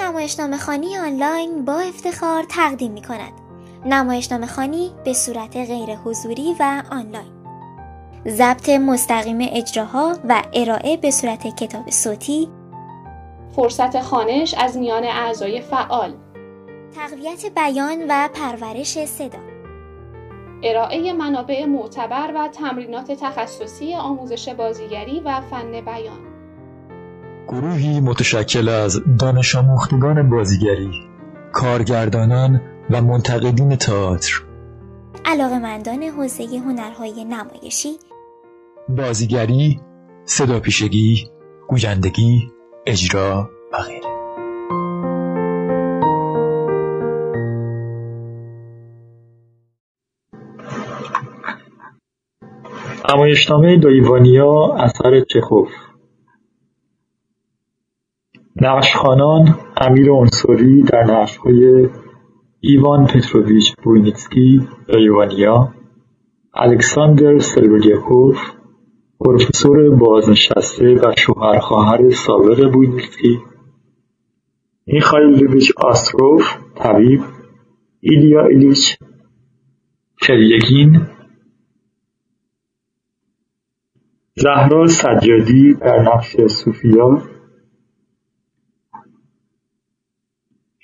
نمایشنامه خانی آنلاین با افتخار تقدیم می کند. نمایشنامه خانی به صورت غیر حضوری و آنلاین. ضبط مستقیم اجراها و ارائه به صورت کتاب صوتی. فرصت خانش از میان اعضای فعال. تقویت بیان و پرورش صدا. ارائه منابع معتبر و تمرینات تخصصی آموزش بازیگری و فن بیان. گروهی متشکل از دانش آموختگان بازیگری کارگردانان و منتقدین تئاتر. علاقمندان حوزه هنرهای نمایشی. بازیگری صدا پیشگی گویندگی اجرا و غیره. نمایشنامه دایی وانیا اثر چخوف. نقشخوانان امیر انصاری در نقشهای ایوان پتروویچ ووینیتسکی دایی وانیا الکساندر سربریاکوف پروفسور بازنشسته و شوهر خواهر سابق ووینیتسکی. میخائیل لویچ آستروف طبیب ایلیا ایلیچ کریگین زهرا سجادی در نقش سوفیا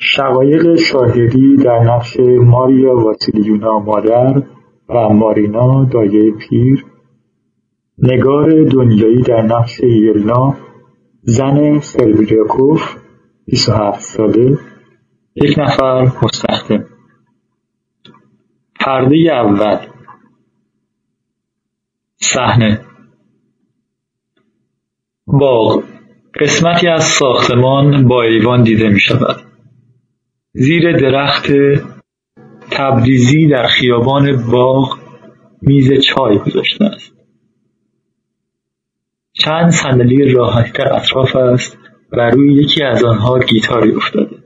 شقایق شاهدی در نقش ماریا واسیلیونا مادر و مارینا دایه پیر نگار دنیایی در نقش یلنا زن سربیریاکوف 27 ساله یک نفر مستخدم. پرده اول. صحنه. باغ. قسمتی از ساختمان با ایوان دیده می شود زیر درخت تبریزی در خیابان باغ میز چای گذاشته است. چند صندلی راحتی در اطراف است و روی یکی از آنها گیتاری افتاده.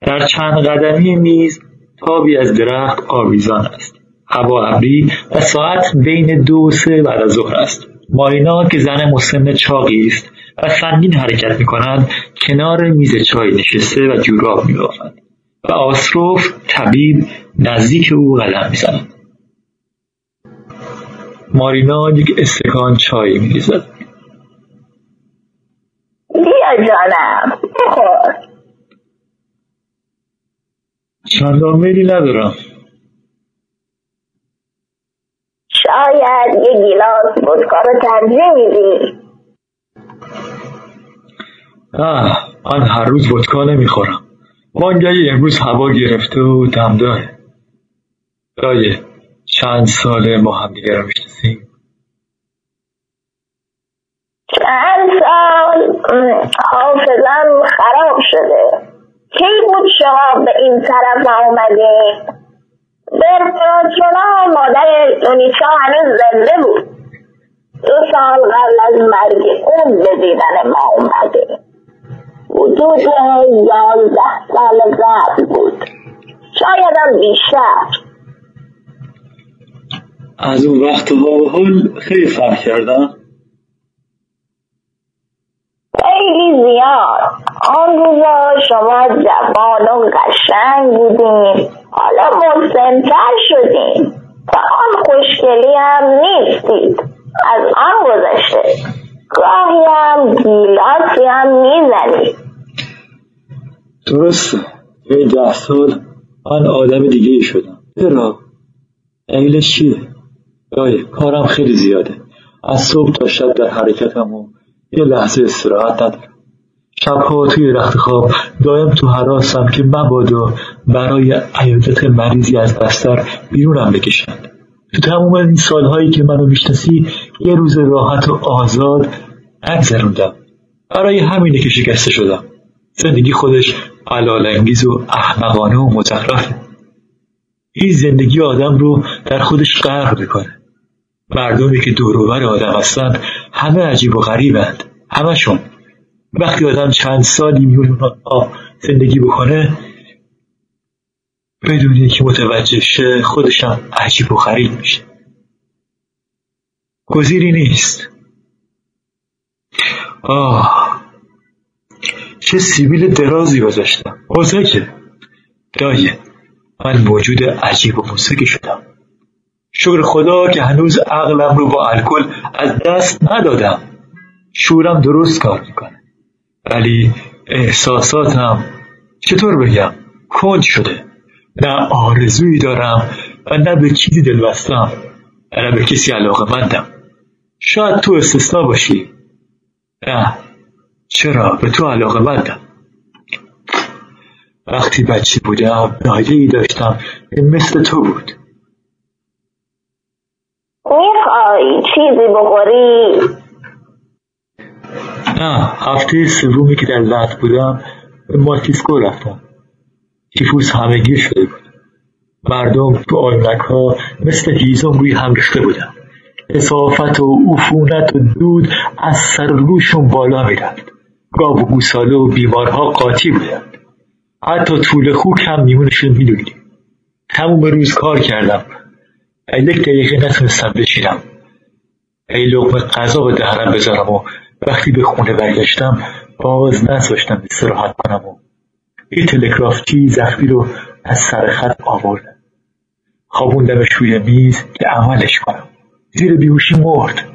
در چند قدمی میز تابی از درخت آویزان است. هوا ابری و ساعت بین دو و سه بعد از ظهر است. مارینا که زن مسن چاقی است و سنگین حرکت می‌کند کنار میز چای نشسته و جوراب میبافد و آسروف طبیب نزدیک او قدم می‌زند. مارینا یک استکان چای میریزد. بیا جانم بخور. چندان میلی ندارم. شاید یه گیلاس ودکا رو میدی. آه من هر روز ودکا نمی‌خورم. وانگهی امروز هوا گرفته و دم داره. دایه چند ساله ما هم دیگه رو می‌شناسیم. چند سال حافظم خراب شده. کی بود شما به این طرف آمده برپراترونا مادر دونیچا هنوز زنده بود. دو سال قبل از مرگ اون به دیدن ما اومده حدود یازده سال قبل بود شاید هم بیشتر از اون وقت به حال خیلی فرق کردم خیلی زیاد. آن روزا شما جوان و قشنگ بودین. حالا مسنتر شدین. و آن خوشگلی هم نیستید. از آن گذشته. گاهی هم گیلاسی هم می‌زنید. درسته یه ده سال من آدم دیگه ای شدم. چرا؟ دلیلش چیه؟ دایه کارم خیلی زیاده. از صبح تا شب در حرکتم و یه لحظه استراحت ندارم. شبها توی رخت خواب دایم تو حراسم که مبادا برای عیادت مریضی از بستر بیرونم بکشند. تو تمام این سالهایی که منو می‌شناسی یه روز راحت و آزاد نگذروندم. برای همینه که شکسته شدم. زندگی خودش علالانگیز و احمقانه و مزخرفه این زندگی آدم رو در خودش غرق می‌کنه. مردمی که دوروبر آدم هستند همه عجیب و غریبند. همشون وقتی آدم چند سالی میون زندگی بکنه بدون اینکه متوجه شه خودشم عجیب و غریب میشه. گزیری نیست. آه چه سیبیل درازی گذاشتم. موزکه دایه من موجود عجیب و موسیقی شدم. شکر خدا که هنوز عقلم رو با الکل از دست ندادم. شورم درست کار می‌کنه. ولی احساساتم چطور بگم کند شده. نه آرزویی دارم و نه به چیزی دل بستم و نه به کسی علاقه مندم شاید تو استثنا باشی. نه. چرا؟ به تو علاقه مندم. وقتی بچه بودم نایه ای داشتم که مثل تو بود. می‌خوای چیزی بخوری؟ نه هفته سومی که در لط بودم به مالتیسکو رفتم. تیفوس همه شده بود. مردم تو آینک ها مثل هیزم روی هم ریخته بودن. اصافت و عفونت و دود از سر روشون بالا می‌رفت. گاو و گوساله و بیمارها قاطی بودند. حتی طول خوک هم میمونشون می‌دونیم. تموم روز کار کردم. یک دقیقه نتونستم بشینم ای لقمه غذا به دهنم بذارم و وقتی به خونه برگشتم باز نذاشتم استراحت کنم و یه تلگرافچی زخمی رو از سر خط آوردم. خوابوندمش روی میز که عملش کنم. زیر بیهوشی مرد.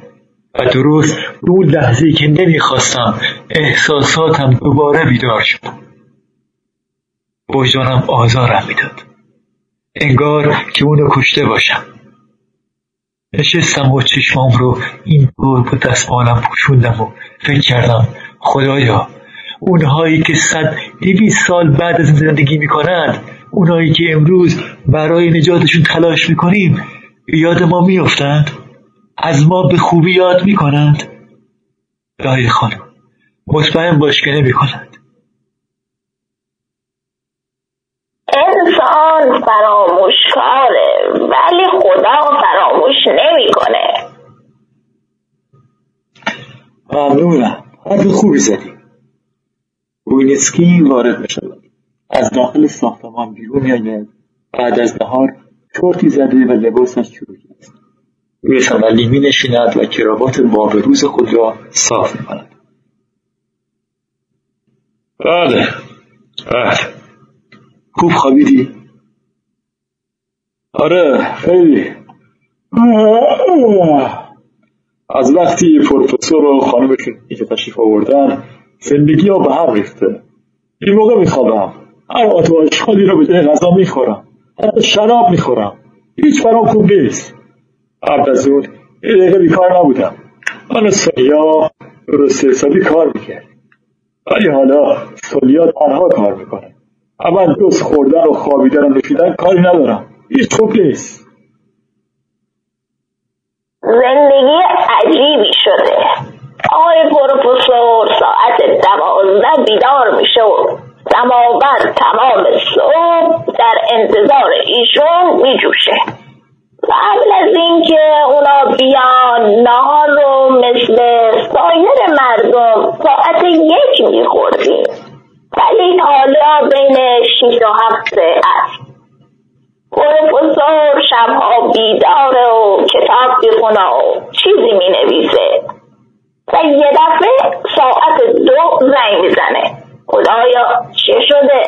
و درست به اون لحظه که نمی‌خواستم احساساتم دوباره بیدار شد. وجدانم آزارم می‌داد. انگار که اونو کشته باشم. نشستم و چشمام رو این طور با دستمالم پوشوندم و فکر کردم خدایا اونهایی که صد دویست سال بعد از زندگی می‌کنند اونهایی که امروز برای نجاتشون تلاش می‌کنیم یاد ما میافتند؟ از ما به خوبی یاد می‌کنند. دایی خانم مطمئن باش که نمی‌کنند. انسان فراموشکاره ولی خدا فراموش نمی‌کنه. ممنونم. حرف خوبی زدی. بوینسکی وارد می شود از داخل ساختمان بیرون میآید بعد از نهار چرتی زده و لباسش چروکی است روی صندلی می نشیند و کراوات بابروز خود را صاف می کند بله. بله. خوب خوابیدی؟ آره خیلی. از وقتی پروفسور و خانمشون اینجا تشریف آوردن زندگی ها به هم ریخته. این موقع میخوابم. هر آتواشخالی رو به جای غذا می‌خورم. حتی شراب می‌خورم. هیچ برام خوب نیست. قبل از اون یه دقیقه بیکار نبودم. من سولیا درست حسابی کار می‌کرد. ولی حالا سولیا تنها کار می‌کنه. اول دوست خوردن و خوابیدن و نشیدن کاری ندارم. هیچ خوب نیست. زندگی عجیبی شده. آقای پروفسور ساعت دوازده بیدار میشه و سماور تمام صبح در انتظار ایشون میجوشه. قبل از اینکه اونا بیان نهار رو مثل سایر مردم ساعت یک میخوردیم. ولی حالا بین شیش و هفت است. پروفسور شبها بیداره و کتاب می‌خونه و چیزی می‌نویسه. و یه دفعه ساعت دو زنگ می‌زنه. خدایا چه شده؟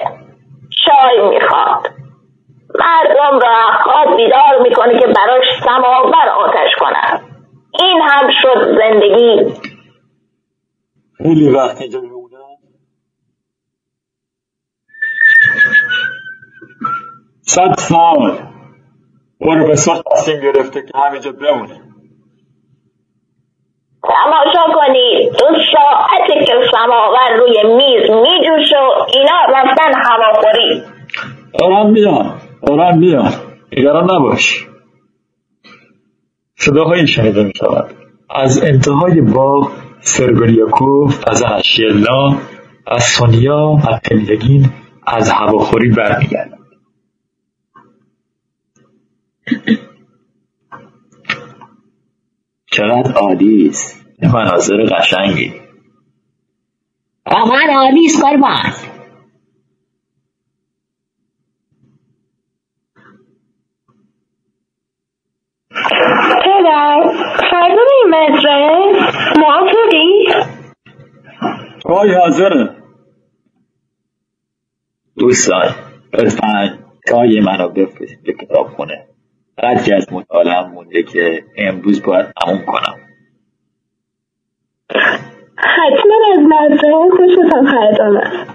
چای می‌خواد. مردم را خواب بیدار می‌کنه که براش سماور آتش کنن. این هم شد زندگی. خیلی وقت اینجا صد سال پروفسور تصمیم گرفته که همینجا بمونه تماشا کنید دو ساعته که سماور روی میز میجوشه و اینا رفتن هواخوری. دارم میان دارم میان نگران نباش. صداهایی شنیده می شود از انتهای باغ سرگریاکوف از اشیلا از سونیا و تلیگین از هواخوری برمیگردند چقدر عالی است. مناظر قشنگی. واقعا عالی است قربان پدر فردا این چای حاضره. دوستان لطفا جای منو بفرستید به کتاب خونه قدری از مطالعه مونده که امروز باید تموم کنم. حتما از مزرعه خوشتم خریدم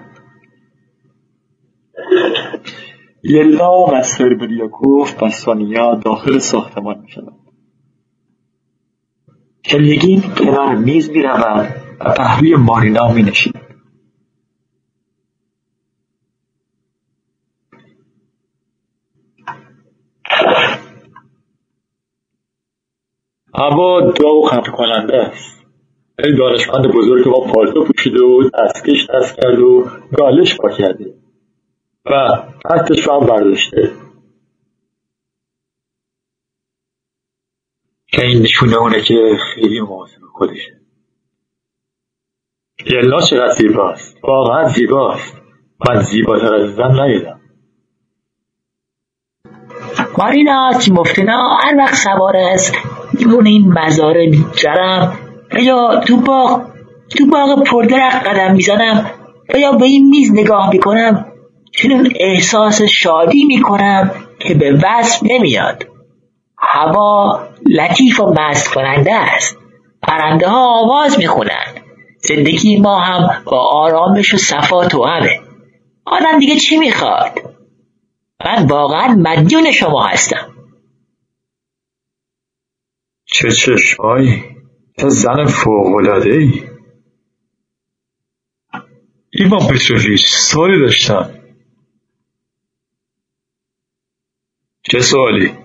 یلا و سربریاکوف و سانیا داخل ساختمان می شدند. کلیگین کنار میز می و پهلوی مارینا می نشید. هوا داغ و خفه کننده است. این دانشمند بزرگ ما پالتو پوشیده و دستکش دست کرد و گالش پا کرده. و حتش هم برداشته. که این نشونه اونه که خیلی مواظب خودشه. یلا چقدر زیباست. واقعا زیباست. من زیباتر از زن ندیدم. مارینا چی مفتنا هر وقت سوار است میمونه این مزاره میگذرم و یا تو باغ تو باغ پردرخت قدم می‌زنم و یا به این میز نگاه می‌کنم چنین احساس شادی می‌کنم که به وصف نمیاد. هوا لطیف و مست کننده است. پرنده ها آواز می‌خونند. زندگی ما هم با آرامش و صفا تو همه آدم دیگه چی می‌خواد؟ من واقعا مدیون شما هستم. چه چشمایی؟ چه زن فوقلاده ای ایمان پتروویچ سوالی داشتم. چه سوالی؟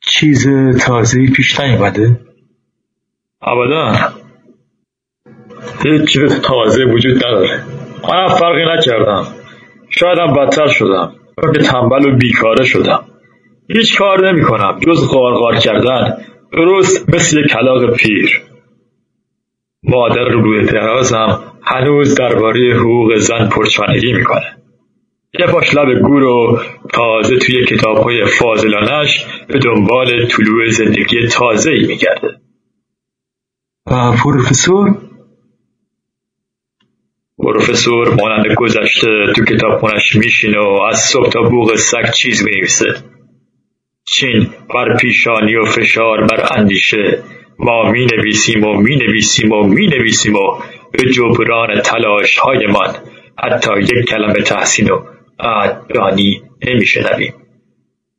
چیز تازه پیش نیومده؟ ابدا. هیچ چیز تازه وجود نداره. منم فرقی نکردم. شایدم بدتر شدم. که تنبل و بیکاره شدم. هیچ کار نمی کنم جز غارغار کردن. درست مثل کلاق پیر. مادر روی درازم هنوز درباره حقوق زن پرچانگی می‌کنه. یه باش لب گور و تازه توی کتاب های فاضلانش به دنبال طلوع زندگی تازه ای میگرده. پروفسور؟ پروفسور مانند گذشته تو کتابخونش میشینه و از صبح تا بوغ سگ چیز می‌نویسه. چین بر پیشانی و فشار بر اندیشه. ما می نویسیم و می نویسیم و می نویسیم و به جبران تلاش هایمان حتی یک کلمه تحسین و عددانی نمی شنویم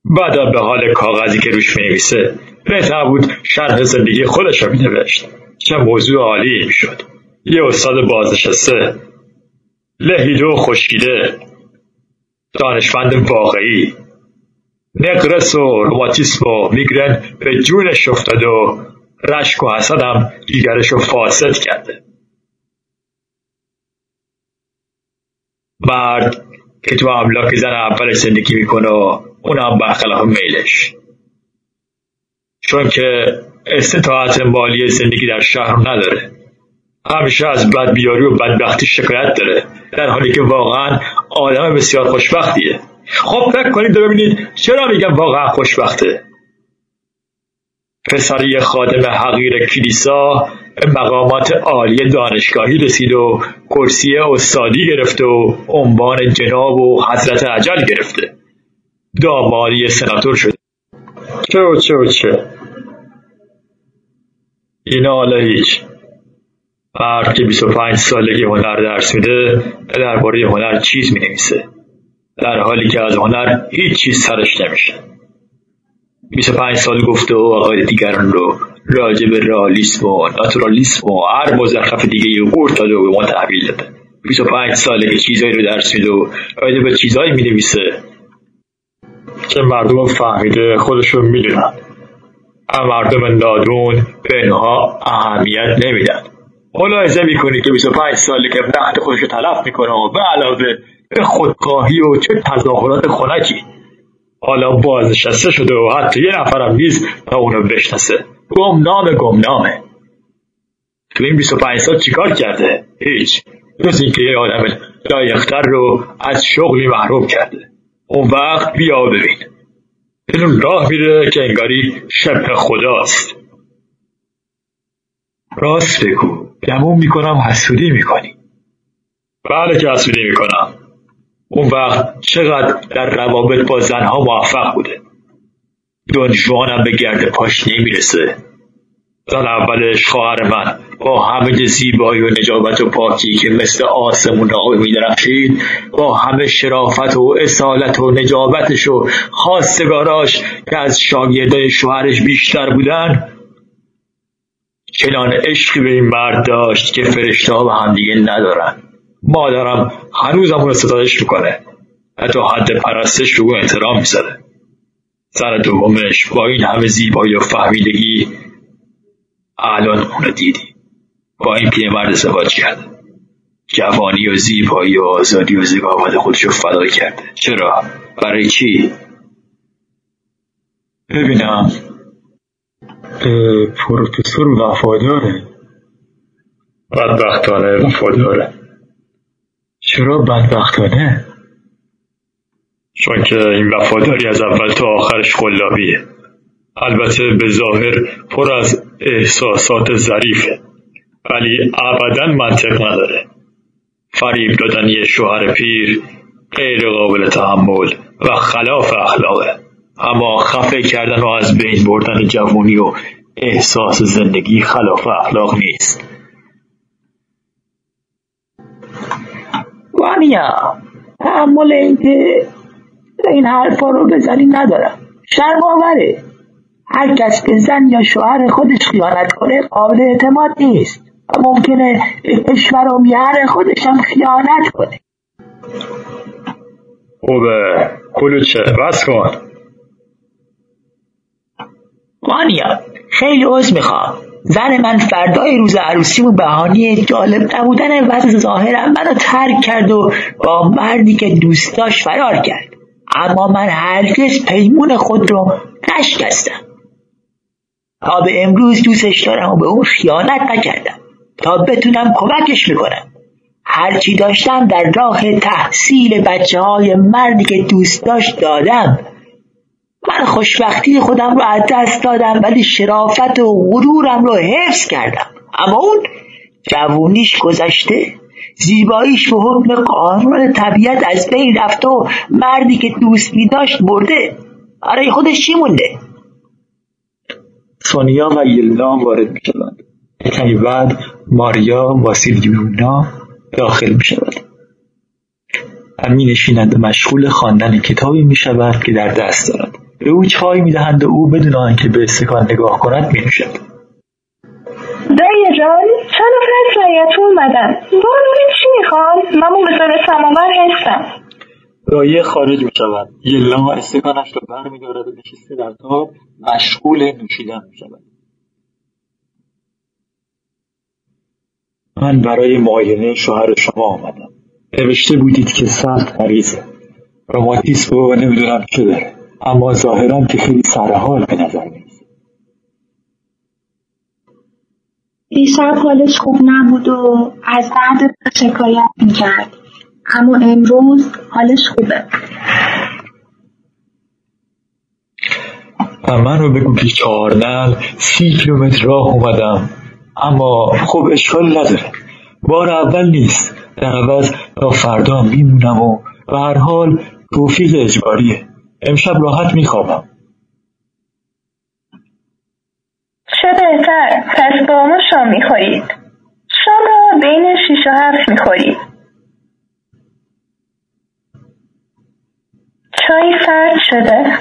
بعدا به حال کاغذی که روش می نویسه بهتر بود شرح زندگی خودش رو می نوشت چه موضوع عالی می شد یه استاد بازنشسته لهیده و خشکیده دانشمند واقعی. نقرس و روماتیسم و میگرن به جونش افتاده و رشک و حسدم دیگرش رو فاسد کرده. مرد که تو املاک زن اول زندگی می‌کنه و اونم برخلاف میلش. چون که استطاعت مالی زندگی در شهر نداره. همیشه از بدبیاری و بدبختی شکایت داره در حالی که واقعا آدم بسیار خوشبختیه. خب فکر کنید ببینید چرا میگم واقعا خوشبخته؟ پسری خادم حقیر کلیسا به مقامات عالی دانشگاهی رسید و کرسی استادی گرفته و عنوان جناب و حضرت عجل گرفته. دامادی سناتور شده چه و چه و چه؟ اینا حالا هیچ. مرد که 25 سالگی هنر درس میده درباره هنر چیز می نویسه در حالی که از هنر هیچ چیز سرش نمیشه. 25 سال گفته و آقای دیگران رو راجع به رالیسم و ناتورالیسم و هر مزخرف دیگه رو قورت داده و به ما تحویل داده. 25 ساله چیزایی رو درس میده و راجع به چیزهایی می نویسه که مردم فهمیده خودشون می‌دونن. مردم نادون به اینها اهمیت نمیدن. ملاحظه می‌کنی که 25 ساله که وقت خودش تلف می‌کنه و به علاوه به خودخواهی و چه تظاهرات خنکی. حالا بازنشسته شده و حتی یه نفرم نیست تا اونو بشناسه. گمنامه گمنامه. تو این 25 سال چیکار کرده؟ هیچ. جز اینکه یه آدم لایختر رو از شغلی محروم کرده. اون وقت بیا ببین. این راه میره که انگاری شبه خداست. راست بگو. گمون می‌کنم حسودی می‌کنی. بله که حسودی می‌کنم. اون وقت چقدر در روابط با زنها موفق بوده. دون به گرد پاش نمی‌رسه. زن اولش خواهر من. با همه زیبایی و نجابت و پاکی که مثل آسمون آقای میدرخشید با همه شرافت و اصالت و نجابتش و خواستگاراش که از شاگردای شوهرش بیشتر بودن چنان عشقی به این مرد داشت که فرشته ها به همدیگه ندارن. مادرم هنوزم اون ستایش می‌کنه. حتی حد پرستش رو احترام می‌ذاره سر دومش با این همه زیبایی و فهمیدگی الان اونو دیدی با این پیرمرد ازدواج کرده جوانی و زیبایی و آزادی و ذکاوت خودش رو فدا کرده چرا؟ برای چی؟ ببینم. پروفسور وفاداره. بدبختانه وفاداره. چرا بدبختانه؟ چون که این وفاداری از اول تا آخرش خلابیه البته به ظاهر پر از احساسات ظریفه ولی ابدا منطق نداره. فریب دادن یه شوهر پیر غیر قابل تحمل و خلاف اخلاقه. اما خفه کردن و از بین بردن جوانی و احساس زندگی خلاف اخلاق نیست. وانیا تحمل اینکه این حرفا رو بزنی ندارم. شرم آوره هر کس به زن یا شوهر خودش خیانت کنه قابل اعتماد نیست. و ممکنه به کشور و میهر خودش هم خیانت کنه. خوبه. کلوچه بس کن. مانیا خیلی عوض می‌خوام. زن من فردای روز عروسیمو بهانه جالب نبودن وضع ظاهرم منو ترک کرد و با مردی که دوست داشت فرار کرد. اما من هرگز پیمون خود رو نشکستم. تا به امروز دوستش دارم و به اون خیانت نکردم. تا بتونم کمکش می‌کنم هرچی داشتم در راه تحصیل بچه های مردی که دوست داشت دادم. من خوشبختی خودم رو از دست دادم ولی شرافت و غرورم رو حفظ کردم. اما اون جوونیش گذشته. زیباییش به حکم قانون طبیعت از بین رفته و مردی که دوست می داشت برده. برای خودش چی مونده؟ سونیا و یلنا وارد می شوند کمی بعد ماریا با سیلیونا داخل می شود و می نشیند مشغول خواندن کتابی می شود که در دست دارد. به او چای می دهند و او بدون آنکه به استکان نگاه کند می نوشد دایی جان چند نفر از رایت اومدن؟ برو چی می‌خوان؟ من به سماور هستم. دایه خارج می شود یلا استکانش را بر می دارد و نشسته در تاب مشغول نوشیدن می شود من برای معاینه شوهر شما آمدم. نوشته بودید که سخت مریضه. روماتیسم و نمی‌دونم چه داره. اما ظاهرا که خیلی سرحال به نظر می‌رسه. دیشب حالش خوب نبود و از بعد شکایت می‌کرد. اما امروز حالش خوبه. من رو بگو که چهارنل سی کیلومتر راه اومدم. اما خب اشکال نداره. بار اول نیست. در عوض تا فردا میمونم و به هر حال توفیق اجباریه. امشب راحت میخوابم. چه بهتر پس با ما شام می‌خورید. شام را بین شیش و هفت می‌خورید. چای سرد شده.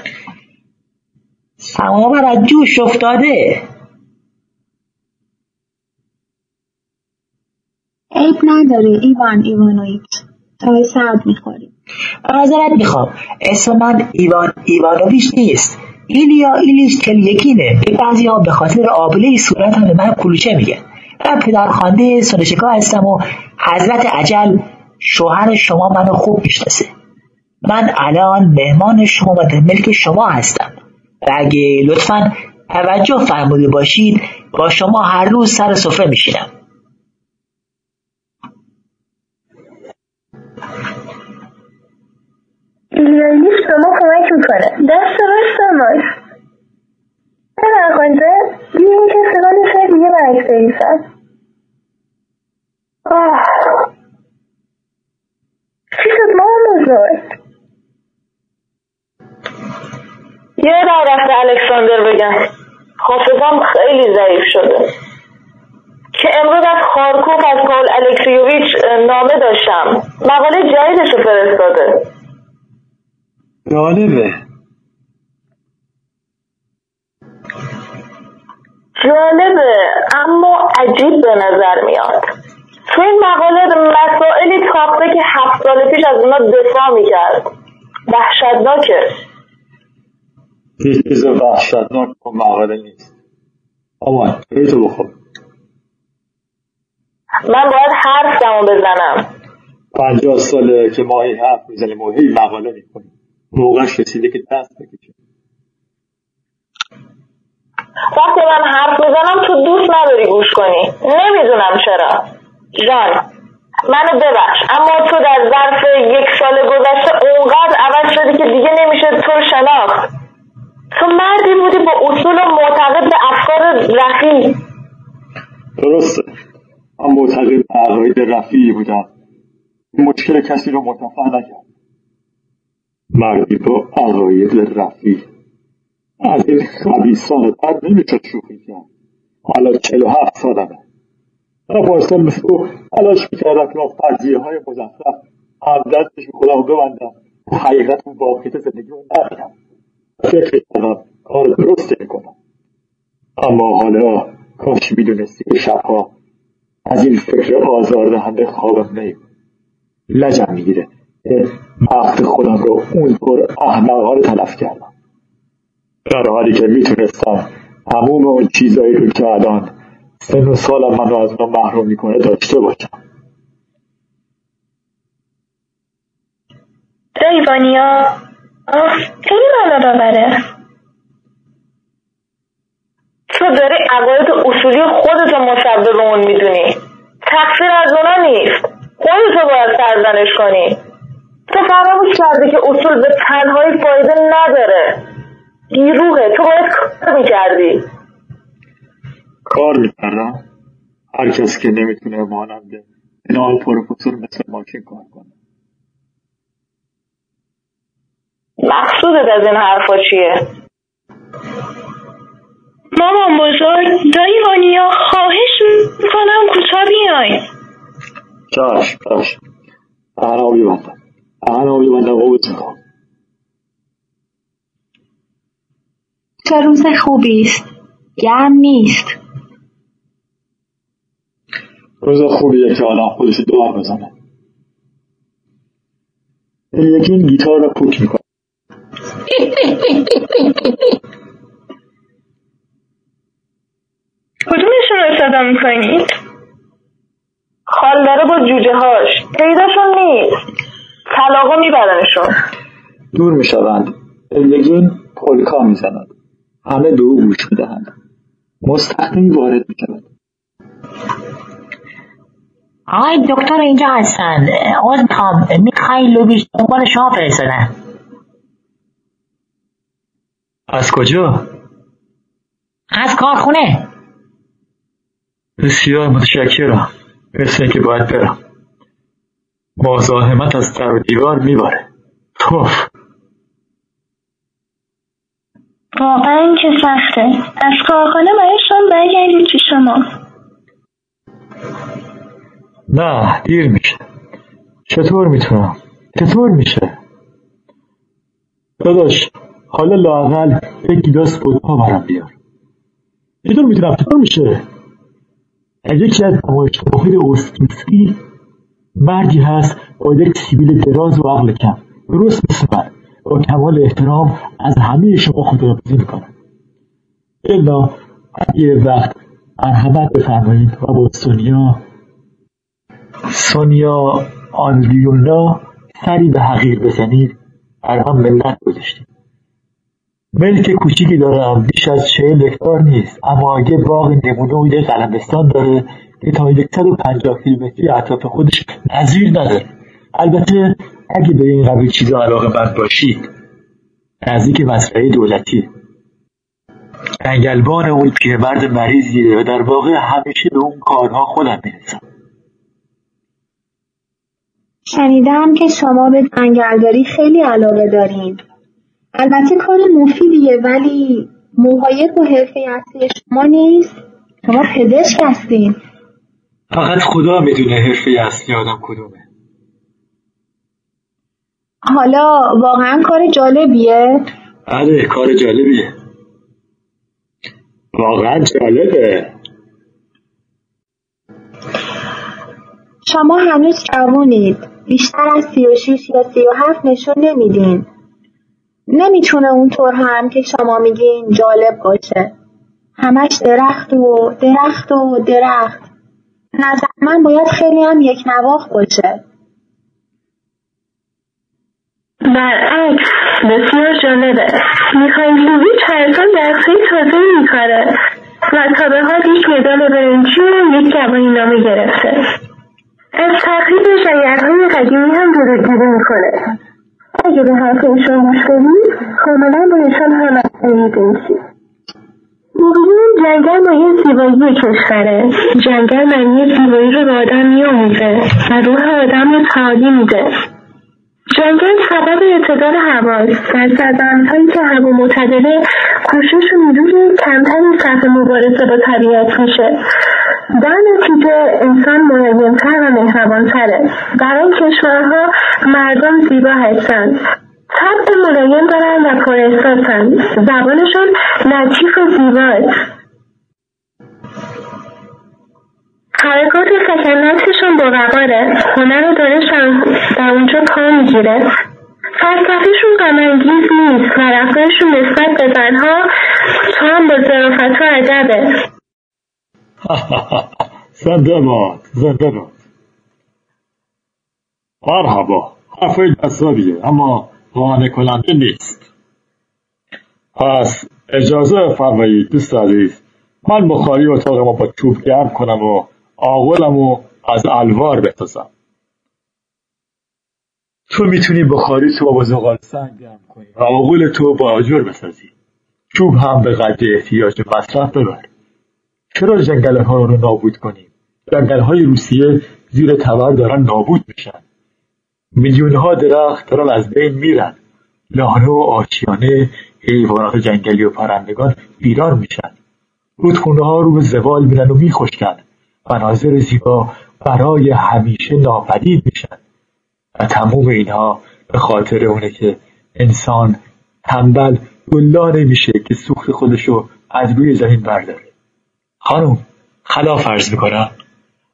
سماور از جوش افتاده. عیب نداره ایوان ایوانویچ. چای سرد می‌خوریم معذرت می‌خوام. اسم من ایوان ایوانویچ نیست. ایلیا ایلیش تلیکینه به بعضی ها به خاطر آبله صورت هم به من کلوچه میگه. من پدرخوانده سنشکا هستم و حضرت عجل شوهر شما منو خوب می‌شناسه. من الان مهمان شما و در ملک شما هستم. و اگه لطفا توجه فرموده باشید با شما هر روز سر سفره میشینم. لیلیش به ما کمک می‌کنه. دست راست خانده بیا این که سگان شاید دیگه برک بریسم وقت الکساندر بگم. حافظم خیلی ضعیف شده. که امروز از خارکوف از پال الکسیوویچ نامه داشتم. مقاله جدیدش رو فرستاده. جالبه. جالبه اما عجیب به نظر میاد. تو این مقاله مسائلی تاخته که هفت سال پیش از اونا دفاع می‌کرد. وحشتناکه. هیچ چیز وحشتناک و مقاله نیست. اما تو بخور من باید حرف دمو بزنم. پنجاه ساله که ما هی حرف می‌زنیم و هی مقاله می‌کنیم موقعش رسیده که دست بکشیم. وقتی من حرف می‌زنم تو دوست نداری گوش کنی. نمی‌دونم چرا. جان منو ببخش. اما تو در ظرف یک سال گذشته اونقدر عوض شدی که دیگه نمیشه تو شناخت. تو مردی بودی با اصول و معتقد به افکار رفی درسته. من معتقد به عقاید رفیعی بودم. مشکل کسی رو متفع نکرد. مردی با عقاید رفیع. از این خبیثان در نمیشه شوخی کرد. حالا چلو هفت سالمه من پارسال مثل تو تلاش می‌کردم که با فرضیه های مزخرف. همدستش به خودم ببندم. حقیقت اون واقعیت زندگی رو نبینم. فکر کردم کار درست می‌کنم. اما حالا کاش می‌دونستی که شبها از این فکر آزاردهنده خوابم نیم لجم می‌گیره. وقت خودم رو اونطور احمقانه تلف کردم. در حالی که می‌تونستم تموم اون چیزایی رو که الان سن و سالم رو از اونها محروم می‌کنه داشته باشم. ایوانیا خیلی مالا داوره. تو داری عقاید اصولی خودتو مسبب اون می‌دونی. تقصیر از اونا نیست. خودتو باید سرزنش کنی. تو فراموش کردی که اصول به تنهایی فایده نداره. گیروهه تو باید کار می‌کردی. کار می‌کردم. هر کس که نمی‌تونه مانند اینا پروفسور مثل ماشین کار کنه. مقصودت از این حرفا چیه؟ مامان بزرگ دایی وانیا خواهش می‌کنم کوتاه بیاین. چاش چاش. دهنمو میبندم دهنمو میبندم و می‌خوام چه روز خوبی است. گرم نیست. روز خوبیه که آدم خودش دار بزنه. یکی این گیتار رو پوک می‌کنه. کدومشون رو صدا می‌کنید؟ خال داره با جوجه هاش. پیداشون نیست. طلاقا میبرنشون. دور می‌شوند. زندگین پولکا می‌زند. همه دو گوش می‌دهند. مستقیم وارد می‌شود آقای دکتر اینجا هستن عوض می‌خوام می‌خوای بیش دنبال شما فرستادن. از کجا؟ از کارخونه. بسیار متشکرم. مثل اینکه باید برم. مزاحمت از در و دیوار میباره. توف واقعا که سخته. از کارخانه برایشان برگردید پیش شما. نه دیر میشه. چطور می‌تونم؟ چطور میشه؟ داداش حالا لاقل یک گیلاس ودکا برام بیار. چطور می‌تونم چطور میشه. یکی از نمایشنامههای اوستوسکی مردی هست با یک سیبیل دراز و عقل کم. درست مثل من. با کمال احترام از همه شما خداحافظی می‌کنم. الا اگه وقت مرحمت بفرمایید و با سونیا. سونیا آنلیونا سری به حقیر بزنید. بر هم ملت گذاشتید ملک کوچیکی دارم بیش از چهل هکتار نیست. اما اگه باغ نمونه و قلمستان داره که تا یکصد و پنجاه کیلومتری اطراف خودش نظیر نداره البته اگه به این قبیل چیزا علاقه مند باشید نزدیک مزرعه دولتی. انگلبان اون پیرمرد مریضیه و در واقع همیشه به اون کارها خودم می‌رسم. شنیدم که شما به جنگلداری خیلی علاقه دارین. البته کار مفیدیه ولی مهایر با حرفه اصلی شما نیست. شما پزشک هستین. فقط خدا می‌دونه حرفه اصلی آدم کدومه. حالا واقعا کار جالبیه؟ بله کار جالبیه. واقعا جالبه. شما هنوز جوونید. بیشتر از سی و شیش یا سی و هفت نشون نمیدین. نمی‌تونه اونطور هم که شما میگین جالب باشه. همش درخت و درخت و درخت. نظر من باید خیلی هم یک نواخ باشه. برعکس بسیار جالبه. می‌خوایم لویچ هر سال درخته تازه میکاره و تا به حال یک مدال برنجی و یک جوانی نامه گرفته. از تقریب شگرهای قدیمی هم جلوگیری می‌کنه. اگه به حرف ایشان گوش کنی کاملا با ایشان هم می‌دونی موقعی جنگل مایه زیبایی کشوره جنگل معنی زیبایی رو به آدم میآموزه و روح آدم رو تعالی میده جنگل سبب اعتدال هواست و سرزمینهایی که هوا معتدله کوشش و نیروی کمتری صرف مبارزه با طبیعت میشه. در نتیجه انسان ملایمتر و مهربانتره. در این کشورها مردم زیبا هستند طبع ملایم دارن و پر احساسن. زبانشون لطیف و زیباست. حرکات سکنتشون با وقاره. هنر و دانشم در اونجا پا می‌گیره. فلسفهشون غمانگیز نیست و رفتارشون نسبت به زنها تا هم با ظرافت و ادبه. زنده باد زنده باد. مرحبا. حرفای جذابیه اما قانع کننده نیست. پس اجازه فرمایید دوست عزیز من بخاری اتاق ما با چوب گرم کنم و آغلم و از الوار بتازم تو می‌تونی بخاری تو با زغال سنگ گرم کنی. و آغل تو با آجر بسازی. چوب هم به قدر احتیاج مصرف ببر. چرا جنگل ها رو نابود کنیم؟ جنگل های روسیه زیر تبر دارن نابود میشن. میلیون ها درخت دارن از بین میرن. لانه و آشیانه حیوانات جنگلی و پرندگان ویران میشن. رودخونه ها رو به زوال میرن و میخشکن. مناظر زیبا برای همیشه ناپدید میشن. و تموم اینها به خاطر اونه که انسان تنبل گلا نمیشه که سوخت خودشو از روی زمین برداره. خانم خلاف فرض می‌کنم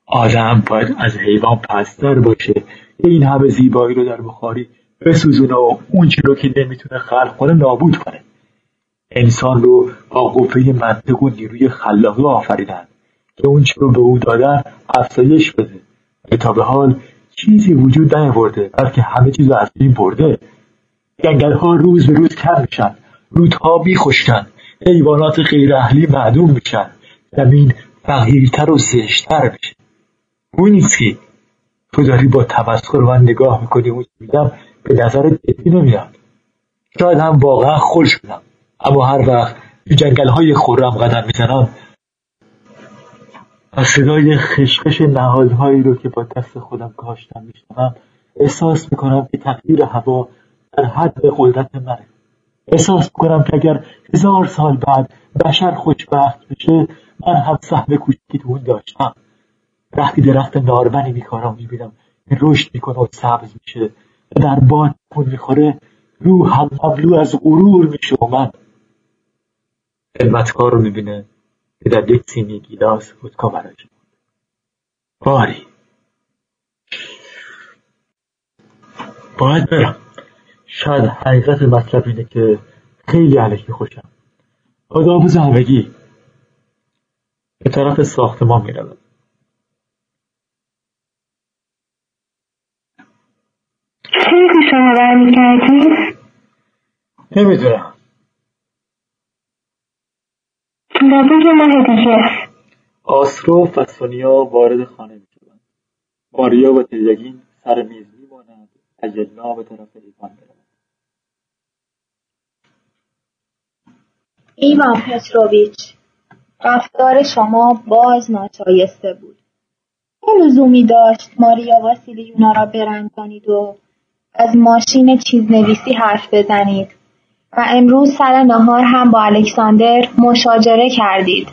آدم باید از حیوان پستر باشه این همه زیبایی رو در بخاری بسوزونه و اون رو که نمی‌تونه خلق کنه نابود کنه. انسان رو با قوه منطق و نیروی خلاقی آفریدن که اون رو به او دادن افزایش بده که تا به حال چیزی وجود نیاورده بلکه همه چیز از بین برده. جنگل ها روز به روز کم میشن رودها میخشکن حیوانات غیر اهلی معدوم میشن. زمین فقیرتر و زشتر نیست که تو داری با تمسخر من نگاه می‌کنی اون میدم به نظر جدی نمیاد. شاید هم واقعا خوش شدم اما هر وقت تو جنگل های خورم قدم می‌زنم و صدای خشخش نهالهایی رو که با دست خودم کاشتم میشنوم احساس می‌کنم که تقدیر هوا در حد قدرت منه. احساس می‌کنم که اگر هزار سال بعد بشر خوشبخت بشه من هم سهم کوچکی تو اون داشتم. وقتی درخت نارونی میکارم می‌بینم که رشد می‌کنه و سبز میشه و در باد کن می‌خوره روح هم مملو از غرور میشه و من خدمتکار رو می‌بینه که در یک سینی گیلاس ودکا براش باری. باید برم. شاید حقیقت مطلب اینه که خیلی علکی خوشم. خداحافظ همگی. به طرف ساختمان می‌روم چی شما برمیگردی؟ نمی‌دونم. برای ماه دیگه آسرو و سونیا وارد خانه می‌شوند. ماریا و تریگین سر میز میمانند. تجلا به طرف ایوان می‌روند. ایوان پتروویچ. رفتار شما باز ناشایسته بود چه لزومی داشت ماریا واسیلیونا را برنجانید و از ماشین چیزنویسی حرف بزنید و امروز سر نهار هم با الکساندر مشاجره کردید.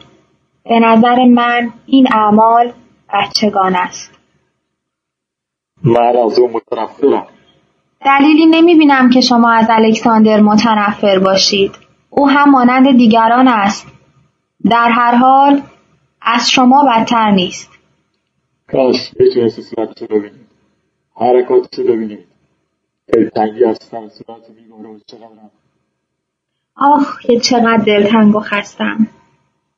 به نظر من این اعمال بچگان است. من از او متنفرم دلیلی نمی بینم که شما از الکساندر متنفر باشید. او هم مانند دیگران است. در هر حال از شما بدتر نیست. کاش می‌تونستی صورتش رو ببینید حرکاتش رو ببینید دلتنگی از سر صورت بیگاره و چقدرم آخ که چقدر دلتنگ و خستم.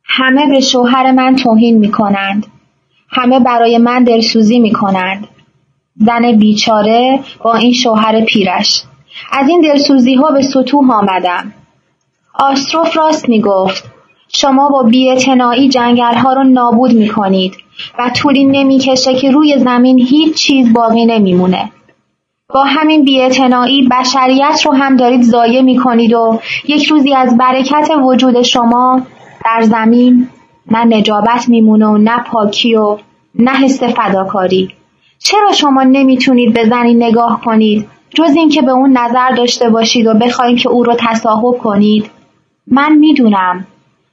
همه به شوهر من توهین می کنند. همه برای من دلسوزی می کنند. زن بیچاره با این شوهر پیرش. از این دلسوزی ها به سطوح آمدم. آستروف راست می گفت. شما با بیاعتنایی جنگل ها رو نابود می کنید و طولی نمی‌کشه که روی زمین هیچ چیز باقی نمیمونه. با همین بیاعتنایی بشریت رو هم دارید ضایع می کنید و یک روزی از برکت وجود شما در زمین نه نجابت میمونه و نه پاکی و نه حس فداکاری. چرا شما نمی‌تونید به زنی نگاه کنید جز اینکه به اون نظر داشته باشید و بخواید که او رو تصاحب کنید؟ من می‌دونم.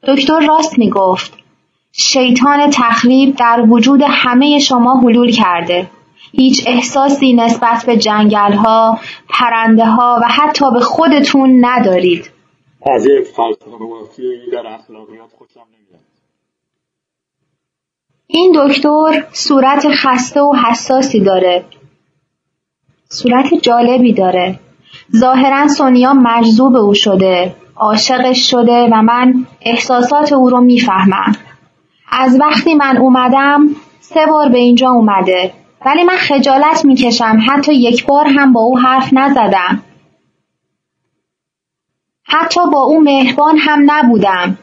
دکتر راست می‌گفت. شیطان تخریب در وجود همه شما حلول کرده. هیچ احساسی نسبت به جنگلها، پرنده ها و حتی به خودتون ندارید. از یک فلسفه در اخلاقیات خوشم نمیاد این دکتر صورت خسته و حساسی داره. صورت جالبی داره. ظاهرا سونیا مجذوب او شده. عاشقش شده و من احساسات او رو می‌فهمم. از وقتی من اومدم سه بار به اینجا اومده ولی من خجالت می‌کشم حتی یک بار هم با او حرف نزدم. حتی با او مهربان هم نبودم.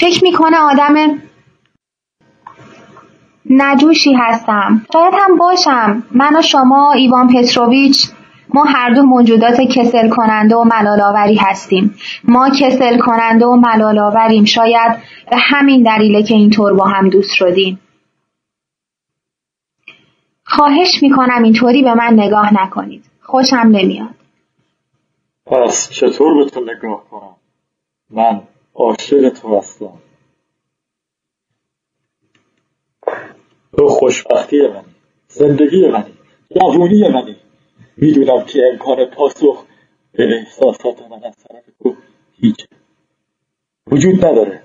فکر می‌کنه آدم نجوشی هستم. شاید هم باشم. من و شما ایوان پتروویچ ما هر دو موجودات کسل کننده و ملال هستیم. ما کسل کننده و ملال آوریم. شاید به همین دلیله که اینطور با هم دوست شدیم. خواهش می‌کنم اینطوری به من نگاه نکنید. خوشم نمیاد. پس چطور به تو نگاه کنم من عاشق تو هستم تو خوشبختی منی زندگی منی جوونی منی می‌دونم که امکان پاسخ به احساسات من از طرف تو هیچ وجود نداره.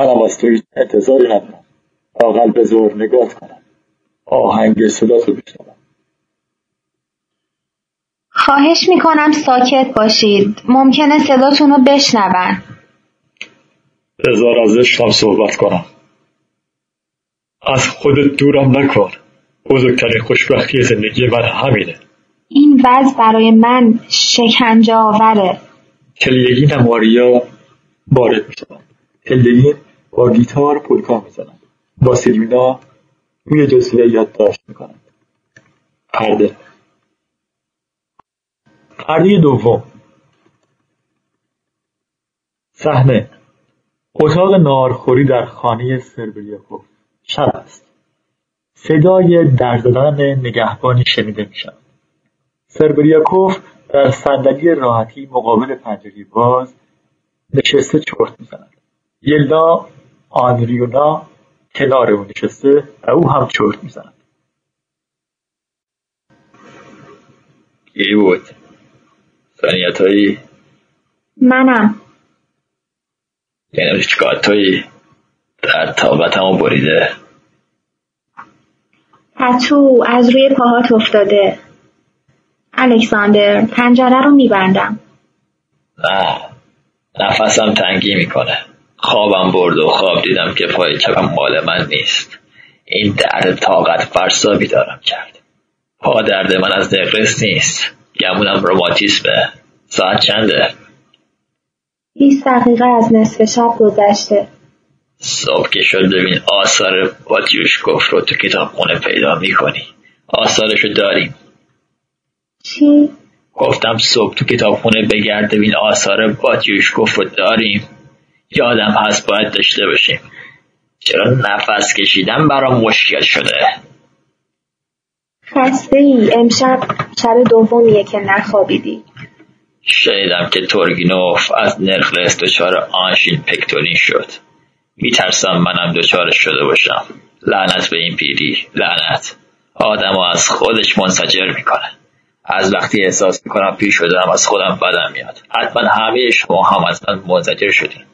منم از تو هیچ انتظاری ندارم. اقل به زور نگاه کنم. آهنگ صدات رو بشنوم. خواهش می‌کنم ساکت باشید. ممکنه صداتون رو بشنون. بذار از عشقم صحبت کنم. از خودت دورم نکن. بزرگترین خوشبختی زندگی من همینه. این وضع برای من شکنجه آوره. کلیگین نماریا وارد میشن کلیگین با گیتار پولکا می‌زنن با سیلوینا روی جزوه یادداشت می‌کنن پرده. پرده دوم. صحنه. اتاق نارخوری در خانه سربریاکوف شب است. صدای در زدن نگهبانی شنیده می شود سربریاکوف در صندلی راحتی مقابل پنجره باز نشسته چرت می‌زند. یلدا آنریونا کنار او نشسته و او هم چرت می‌زند. کی بود هایی منم. یعنی چیکار در تابتمو بریده. پتو از روی پاهات افتاده. الکساندر پنجره رو میبندم. نه نفسم تنگی می‌کنه. خوابم برد و خواب دیدم که پای چپم مال من نیست. این درد طاقت فرسا دارم کرد. پا درد من از نقرس نیست. گمونم روماتیسمه. ساعت چنده؟ 20 دقیقه از نصف شب گذشته. صبح که شد ببین آثار باتیوشکوف رو تو کتاب خونه پیدا می‌کنی. آثارشو داریم چی؟ گفتم صبح تو کتاب خونه بگرد ببین آثار باتیوشکوف رو داریم. یادم هست باید داشته باشیم. چرا نفس کشیدن برام مشکل شده؟ خسته ای امشب شب دومیه که نخوابیدی. شنیدم که تورگینوف از نرخلس دچار آنشین پکتولین شد. میترسم منم دچارش شده باشم. لعنت به این پیری. لعنت. آدم از خودش منسجر می‌کنه. از وقتی احساس می‌کنم پیر شدم از خودم بدم میاد. حتما همه شما هم از من منزجر شدیم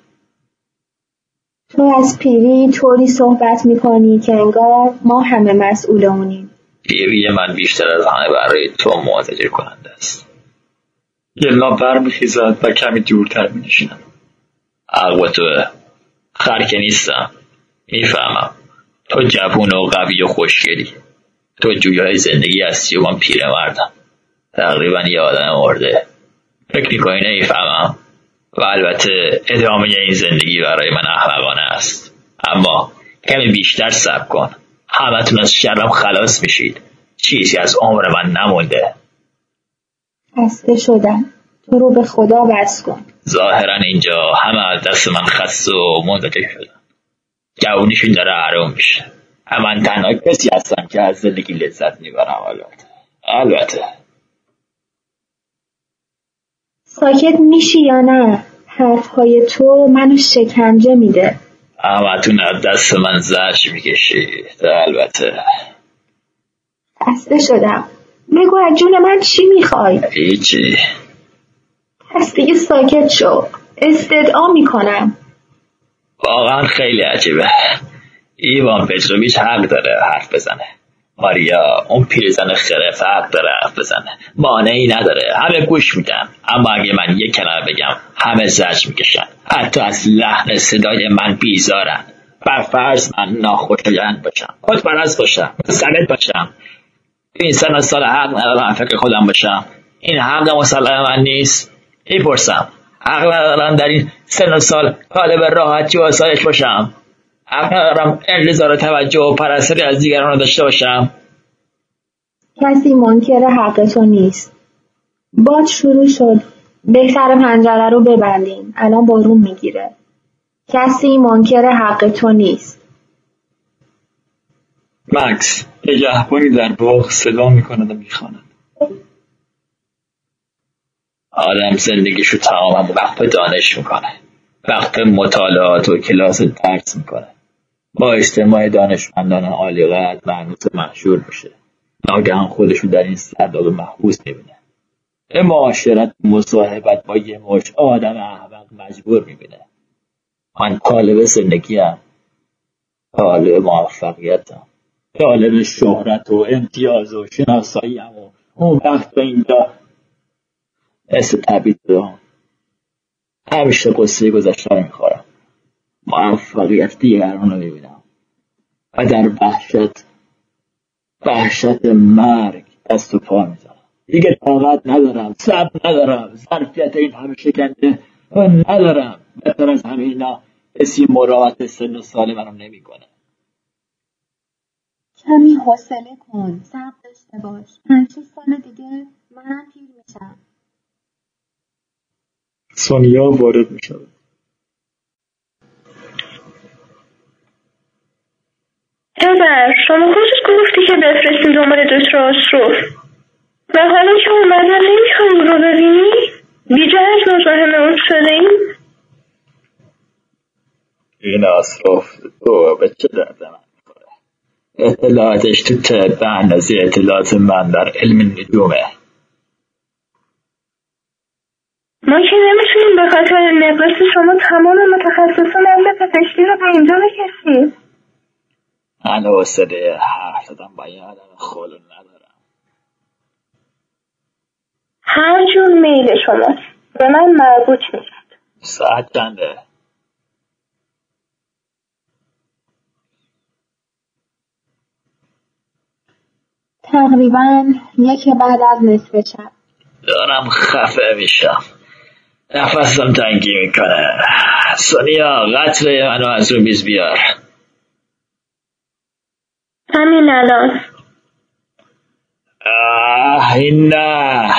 تو از پیری طوری صحبت می‌کنی که انگار ما همه مسئول اونیم پیری من بیشتر از همه برای تو منزجر کننده است. یلنا برمیخیزد و کمی دورتر مینشینم عقب تو خر نیستم. می‌فهمم. تو جوون و قوی و خوشگلی. تو جویای زندگی هستی و من پیرمردم. تقریبا یه آدم مرده. فکر می‌کنی نمی‌فهمم؟ و البته ادامه این زندگی برای من احمقانه است. اما کمی بیشتر صبر کن. همتون از شرم خلاص میشید. چیزی از عمر من نمونده. خسته شدم. تو رو به خدا بس کن. ظاهرا اینجا همه از دست من خسته و منزجر شدن. جوونیشون داره حروم میشه. من تنها کسی هستم که از زندگی لذت می‌برم البته. البته. ساکت میشی یا نه؟ حرفهای تو منو شکنجه میده. همتون از دست من زرش می‌کشید البته. خسته شدم. بگو از جون من چی می‌خوای؟ هیچی. پس دیگه ساکت شو. استدعا می‌کنم. واقعا خیلی عجیبه. ایوان پتروویچ حق داره حرف بزنه. ماریا اون پیرزن خرف حق داره حرف بزنه. مانعی نداره. همه گوش میدن. اما اگه من یک کلمه بگم همه زج می‌کشن. حتی از لحن صدای من بیزارن. بر فرض من ناخوشایند باشم. خودپرست باشم. مسلط باشم. این سن سال حق ندارم فکر خودم باشم. این حق مسلم من نیست. می‌پرسم. حق ندارم در این سن سال طالب راحتی و آسایش باشم. حق ندارم انتظار توجه و پرستاری از دیگران رو داشته باشم. کسی منکر حق تو نیست. باد شروع شد. بهتر پنجره رو ببندیم. الان بارون می‌گیره. کسی منکر حق تو نیست. مکس نگهبانی در باغ صدا می‌کند و می‌خواند. آدم زندگیشو تماما وقت دانش می‌کنه. وقت مطالعات و کلاس درس می‌کنه. با اجتماع دانشمندان عالی قدر معنوس محشور میشه. ناگهان خودشو در این سرداب محبوس می‌بینه. به معاشرت مصاحبت با یه مش آدم احمق مجبور می‌بینه. من طالب زندگیم. طالب موفقیتم. طالب شهرت و امتیاز و شناساییم و اون وقت به اینجا مثل تبید دارم همیشه قصه گذشته رو می‌خورم. موفقیت دیگران رو می‌بینم. و در وحشت وحشت مرگ دست و پا می‌زنم. دیگه طاقت ندارم صبر ندارم ظرفیت این همه شکنجه ندارم. بهتر از همه اینا کسی مراعات سن و سال منو نمی‌کنه. کمی حوصله کن صبر داشته باش. پنج سال دیگه منم پیر میشم. سونیا وارد می‌شود. پدر شما خودت گفتی که بفرستیم دنبال دکتر آشروف و حالا که اومدن نمی‌خوایم رو ببینی بیجهت مزاحم اون شده ایم؟ این اصراف تو به چه درد من می‌خوره؟ اطلاعاتش تو طب به اندازه اطلاعات من در علم نجومه. ما که به خاطر نقرس شما تمام متخصصان علم پزشکی رو به اینجا بکشیم من حوصله حرف زدن با یه آدم خلو ندارم. هر جور میل شماست به من مربوط نیست ساعت چنده؟ تقریبا یک بعد از نصف شب. دارم خفه میشم. نفسم تنگی می‌کنه. سونیا قطره منو از رو میز بیار. همین الان. آه این نه.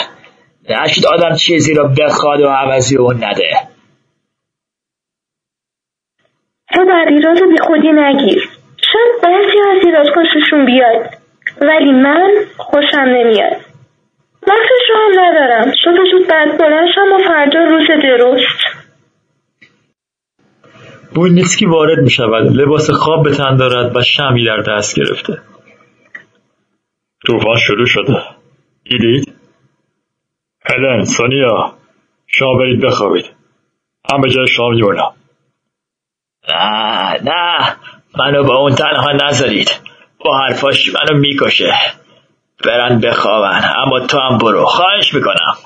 نشد آدم چیزی رو بخواد و عوضی اون نده. تو در ایراد بی خودی نگیر. شاید بعضی از ایراد خوششون بیاد ولی من خوشم نمیاد. وقتش رو هم ندارم. صبح زود بعد بلند شم و فردا روز درست. بوینسکی وارد می شود لباس خواب به تن دارد و شمی در دست گرفته. طوفان شروع شده. دیدید هلن سونیا شما برید بخوابید. هم به جای شام یورنا نه نه. منو با اون تنها نذارید. با حرفاش منو می‌کشه. برن بخوابن. اما تو هم برو. خواهش می‌کنم.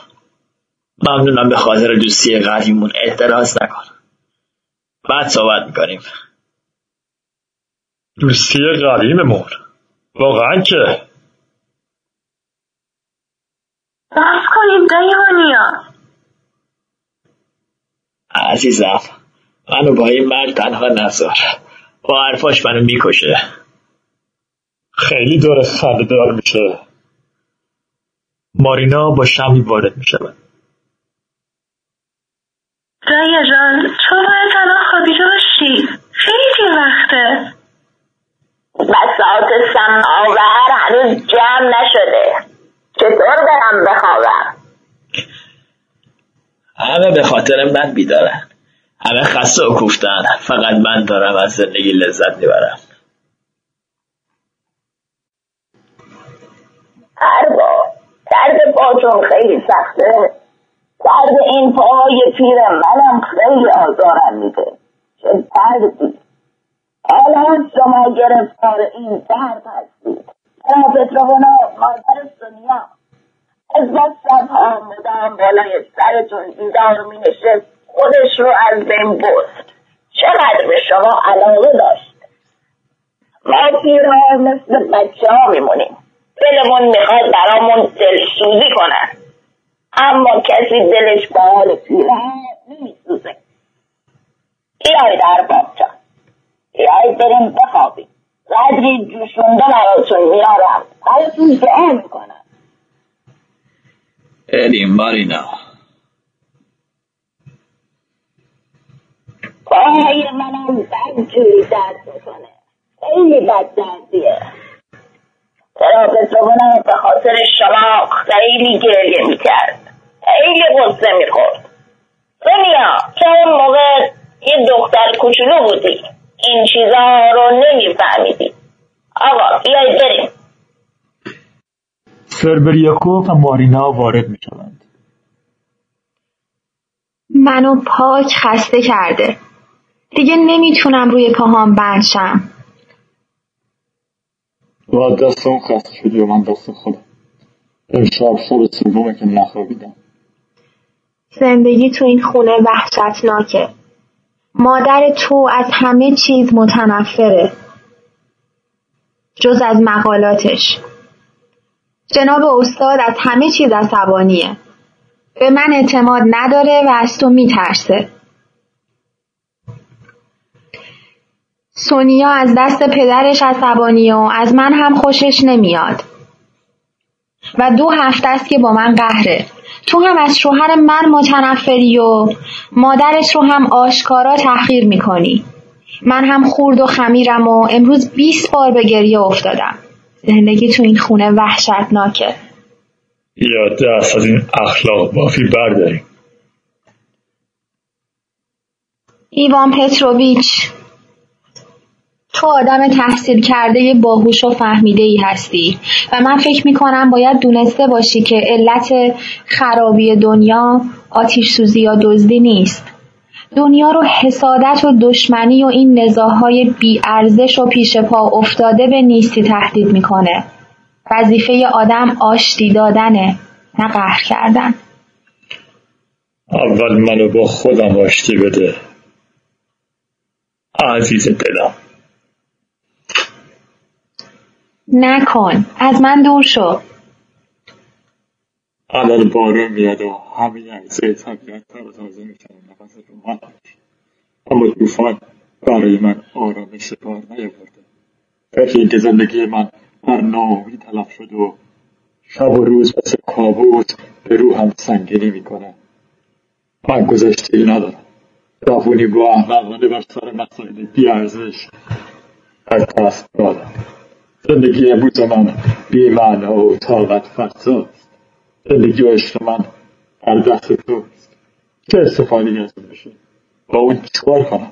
ممنونم به خاطر دوستی قدیمون. اعتراض نکن. بعد صحبت می‌کنیم. دوستی قدیممون. واقعا که. بس کنید دایوانیا عزیزم منو با این مرد تنها نذار. با حرفاش منو می‌کشه. خیلی داره خنده دار میشه. مارینا با شمی وارد می شود دایا جان تو باید الان خوابیده باشی. خیلی دیر وقته. بساط سماور هنوز جمع نشده. چطور برم بخوابم؟ همه به خاطر من بیدارن. همه خسته و کوفتن فقط من دارم از زندگی لذت می‌برم. ارباب درد پاتون خیلی سخته. درد این پاهای پیر منم خیلی آزارم میده. چه دردی. حالا شما گرفتار این درد هستید. اما پتروونا مادر سونیا از بس شبها مدام بالای سرتون. بیدار می نشست. خودش رو از بین برد. چقدر به شما علاقه داشت؟ ما پیرها مثل بچه ها میمونیم. دلمون می‌خواد برامون دلسوزی کنن اما کسی دلش به حال نمیسوزه. بیایید ارباب جان بیایید بریم بخوابیم. قدری جوشونده براتون میارم. براتون دعا می‌کنم بریم مارینا پاهای منم بدجوری درد می‌کنه. خیلی بد دردیه چرا به خاطر شما خیلی گریه می‌کرد. خیلی غصه می‌خورد. دنیا تو اون موقع یه دختر کوچولو بودی. این چیزا رو نمیفهمیدی. آقا بیایید بریم. سربریاکوف و مارینا وارد می شوند منو پاک خسته کرده. دیگه نمی‌تونم روی پاهام بند شم. و دست اون خسته شدی و من دست خودم. امشب شب سومه که نخوابیدم. زندگی تو این خونه وحشتناکه. مادر تو از همه چیز متنفره. جز از مقالاتش. جناب استاد از همه چیز عصبانیه. به من اعتماد نداره و از تو میترسه. سونیا از دست پدرش عصبانیه و از من هم خوشش نمیاد. و دو هفته است که با من قهره. تو هم از شوهر من متنفری و مادرش رو هم آشکارا تحقیر می‌کنی. من هم خورد و خمیرم و امروز بیست بار به گریه افتادم. زندگی تو این خونه وحشتناکه. یا دست از این اخلاق بافی برداریم ایوان پتروویچ. تو آدم تحصیل کرده باهوش و فهمیده ای هستی. و من فکر می کنم باید دونسته باشی که علت خرابی دنیا آتیش سوزی یا دزدی نیست. دنیا رو حسادت و دشمنی و این نزاهای بیارزش و پیش پا افتاده به نیستی تهدید می‌کنه. وظیفه آدم آشتی دادنه نه قهر کردن. اول منو با خودم آشتی بده. عزیز دلم. نکن. از من دور شو. الان بارون میاد و همه اجزای طبیعت تر و تازه میشن نفس رو من اما طوفان برای من آرامش بار نیاورده. فکر زندگی من بر ناامیدی تلف شد و شب و روز مثل کابوس به روحم سنگینی می‌کنه. من گذشته ندارم. جوونی با احمقانه بر سر مسائل بیارزش از دست دادم زندگی امروز من بیمعنا و طاقت فرساست زندگی و عشق من در دست توست. چه استفاده از بشه؟ با اون چیکار کنم؟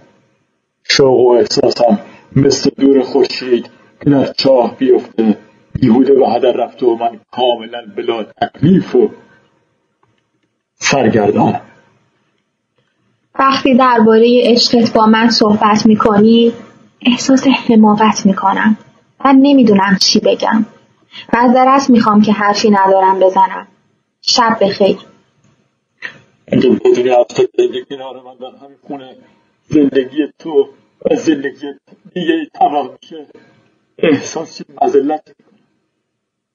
شوق و احساسم مثل دور خورشید که در چاه بیفته. بیهوده به هدر رفته و من کاملا بلا تکلیف و سرگردانم. وقتی درباره عشقت با من صحبت می‌کنی احساس حماقت می‌کنم. من نمی‌دونم چی بگم. معذرت می‌خوام که حرفی ندارم بزنم. شب بخیر. اگه بدونی زندگی کنار من در همین خونه. زندگی تو و زندگی دیگه تمام میشه. احساس مذلت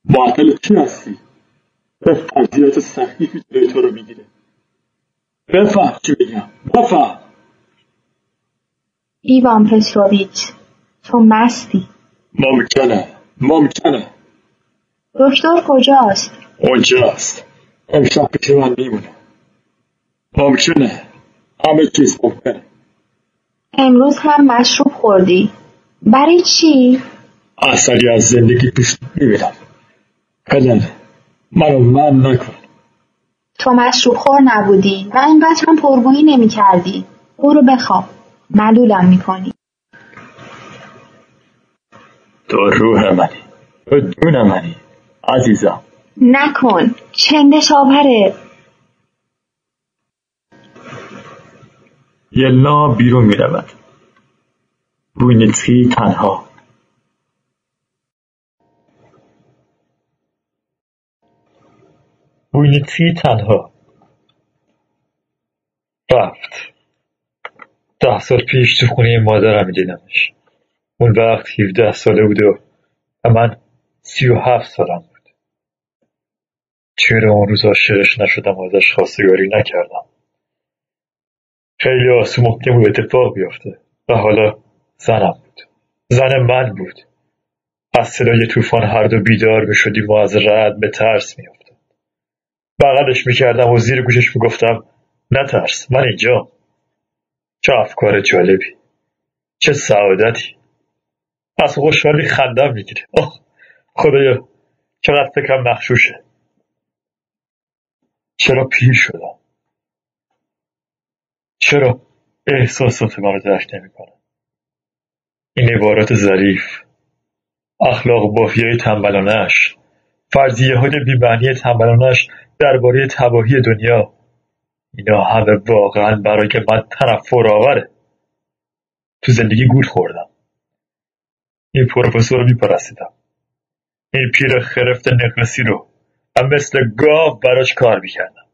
معطل چی هستی؟ به فرضیات سخیفی جلوی تو رو می‌گیره. بفهم چی بگم. بفهم. ایوان پتروویچ تو مستی. ممکنه. ممکنه. دکتر کجاست؟ اونجاست. امشب پیش من میمونه. ممکنه. همه چیز ممکنه. امروز هم مشروب خوردی. برای چی؟ اثری از زندگی پیش می‌بینم. هلن منو من نکن. تو مشروب خور نبودی و اینقدر هم پرگویی نمی کردی برو بخواب. ملولم می‌کنی. تو روح منی. تو جون منی. عزیزم نکن. چندش آوره؟ یلنا بیرون می‌رود. ووینیتسکی تنها. ووینیتسکی تنها. رفت. ده سال پیش تو خونه مادرم دیدمش اون وقت 17 ساله بود و من سی و هفت سالم بود. چرا اون روز عاشقش نشدم و ازش خواستگاری نکردم؟ خیلی آسون ممکن بود اتفاق بیفته و حالا زنم بود. زن من بود. از صدای طوفان هر دو بیدار می‌شدیم و از رعد به ترس میافتاد. بغلش می‌کردم و زیر گوشش می‌گفتم نترس من اینجا چه افکار جالبی. چه سعادتی. از خوشحالی خندم می‌گیره. خدایا چقدر فکرم مخشوشه. چرا پیر شدم؟ چرا احساسات رو درک نمی‌کنم؟ این عبارات ظریف اخلاق بافیای تنبلانش فرضیه های بیمعنی تنبلانش درباره تباهی دنیا. اینا همه واقعا برای من تنفر آوره. تو زندگی گول خوردم. این پروفسور رو میپرستیدم. این پیر خرفت نقرسی رو و مثل گاو براش کار می‌کردم.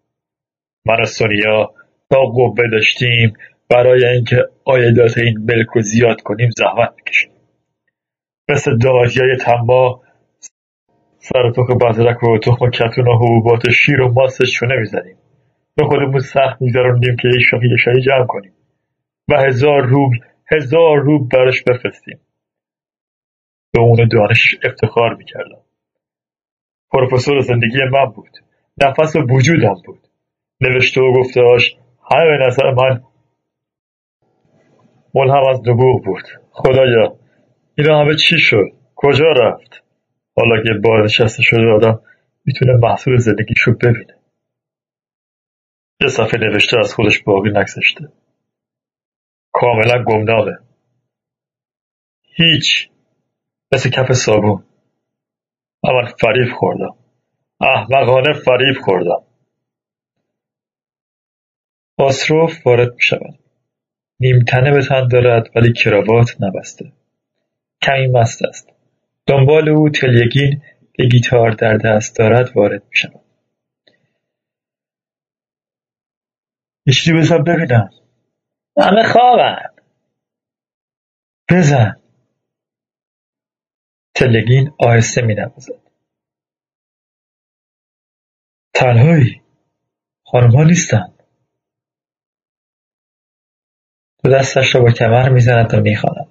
من و سونیا تا قوه داشتیم برای اینکه آیدات این ملک رو زیاد کنیم زحمت می‌کشیم مثل داغی های تنبا سر تخم بزرک و تخم کتون و حبوبات شیر و ماستش چونه می‌زنیم به خودمون سخت میگذروندیم که یک شاخی شاهی جمع کنیم. و هزار روبل هزار روب براش بفرستیم. به اون دانش افتخار می‌کردم. پروفسور زندگی من بود. نفس وجودم بود. نوشته و گفتهاش همه به نظر من ملهم از نبوغ بود. خدایا اینا همه چی شد؟ کجا رفت؟ حالا که بازنشسته شده آدم می‌تونه محصول زندگیشو ببینه. یه صفحه نوشته از خودش باقی نگذاشته. کاملا گمنامه. هیچ مثل کف صابون من فریب خوردم. احمقانه فریب خوردم. آسروف وارد می شود نیمتنه به تن دارد ولی کراوات نبسته. کمی مست است. دنبال او تلیگین که گیتار در دست دارد وارد می شود یه بزن ببینم. همه خوابن. بزن. تلگین آهسته می نوازد. تنهایی. خانمها نیستن. دو دستش را با کمر می‌زند و می‌خواند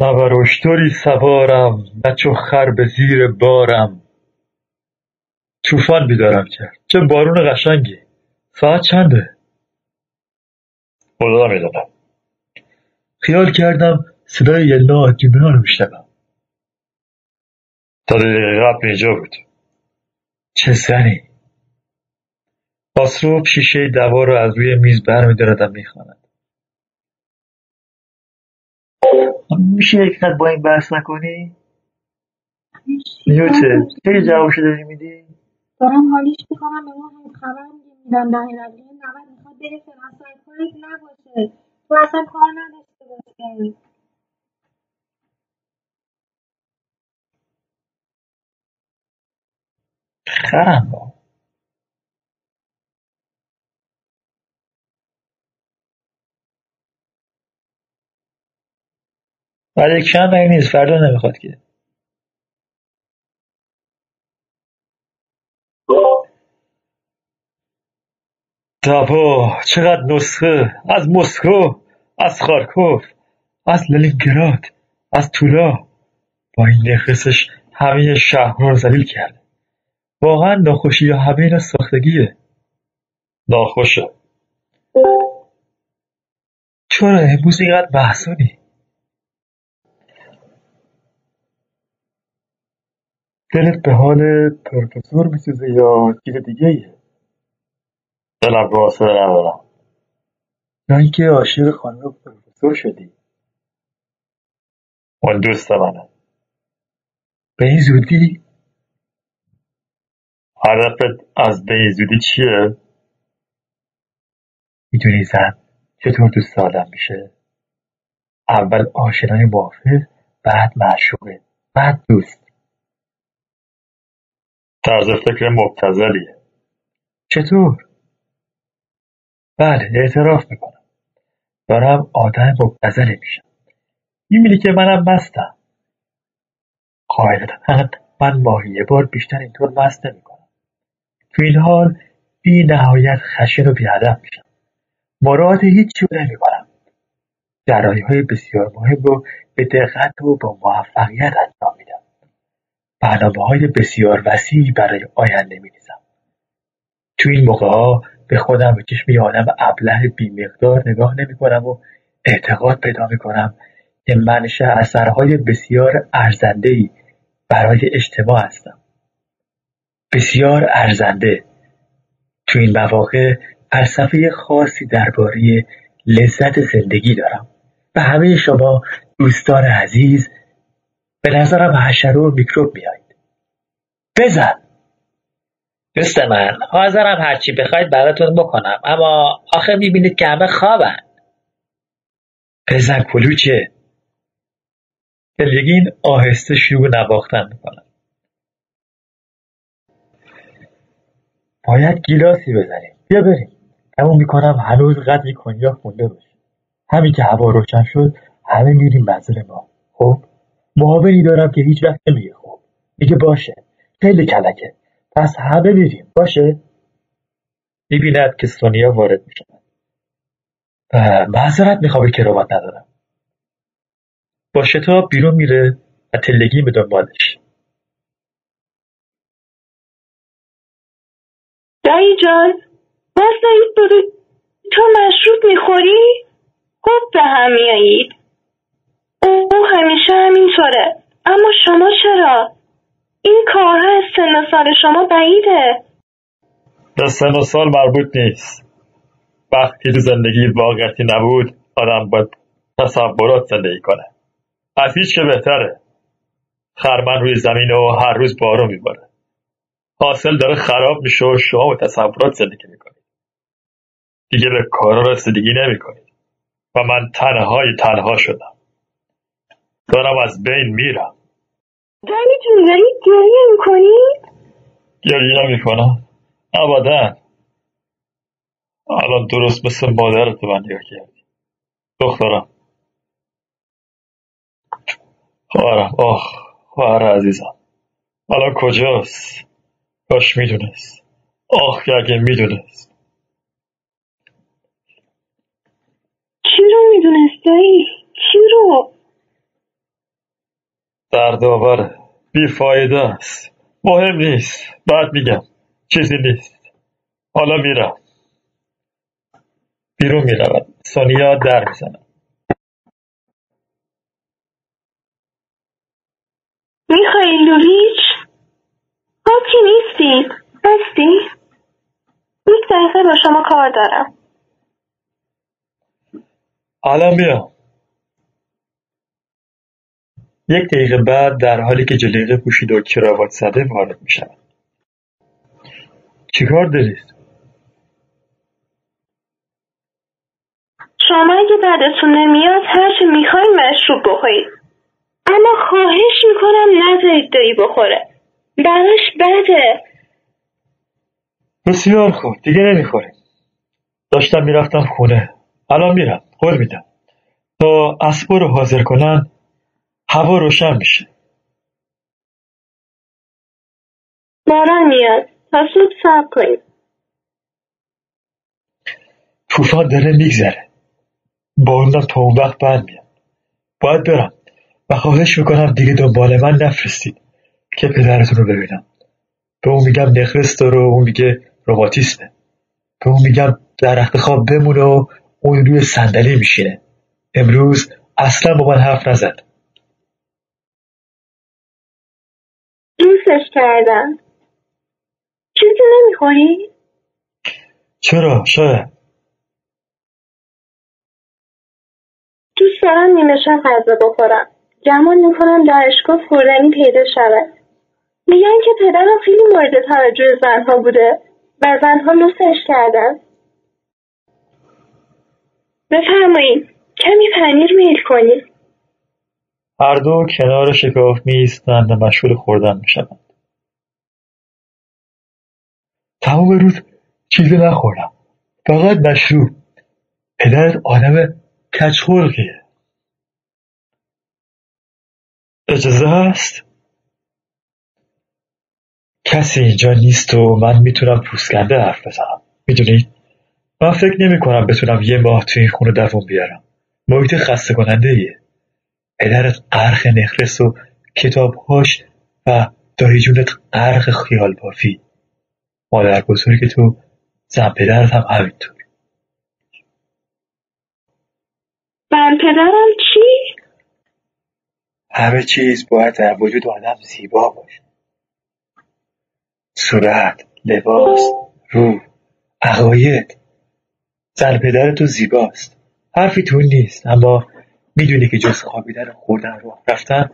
نه بر اشتری سوارم نه چو خر به زیر بارم. طوفان بیدارم کرد. چه بارون قشنگی. ساعت چنده؟ خدا می‌دانم خیال کردم صدای یلنا دیمنا رو میشنوم. تا دقیقه قبل اینجا بود. چه زنی. خسرو شیشه دوا رو از روی میز برمیدارد و می‌خواند. میشه یک با این بحث نکنی؟ نیوته خیلی جوابشو داری میدی؟ دارم حالیش می‌کنم به اون خبر میدم. در این نود می‌خواد بره فرانسه کارت نباشه. تو اصلا کار نداشته باشه خرم بعد یک شنبه نیست؟ فردا نمی‌خواد که. دبا چقدر نسخه؟ از مسکو از خارکوف از لنینگراد از تولا با این نخستش همه شهرها رو ذلیل کرده. واقعا ناخوشی یا همه اینا ساختگیه. ناخوشه چرا امروز اینقدر محسونی دلت به حال پروفسور میسوزه یا چیز دیگه ایه دلم به حوصله ندارم. یا اینکه عاشق خانم پروفسور شدی. اون دوست منه. به این زودی هدفت از به این زودی چیه؟ می‌دونی زن چطور دوست آدم میشه؟ اول آشنای موافق بعد معشوقه بعد دوست. طرز فکر مبتزلیه چطور؟ بله اعتراف می‌کنم. دارم آدم مبتزلی میشم. می‌بینی که منم مستم. قاعدتا من ماهی یه بار بیشتر اینطور مست نمی‌کنم. حال بی نهایت خشن و بیادم میشم مراد هیچی رو نمی‌کنم درایی های بسیار مهم رو به دقت و با موفقیت انجام میدم برنامه های بسیار وسیعی برای آینده میریزم تو این موقع ها به خودم به چشم یه آدم ابله بیمقدار نگاه نمی‌کنم و اعتقاد پیدا می‌کنم که منشأ اثرهای بسیار ارزندهای برای اجتماع هستم. بسیار ارزنده. تو این مواقع فلسفه خاصی درباره لذت زندگی دارم. به همه شما دوستان عزیز به نظرم حشره و میکروب میایید بزن. دوست من حاضرم هرچی بخواید براتون بکنم اما آخه می‌بینید که همه خوابن. بزن کلوچه. پلگین آهسته شروع نواختن می‌کنم باید گیلاسی بزنیم. بیا بریم. تموم می‌کنم هنوز قدری کنیاک مونده باشه. همین که هوا روشن شد همه میریم منزل ما. خب؟ معاونی دارم که هیچ وقت نمیگه خب. میگه باشه. خیلی کلکه. پس همه میریم باشه؟ می‌بیند که سونیا وارد می‌شود. معذرت می‌خوام کراوات ندارم. با شتاب بیرون میره و تلگی به دنبالش دایی جان. باز دارید تو مشروب می‌خوری؟ خوب به هم میایید. او همیشه همینطوره. اما شما چرا؟ این کارها از سن سال شما بعیده. به سن و سال مربوط نیست. وقتی تو زندگی واقعیتی نبود آدم باید تصورات زندگی کنه. از هیچ که بهتره. خرمن روی زمین و هر روز بارو میباره. حاصل داره خراب میشه و شما به تصورات زندگی می‌کنید. دیگه به کارا رسیدگی نمی‌کنید. و من تنهای تنها شدم. دارم از بین میرم. دایی جون داری گریه می‌کنی؟ گریه نمی‌کنم. ابدا. الان درست مثل مادرت من نگاه کردی. دخترم. خواهرم. آخ خواهر عزیزم. الان کجاست؟ کاش می‌دونست. آخ که اگه می‌دونست. کی رو می‌دونست دایی؟ کی رو؟ دردآوره بیفایده است. مهم نیست. بعد میگم. چیزی نیست. حالا میرم. بیرون می‌رود سونیا در می‌زند میخائیلوویچ ببین هستی؟ یک دقیقه با شما کار دارم. الان میام یک دقیقه بعد در حالی که جلیقه پوشیده و کراوات زده وارد میشم چیکار دارید؟ شما اگه بعدتون نمیاد هرچی می‌خواین مشروب بخورید. اما خواهش می‌کنم نذارید دایی بخوره. براش بده. بسیار خوب دیگه نمی‌خوریم داشتم می‌رفتم خونه. الان میرم قول میدم. تا اسبا رو حاضر کنن هوا روشن میشه. باران میاد. تا صبح صبر کنید طوفان داره میگذره. بارونم تا اون وقت بند میاد باید برم. و خواهش می‌کنم دیگه دنبال من نفرستید. که پدرتون رو ببینم. به اون میگم نخرس داره و اون میگه روماتیسمه به اون میگم در رخت خواب بمونه و اون روی صندلی میشینه. امروز اصلا با من حرف نزد دوستش کردم. چیزی نمی‌خوری؟ چرا؟ شاید. دوست دارم نیمه شب غذا بخورم. گمان می‌کنم دانشگاه خوردنی پیدا شود. میگن که پدرم خیلی مورد توجه زنها بوده و زنها دوستش کردن. بفرمایید کمی پنیر میل کنید. هر دو کنار شکاف میایستند و مشغول خوردن می‌شوند. تمام روز چیزی نخوردم. فقط مشروب. پدرت آدم کچخلقیه اجازه هست کسی اینجا نیست و من می‌تونم پوسکنده حرف بزنم. می‌دونید؟ من فکر نمی کنم بتونم یه ماه تو این خونه دووم بیارم. محیط خسته کننده ایه پدرت غرق نخرس و کتابهاش و دایی جونت غرق خیال بافی مادر بزرگ تو زن پدرت هم همینطور. زن پدرم چی؟ همه چیز باید در وجود آدم زیبا باشه. صورت لباس رو عقاید. زن پدر تو زیباست. حرفی تو نیست اما می‌دونی که جز خوابیدن و خوردن رو رفتن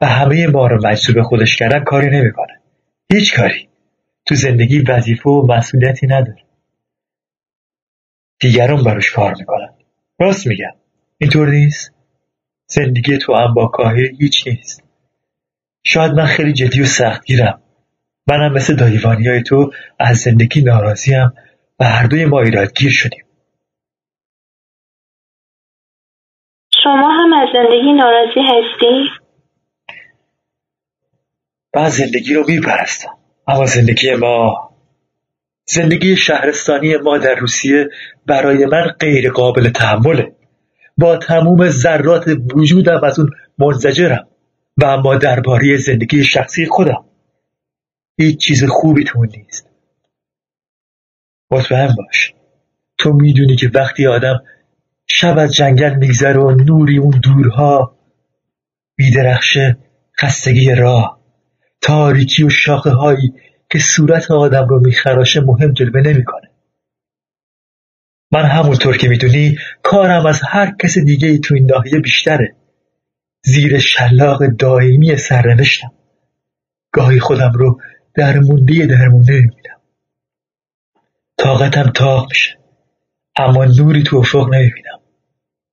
و همه ما رو مجذوب خودش کردن کاری نمی‌کنه. هیچ کاری. تو زندگی وظیفه و مسئولیتی نداره. دیگران براش کار می‌کنن. راست میگم. اینطور نیست؟ زندگی تو هم با کاهی هیچ نیست. شاید من خیلی جدی و سختگیرم. منم مثل دایوانی های تو از زندگی ناراضیم و هر دوی ما ایرادگیر شدیم. شما هم از زندگی ناراضی هستی؟ من زندگی رو میپرستم اما زندگی ما زندگی شهرستانی ما در روسیه برای من غیر قابل تحمله. با تموم ذرات وجودم از اون منزجرم و اما درباره زندگی شخصی خودم. هیچ چیز خوبی تو نیست. مطمئن باش. تو می‌دونی که وقتی آدم شب از جنگل میگذره و نوری اون دورها میدرخشه خستگی راه. تاریکی و شاخه هایی که صورت آدم رو میخراشه مهم جلوه نمی‌کنه. من همونطور که می‌دونی کارم از هر کس دیگه ای تو این ناحیه بیشتره. زیر شلاق دائمی سرنوشتم. گاهی خودم رو درمونده درمونده می‌بینم طاقتم تاق میشه. اما نوری تو افق نمی‌بینم.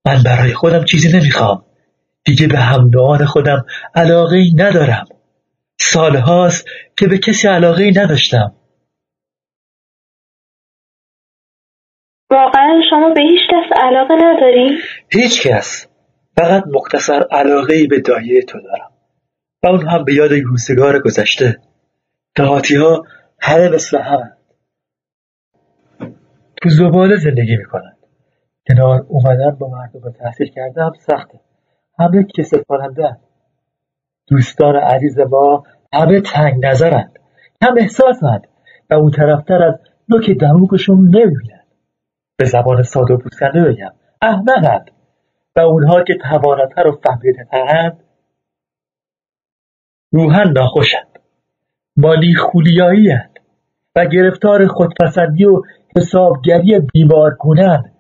من برای خودم چیزی نمی‌خوام. دیگه به هم خودم علاقه ای ندارم. سالهاست که به کسی علاقه ای نداشتم. واقعا شما به هیچ کس علاقه نداری؟ هیچ کس. فقط مختصر علاقه ای به دایه تو دارم. و اون هم به یاد روزگار گذشته. دهاتی ها همه مثل هم تو زباله زندگی می‌کنند کنار اومدن با مردم تحصیل کرده هم سخته. همه کسل کننده دوستان عزیز ما همه تنگ نظرند. کم احساسند و اون طرفتر از نوک دموقشون نمی‌بینند به زبان ساده و پوسکنده بگم احمقند. و اونها که تواناتر و فهمیده ترند روحن ناخوشند. مالی خولیایی و گرفتار خودپسندی و حسابگری بیمارگونند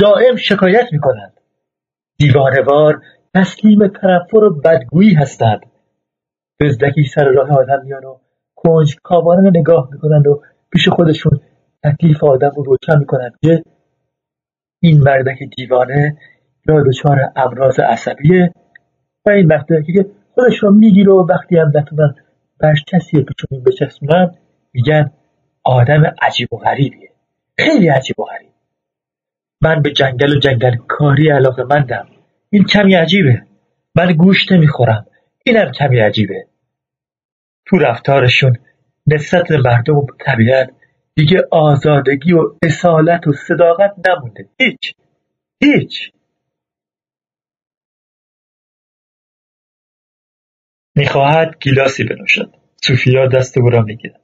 دائم شکایت می‌کنند. دیوانوار تسلیم تنفر و بدگویی هستند. بزدکی سر راه آدم میان و کنج کامانه نگاه می‌کنند و پیش خودشون تکلیف آدم رو روشن می‌کنند که این مردک دیوانه یا دچار امراض عصبیه و این مردکی که خودش رو می‌گیره و وقتی هم نتونن برش کسی رو پیشونین بچسبونن میگن آدم عجیب و غریبیه. خیلی عجیب و غریب. من به جنگل و جنگل کاری علاقه مندم. این کمی عجیبه. من گوشت نمی‌خورم اینم کمی عجیبه. تو رفتارشون نسبت مردم و طبیعت دیگه آزادگی و اصالت و صداقت نمونده. هیچ. هیچ. می‌خواهد گیلاسی بنوشد. سوفیا دست او را می‌گیرد.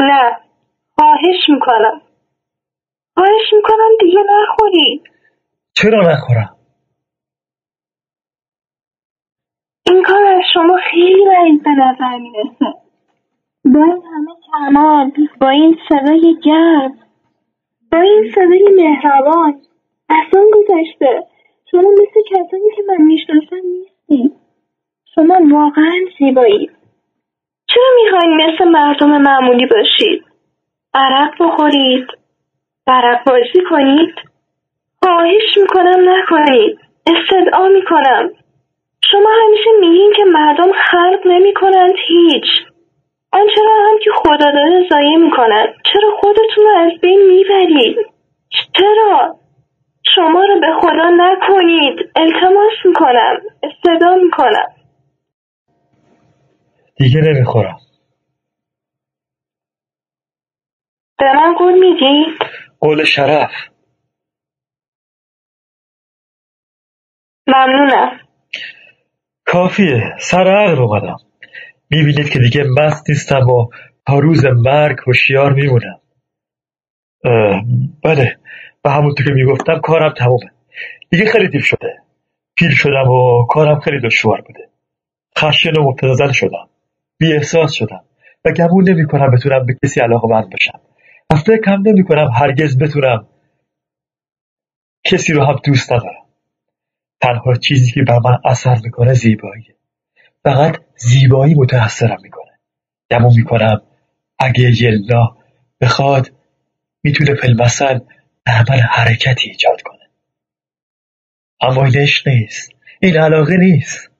نه خواهش می‌کنم. خواهش می‌کنم دیگه نخوری. چرا نخورم؟ این کار از شما خیلی بعید به نظر می‌رسه. با این همه کمال با این صدای گرم با این صدای مهربان اصلا گذشته. شما مثل کسانی که من می‌شناسم نیستی. شما واقعا زیبایی. چرا می‌خواین مثل مردم معمولی باشید؟ عرق بخورید. عرق بازی کنید. خواهش می‌کنم نکنید. استدعا می‌کنم. شما همیشه میگین که مردم خلق نمی‌کنند هیچ. آنچه را هم که خدا داره ضایع می‌کنند چرا خودتون رو از بین می‌برید؟ چرا؟ شما رو به خدا نکنید. التماس می‌کنم. استدا می‌کنم. دیگه نمی‌خورم. به من قول می‌دید قول شرف. ممنونم. کافیه. سر عقل اومدم می‌بینید که دیگه مست نیستم و تا روز مرگ هوشیار میمونم. بله. و همونطور که می‌گفتم کارم تمومه. دیگه خیلی دیر شده. پیر شدم و کارم خیلی دشوار بوده. خشن و مبتزل شدم. بی احساس شدم. و گمون نمی کنم بتونم به کسی علاقه من بشم. و فکرم نمی کنم هرگز بتونم کسی رو هم دوست ندارم. تنها چیزی که بر من اثر می‌کنه زیباییه فقط زیبایی متأثرم می‌کنه. گمون می‌کنم اگه یلا بخواد می‌تونه فیلمسل عمل حرکتی ایجاد کنه. اما این عشق نیست. این علاقه نیست.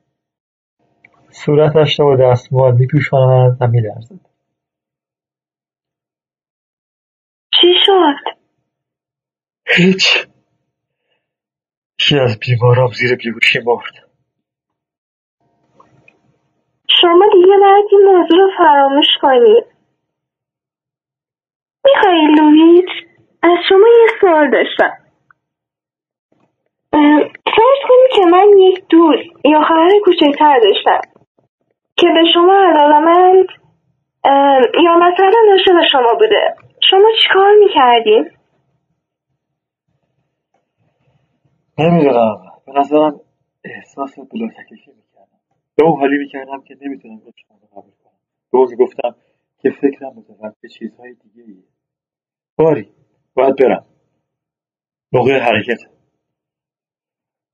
صورتش را با دستمال میپوشاند و میلرزد. چی شد؟ هیچ. یکی از بیمارام زیر بیهوشی مرد. شما دیگه باید این موضوع رو فراموش کنید میخوایی لویت از شما یه سوال داشتم. فرض کنید که من یک دوست یا خواهر کوچکتر داشتم که به شما علاقمند یا مثلا به شما بوده. شما چیکار می‌کردین؟ نمی‌دونم. به نظرم احساس بلا می‌کردم. به اون حالی می‌کردم که نمی‌تونم شما رو قبول کنم. به می‌گفتم که فکرم متوجه چیزهای دیگه ایه باری. باید برم. موقع حرکت.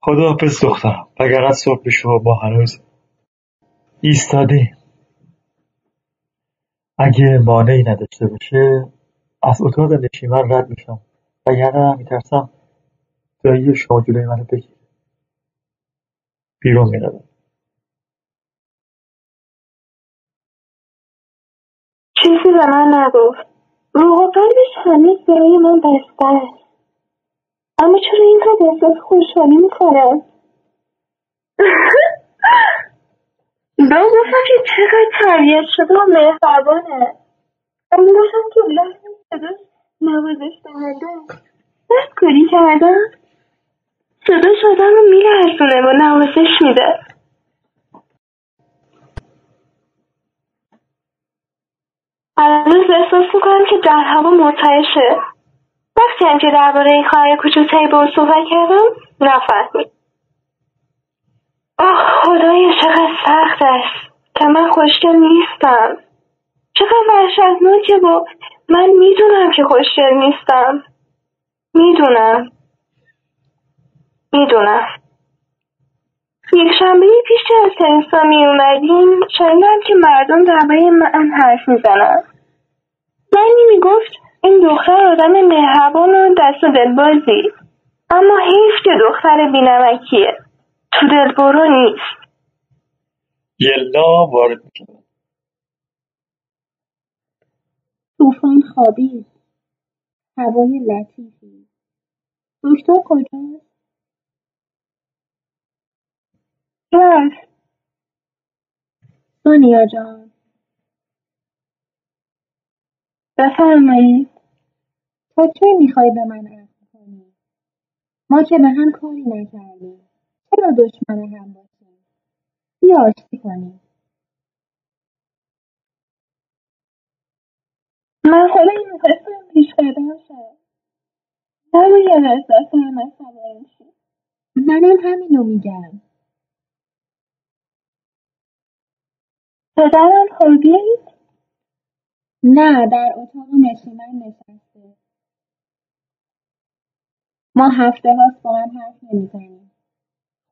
خدا حافظ دخترم. وگرنه صبح بشه و ما هنوز ایستاده اگه مانعی نداشته باشه از اتاق نشیمن رد میشم. وگرنه میترسم دایی شما جلوی منو بگیره. بیرون می‌روم. چیزی به من نگفت. روح و قلبش هنوز برای من بسته است. اما چرا اینقدر احساس خوشحالی می‌کنم؟ با گفتم که چقدر تربیت شده و مهربانه. اما گفتم که لحن صداش نوازش دهنده دست کاری کردم. صداش آدم رو میلرزونه و نوازش میده. هنوز احساس می‌کنم که در هوا مرتعشه وقتی هم که درباره این خواهر کوچولتری به او صحبت کردم نفهمید. آه خدای چقدر سخت است. که من خوشگل نیستم. چقدر وحشتناکه با من می‌دونم که خوشگل نیستم. می‌دونم. می‌دونم. یک شنبه پیش که از تنسا می اومدیم شنیدم که مردم درباره من حرف می‌زنن. زنی می‌گفت این دختر آدم مهربان و دست و دلبازی. اما حیف که دختر بینمکیه. تو دلبرو نیست. یلا وارد می‌شود. طوفان خوابید. هوای لطیفی. دکتر کجاست؟ رفت دنیا جان. بفرمایید. تا کی می‌خوای به من عهد کنی؟ ما که به هم کاری نکردیم. چرا دشمن هم باشیم بیا آشتی کنیم. من خودم می‌خواستم پیش قدم شم. نباید از دست هم عصبانی شی منم همینو میگم. پدرم خوابید؟ نه در اتاق نشیمن نشسته. ما هفته هاست با هم حرف نمی‌زنیم.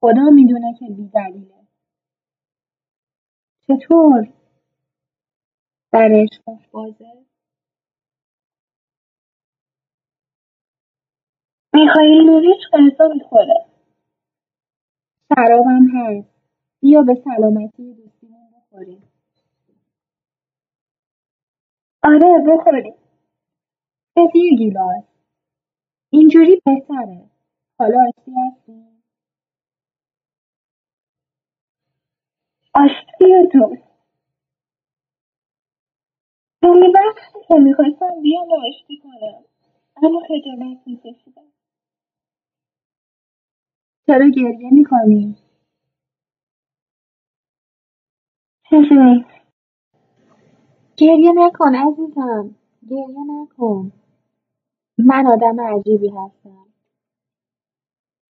خدا می‌دونه که بی دلیله. چطور؟ در عشقش بازه؟ میخائیل نوریچ غذا می‌خوره شرابم هست. بیا به سلامتی دوستیمون بخوریم. آره بخوریم. بده یه گیلاس. اینجوری بهتره. حالا آشتی هستیم. آشتی و دوست خیلی وقتی که می‌خواستم بیام و آشتی کنم. اما خجالت میکشیدم. چرا گریه می‌کنی؟ چیزی نیست گریه نکن عزیزم. گریه نکن. من آدم عجیبی هستم.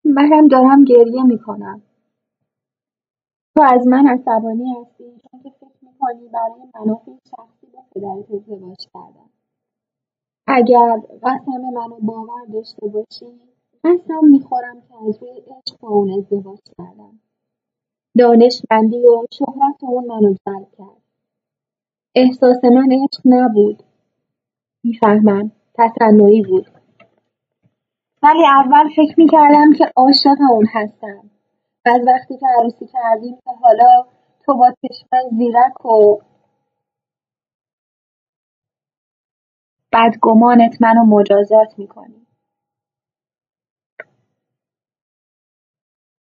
منم دارم گریه می‌کنم. تو از من عصبانی هستی؟ چون که فکر می‌کنی برای منافع شخصی با پدرت ازدواج کردم. اگر قسم منو باور داشته باشی قسم می‌خورم که از روی عشق با اون ازدواج کردم. دانشمندی و شهرت اون منو جلب کرد. احساس من عشق نبود. می‌فهمم تصنعی بود. ولی اول فکر می‌کردم که عاشق اون هستم. و وقتی که عروسی کردیم تا حالا تو با چشمای زیرک و بدگمانت منو مجازات می‌کنی.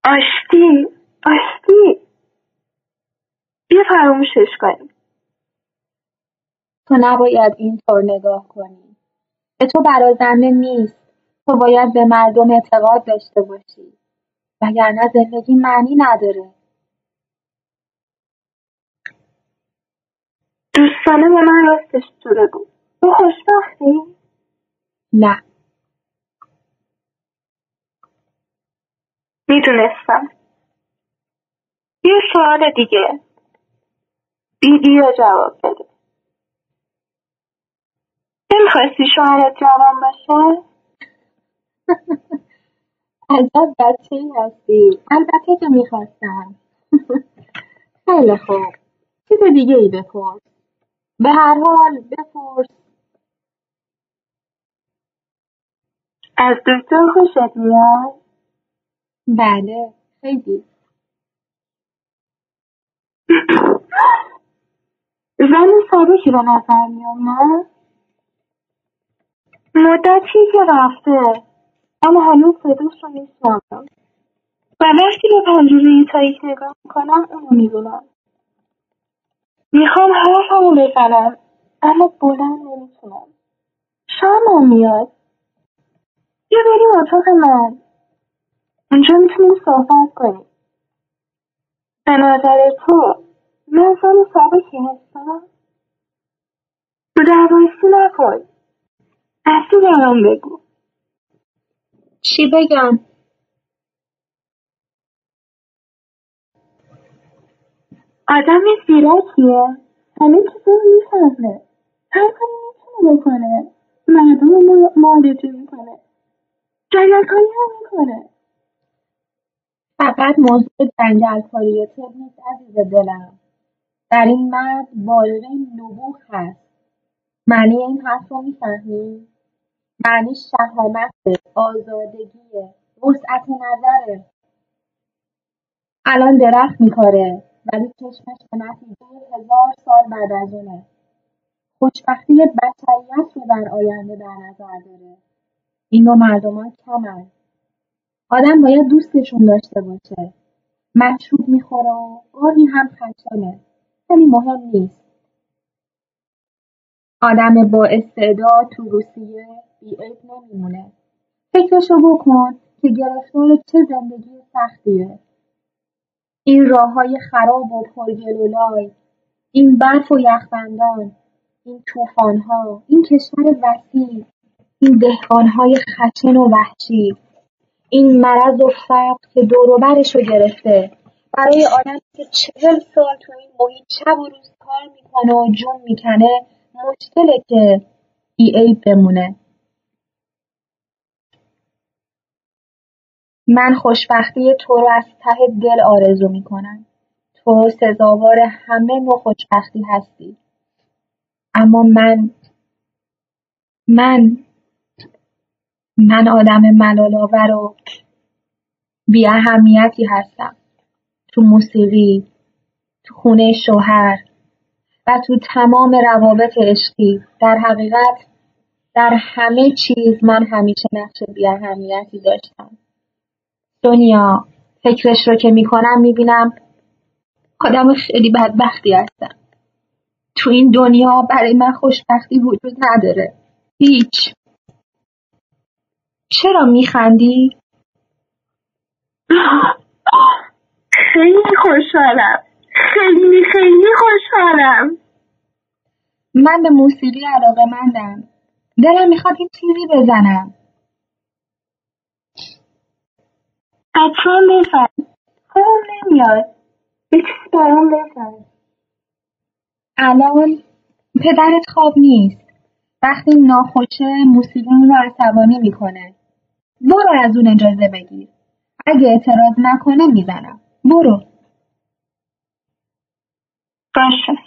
آشتی؟ آشتی؟ بیا فراموشش کنیم. تو نباید اینطور نگاه کنی. به تو برازنده نیست. تو باید به مردم اعتقاد داشته باشی. وگرنه زندگی معنی نداره. دوستانه به من راستش تو بگو. تو خوشبختی؟ نه. می‌دونستم. یه سوال دیگه. بیدی یا جواب بده. نمی‌خواستی شوهرت جوان باشه؟ عجب بچه ای هستی. البته که می‌خواستم. خیلی خوب. چیز دیگه ای بپرس. به هر حال بپرس. از دکتر خوشت میاد؟ بله خیلی. زن سابقی به نظر میاد نه مدتی که رفته. اما هنوز صداش رو میشنوم و وقتی به پنجره تاریک نگاه می‌کنم اونو می‌بینم. می‌خوام حرفمو بزنم اما بلند نمی‌تونم. شرمم میاد. بیا بریم اتاق من. اونجا می‌تونیم صحبت کنیم. به نظر تو من زن سابقی هستم؟ رو دربایستی نکن. اصلی برام بگو. چی بگم؟ آدم زیرکیه. همه چیزا رو می‌فهمه. هر کاری می‌تونه بکنه. مردم رو معالجه می‌کنه. جنگلکاری هم می‌کنه. فقط موضوع جنگلکاری و طب نیست عزیز دلم. در این مرد بالغ نبوغ هست. معنی این حرف رو می‌فهمی؟ معنی شهامت آزادگیه وسعت نظره الان درخت میکاره ولی چشمش به نتیجه هزار سال بعد از اونه. خوشبختی بشریت رو در آینده در نظر داره. این نوع مردمان کمن. آدم باید دوستشون داشته باشه. مشروب می‌خوره و گاهی هم خشنه. ولی مهم نیست. آدم با استعداد تو روسیه بیعیب نمیمونه. فکرشو بکن که گرفتار چه زندگی سختیه. این راه های خراب و پرگل و لای این برف و یخبندان این ها، این کشور وسیع این های خشن و وحشی این مرض و فقر که دور و رو گرفته. برای آدمی که چهل سال تو این محیط شب و روز کار می‌کنه و جون می‌کنه مشکله که بیعیب بمونه. من خوشبختی تو رو از ته دل آرزو می‌کنم. تو سزاوار همه نوع خوشبختی هستی. اما من من من آدم ملالآور و اهمیتی هستم. تو موسیقی تو خونه شوهر و تو تمام روابط عشقی. در حقیقت در همه چیز من همیشه نقش اهمیتی داشتم. دنیا فکرش رو که می‌کنم می‌بینم آدم خیلی بدبختی هستم. تو این دنیا برای من خوشبختی وجود نداره. هیچ. چرا میخندی؟ خیلی خوشحالم. خیلی خیلی خوشحالم. من به موسیقی علاقه مندم. دلم می‌خواد این چیزی بزنم. حتما بزن خوبم نمیاد. یه چیزی برام بزن الان پدرت خواب نیست. وقتی ناخوشه موسیقی رو عصبانی می‌کنه. برو از اون اجازه بگیر. اگه اعتراض نکنه می‌زنم. برو. باشه.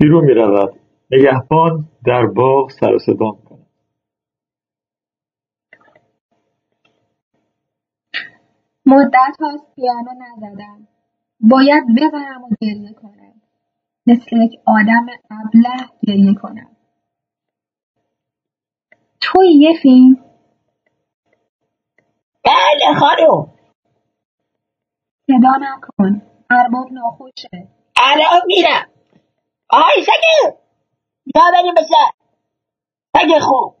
بیرون می‌رود. نگهبان در باغ سر و صدا می‌کنه مدت هاست پیانو نزدم باید ببرم و گریه کنم. مثل یک آدم ابله گریه کنم. توی یه فیلم بله خانم. صدا نکن. ارباب ناخوشه. الان میرم. آی سگه. یا بریم مثل سگ خوب.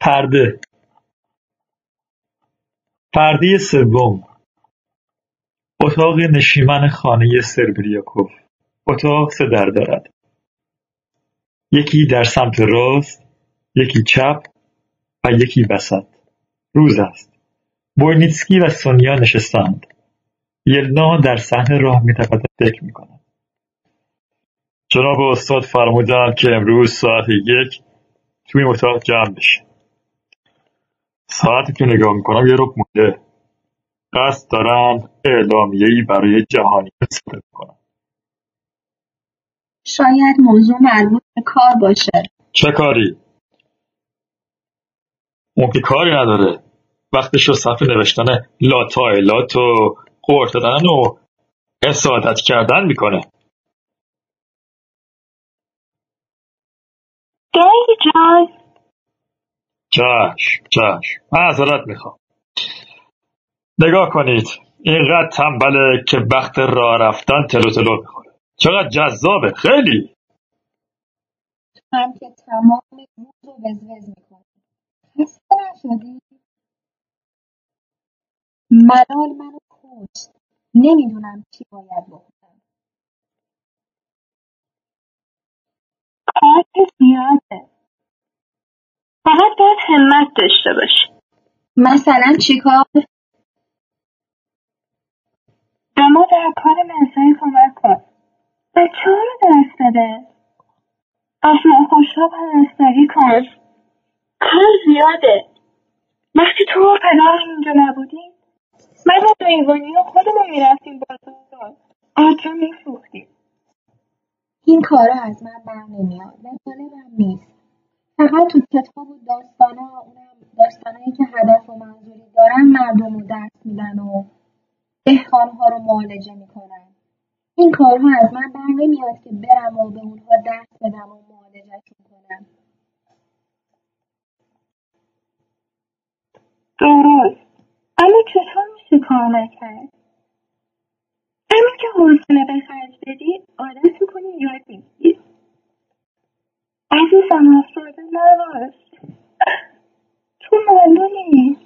پرده. پرده سوم. اتاق نشیمن خانه سربریاکوف. اتاق سه در دارد. یکی در سمت راست یکی چپ و یکی وسط. روز است. بوینیتسکی و سونیا نشستند. یلنا در صحن راه میتپد فکر می‌کند. جناب استاد فرمودند که امروز ساعت یک توی اتاق جمع بشه ساعتی که نگاه می‌کنم یه رب مونده. قصد دارن اعلامیهای برای جهانی صادر کنن شاید موضوع مربوط به کار باشه. چه کاری؟ اون که کاری نداره. وقتش رو صفحه نوشتن لاتایلات و قورت دادن و حسادت کردن می‌کنه. گری جان. چشم چشم. معذرت می‌خوام. نگاه کنید اینقدر تنبله که وقت راه رفتن تلو تلو می‌خوره. چقدر جذابه. خیلی. هم که تمام روز رو وزوز می‌کنه. خسته نشدی؟ ملال منو کشت. نمی‌دونم چی باید بکنم کارت زیاده. فقط باید همت داشته باشی. مثلا چیکار به ما در کار مسایی کمک کن. بچه ها رو درس بده؟ از ناخوشها پرستاری کن. کار زیاده. وقتی تو و پدر اینجا نبودیم من و دیوانی ها خودمون می‌رفتیم بازار آجا میفروختیم. این کارا از من بر نمیاد به جانبم نیست. فقط تو کتاب و داستانا اونم داستانایی که هدف و منظوری دارن مردم رو درس میدن و دهقانها رو معالجه می‌کنن. این کارها از من بر نمیاد که برم و به اونها درس بدم و معالجهشون کنم. درست. اما چطور میشه کار نکرد؟ همین که حوصله به خرج بدی عادت می‌کنی یاد می‌گیری عزیزم افسرده نباش. تو معلولی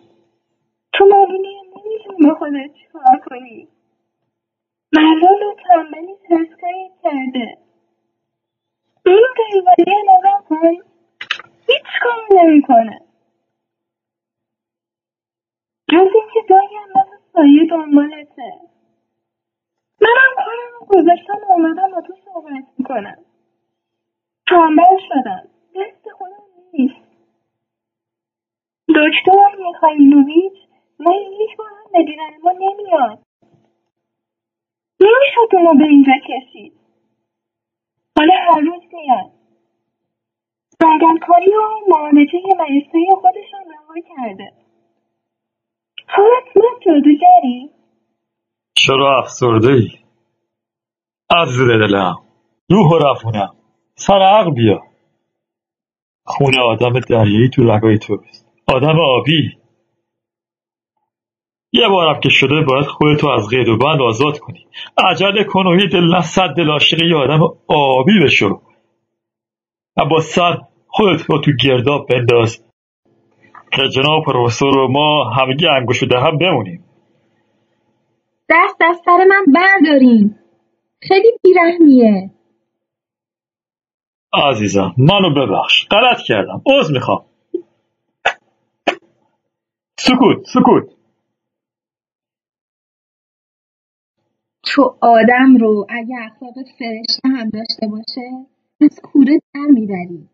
تو معلولی نمی‌تونی به خودت چیکار کنی. معلول و تنبلی تسخیر کرده. این دیواری نگاه کن. هیچ کار نمی‌کنه. جز اینکه گاهی هم مثل سایه دنبالته. منم کارم گذاشتم و اومدم با تو صحبت می‌کنم. تنبل شدم. دست خودم نیست. دکتر میخایلوویچ نه یک بار هم به ما نمیاد. نمی‌شد اونو به اینجا کشید حالا هر روز میاد. بدنکاری و معالجه مریضای خودشان رها کرده. تو حتما جادوگری؟ چرا افسرده ای؟ عزیز دلم روح و رفونم سر عقل بیا. خون آدم دریایی تو رگای توست آدم آبی. یه بارم که شده باید خودتو از قید و بند آزاد کنی. عجله کن و یه دل صد دل یه آدم آبی بشو. و با سر خودت رو تو گرداب بنداز. که جناب پروفسور و ما همگی انگوش به هم بمونیم. دست از سر من بردارین. خیلی بیرحمیه. عزیزم منو ببخش. غلط کردم. عذر می‌خوام. سکوت سکوت. تو آدم رو اگه اخلاقت فرشته هم داشته باشه از کوره در می‌بری.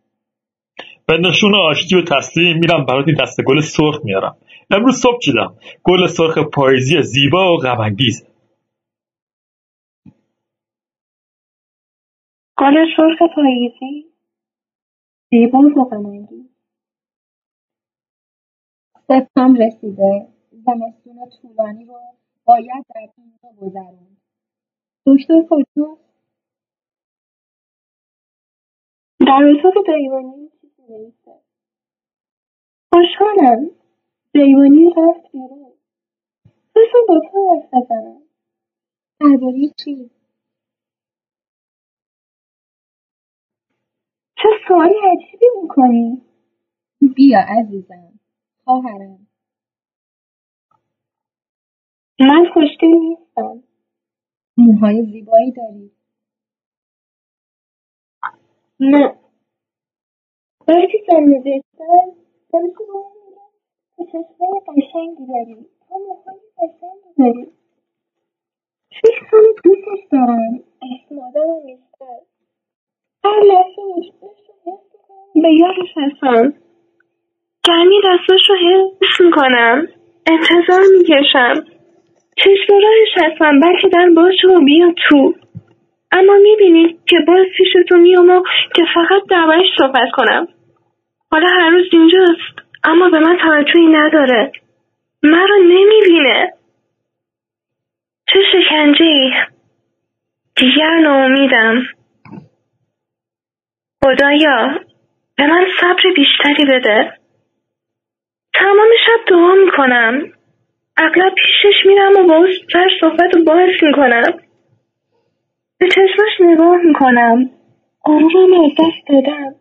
به نشون آشتی و تسلیم میرم برات این دسته گل سرخ میارم. امروز صبح چیدم؟ گل سرخ پاییزی زیبا و غمانگیز. گل سرخ پاییزی زیبا و غمانگیز. سپتامبر رسیده. زمستون طولانی رو باید در اینجا گذروند. دکتر کجاست در اتاق دیوانی چیزی نوشته خوشحالم. دیوانی رفت بیرون. خواستم با تو حرف بزنم. درباره چی؟ چه سوالی عجیبی می‌کنی؟ بیا عزیزم. خواهرم. من خوشگل نیستم. موهای زیبایی داری. نه. وقتی سن زشتم همیشه به من میگن تو چشمای قشنگی داری. تو موهای قشنگی داری. فکر کنم دوستش دارم. اسم آدمم بیشتر. هر لحظه مشکلش رو حس می‌کنم. به یادش هستم. گرمی دستاش رو حس می‌کنم. انتظار می‌کشم. چشم راهش هستم بلکه در باشه و بیا تو. اما می‌بینی که باز پیش تو میام که فقط دربارش صحبت کنم. حالا هر روز اینجاست. اما به من توجهی نداره. من رو نمی‌بینه. چه شکنجه ای دیگر ناامیدم. خدایا به من صبر بیشتری بده. تمام شب دعا می‌کنم. اغلب پیشش میرم و با او سر صحبت رو باعث می‌کنم. به چشمش نگاه می‌کنم. غرورم از دست دادم.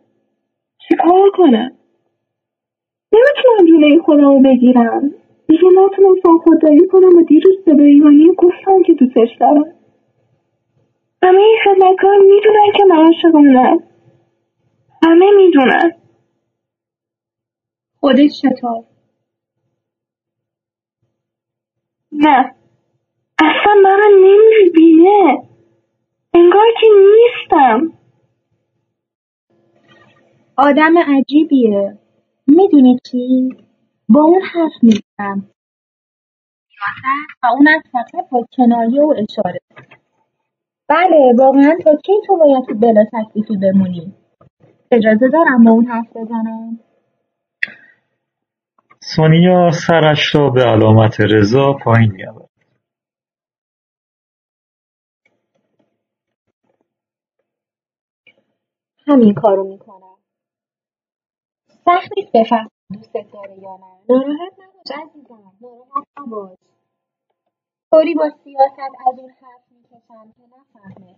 چیکار کنم؟ نمی‌تونم جلوی خودم رو بگیرم. دیگه نتونستم خودداری کنم و دیروز به ایوانی گفتم که دوستش دارم. همه این خدمتکار می‌دونن که من عاشق اونم همه می‌دونن. خودت چطور؟ نه. اصلا من نمی‌بینه. انگار که نیستم. آدم عجیبیه. می‌دونی چی؟ با اون حرف می‌زنم. و اونم فقط با کنایه و اشاره. بله واقعا تا کی تو باید تو بلا تکلیفی بمونی؟ اجازه دارم با اون حرف بزنم؟ سونیا سرش را به علامت رضا پایین میآورد. همین کارو می‌کنم. سخت نیست بفهم دوستت داره یا نه؟ ناراحت نباش عزیزم ناراحت نباش. طوری با سیاست از اون حرف می‌کشم که نفهمه.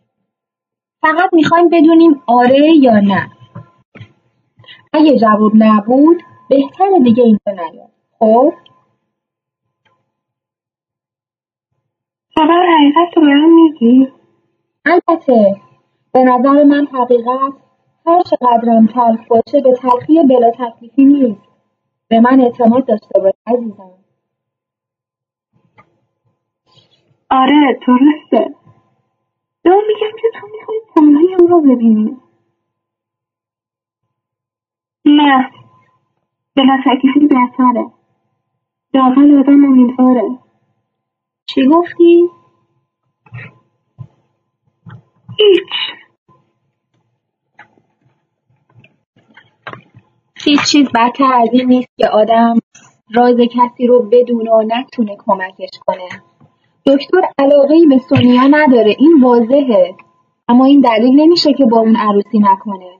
فقط می‌خوایم بدونیم آره یا نه. اگه جواب نبود بهتره دیگه اینجا نیاد. خب؟ خبر حقیقت رو به میگی؟ البته به نظر من حقیقت هر چقدرم تلخ باشه به تلخی بلا تکلیفی نیست. به من اعتماد داشته باش عزیزم. آره درسته. دارم میگم که تو می‌خوای تنهایی او رو ببینی. نه. بلا تکلیفی بهتره. لااقل آدم امیدواره. چی گفتی؟ هیچ. هیچ چیز بدتر از این نیست که آدم راز کسی رو بدونه و نتونه کمکش کنه. دکتر علاقه به سونیا نداره. این واضحه. اما این دلیل نمیشه که با اون عروسی نکنه.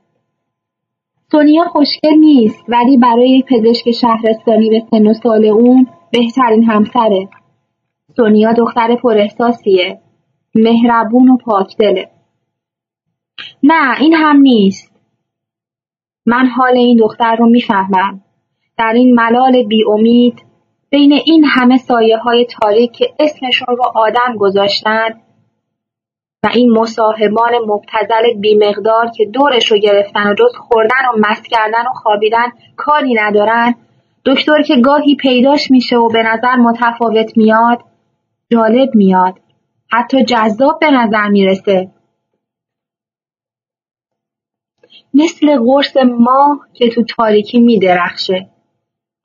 سونیا خوشگل نیست ولی برای یک پزشک شهرستانی به سن و سال اون بهترین همسره. سونیا دختر پر احساسیه. مهربون و پاکدله. نه این هم نیست. من حال این دختر رو می‌فهمم. در این ملال بی امید بین این همه سایه های تاریک که اسمشون رو آدم گذاشتن و این مصاحبان مبتزل بیمقدار که دورش رو گرفتن و جز خوردن و مست کردن و خوابیدن کاری ندارن دکتر که گاهی پیداش میشه و به نظر متفاوت میاد جالب میاد. حتی جذاب به نظر می‌رسه. مثل قرص ماه که تو تاریکی میدرخشه.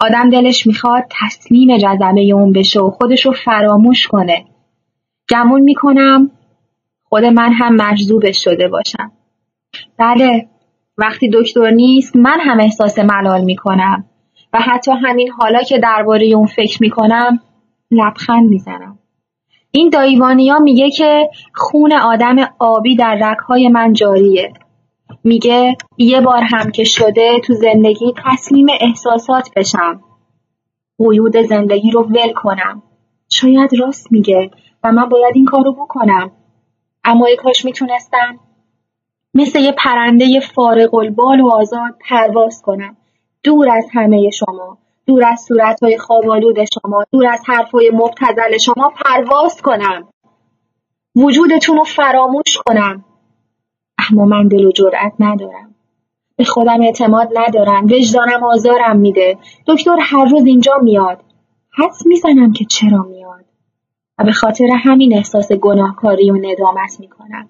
آدم دلش می‌خواد تسلیم جذبه اون بشه و خودش رو فراموش کنه. گمون می‌کنم خود من هم مجذوبش شده باشم. بله وقتی دکتر نیست من هم احساس ملال می‌کنم. و حتی همین حالا که درباره اون فکر می‌کنم لبخند می‌زنم. این دایوانیا میگه که خون آدم آبی در رگهای من جاریه. میگه یه بار هم که شده تو زندگی تسلیم احساسات بشم. قیود زندگی رو ول کنم. شاید راست میگه و من باید این کارو بکنم. اما ای کاش می‌تونستم مثل یه پرنده فارغ البال و آزاد پرواز کنم. دور از همه شما دور از صورتهای خوابالود شما دور از حرفهای مبتزل شما پرواز کنم. وجودتون رو فراموش کنم. اما من دل و جرأت ندارم. به خودم اعتماد ندارم. وجدانم آزارم میده. دکتر هر روز اینجا میاد. حدس می‌زنم که چرا میاد؟ و به خاطر همین احساس گناهکاری و ندامت می‌کنم.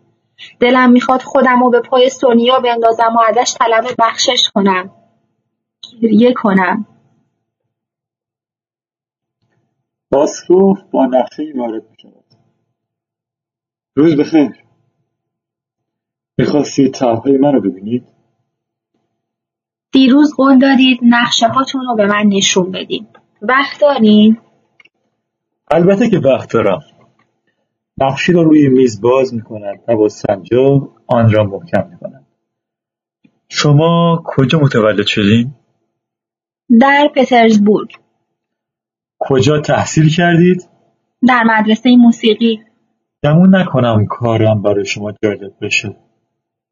دلم می‌خواد خودم رو به پای سونیا بندازم و ازش طلب بخشش کنم. گریه کنم. پاسخ با نقشه وارد می‌شود. روز بخیر. می‌خواستید طرحهای من رو ببینید؟ دیروز قول دادید نقشه هاتون رو به من نشون بدین. وقت دارین؟ البته که وقت دارم. نقشی رو روی میز باز می‌کنند و با سنجا آن را محکم می‌کنند شما کجا متولد شدین؟ در پترزبورگ. کجا تحصیل کردید؟ در مدرسه موسیقی. گمون نکنم کارم برای شما جالب بشه.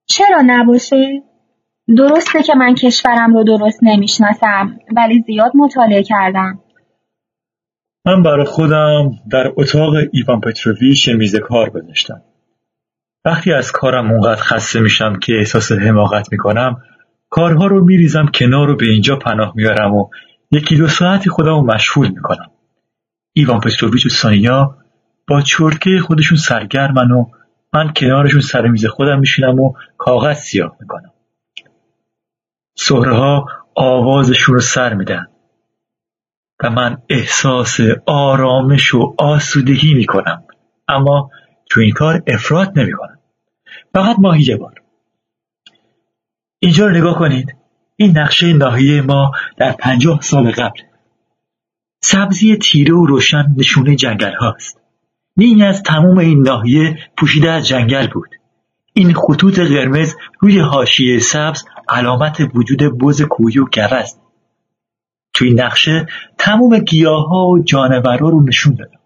چرا نباشه؟ درسته که من کشورم رو درست نمی‌شناسم ولی زیاد مطالعه کردم. من برای خودم در اتاق ایوان پتروویچ میز کار گذاشتم. وقتی از کارم اونقدر خسته میشم که احساس حماقت می‌کنم کارها رو میریزم کنار و به اینجا پناه میارم و یکی دو ساعتی خودم رو مشغول می‌کنم. ایوان پتروویچ و سانیا با چرتکه خودشون سرگرمن و من کنارشون سر میز خودم میشینم و کاغذ سیاه می‌کنم. سهره ها آوازشون رو سر میدن. و من احساس آرامش و آسودگی می‌کنم. اما تو این کار افراد نمی‌کنم. فقط ماهی بار اینجا رو نگاه کنید. این نقشه ناحیه ما در پنجاه سال قبل. سبزی تیره و روشن نشونه جنگل هاست نیمی از تمام این ناحیه پوشیده از جنگل بود. این خطوط قرمز روی حاشیه سبز علامت وجود بز کوهی و گوزن توی نقشه تمام گیاه ها و جانورا رو نشون دادم.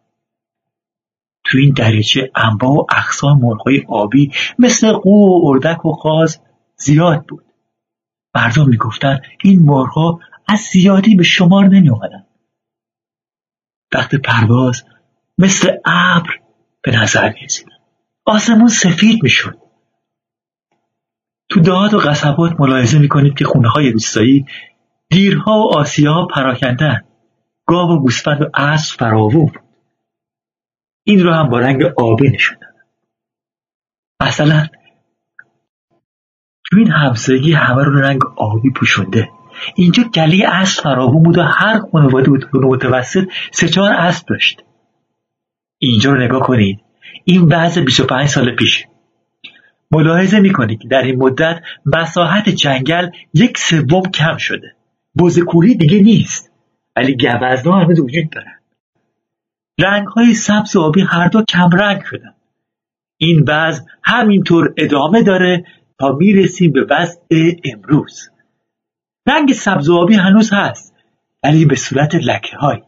تو این دریچه انواع و اقسام مرغای آبی مثل قو و اردک و قاز زیاد بود. مردم می‌گفتن این مرغها از زیادی به شمار نمی. وقت پرواز مثل ابر به نظر می آسمون سفید می‌شد. تو دهات و قصبات ملاحظه می‌کنید که خونه های روستایی دیرها و آسیاها پراکندن گاو و گوسفند و اسب فراوون این رو هم با رنگ آبی نشون دادن. مثلا تو این همسایگی همه رو رنگ آبی پوشونده. اینجا گله اسب فراوون بود و هر خانواده بود متوسط سه چهار اسب داشت. اینجا رو نگاه کنید. این وضع 25 سال پیش. ملاحظه می‌کنید که در این مدت مساحت جنگل یک سوم کم شده. کوهی دیگه نیست. ولی گوزنا هنوز وجود دارن. رنگ های سبز و آبی هر دو کم رنگ شدن. این وضع همینطور ادامه داره تا می‌رسیم به وضع امروز. رنگ سبز و آبی هنوز هست ولی به صورت لکه های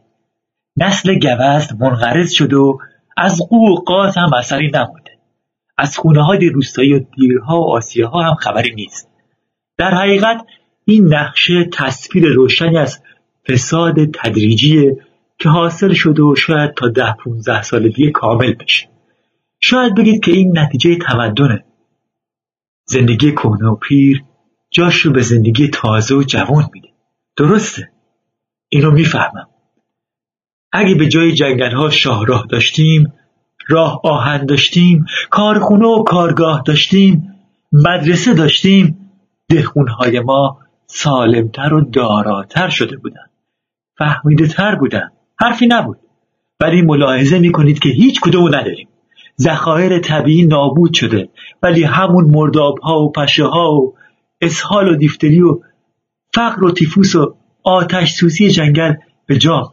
نسل گوزن منقرض شده و از قو و قاز هم اثری نمونده از خونه های روستایی و دیرها و آسیاها هم خبری نیست. در حقیقت این نقشه تصویر روشنی از فساد تدریجی که حاصل شده و شاید تا ده 15 سال دیگه کامل بشه. شاید بگید که این نتیجه تمدنه. زندگی کهنه و پیر جاش رو به زندگی تازه و جوان میده. درسته. اینو می‌فهمم. اگه به جای جنگل ها شاهراه داشتیم راه آهن داشتیم کارخونه و کارگاه داشتیم مدرسه داشتیم دهخونهای ما سالمتر و داراتر شده بودن فهمیده تر بودن. حرفی نبود. ولی ملاحظه می‌کنید که هیچ کدوم نداریم. ذخایر طبیعی نابود شده ولی همون مرداب ها و پشه ها و اسهال و دیفتری و فقر و تیفوس و آتش سوزی جنگل به جا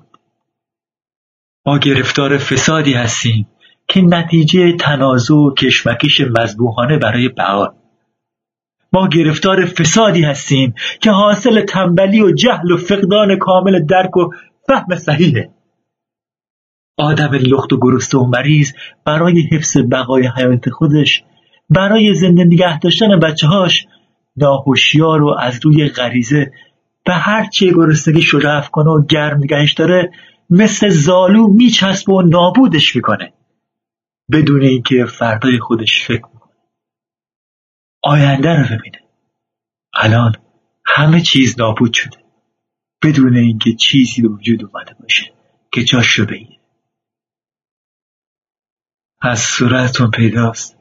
ما گرفتار فسادی هستیم که نتیجه تنازع و کشمکش مذبوحانه برای بقا ما گرفتار فسادی هستیم که حاصل تنبلی و جهل و فقدان کامل درک و فهم صحیحه. آدم لخت و گرسته و مریض برای حفظ بقای حیات خودش برای زنده نگه داشتن بچه هاش ناهوشیار و از روی غریزه به هر چی گرسنگیش رو رفت کنه و گرم نگهش داره مثل زالو میچسبه و نابودش می‌کنه. بدون اینکه فردای خودش فکر می‌کنه. آینده رو ببینه. الان همه چیز نابود شده. بدون اینکه چیزی به وجود اومده باشه که جاش رو بگیره. از صورتتون پیداست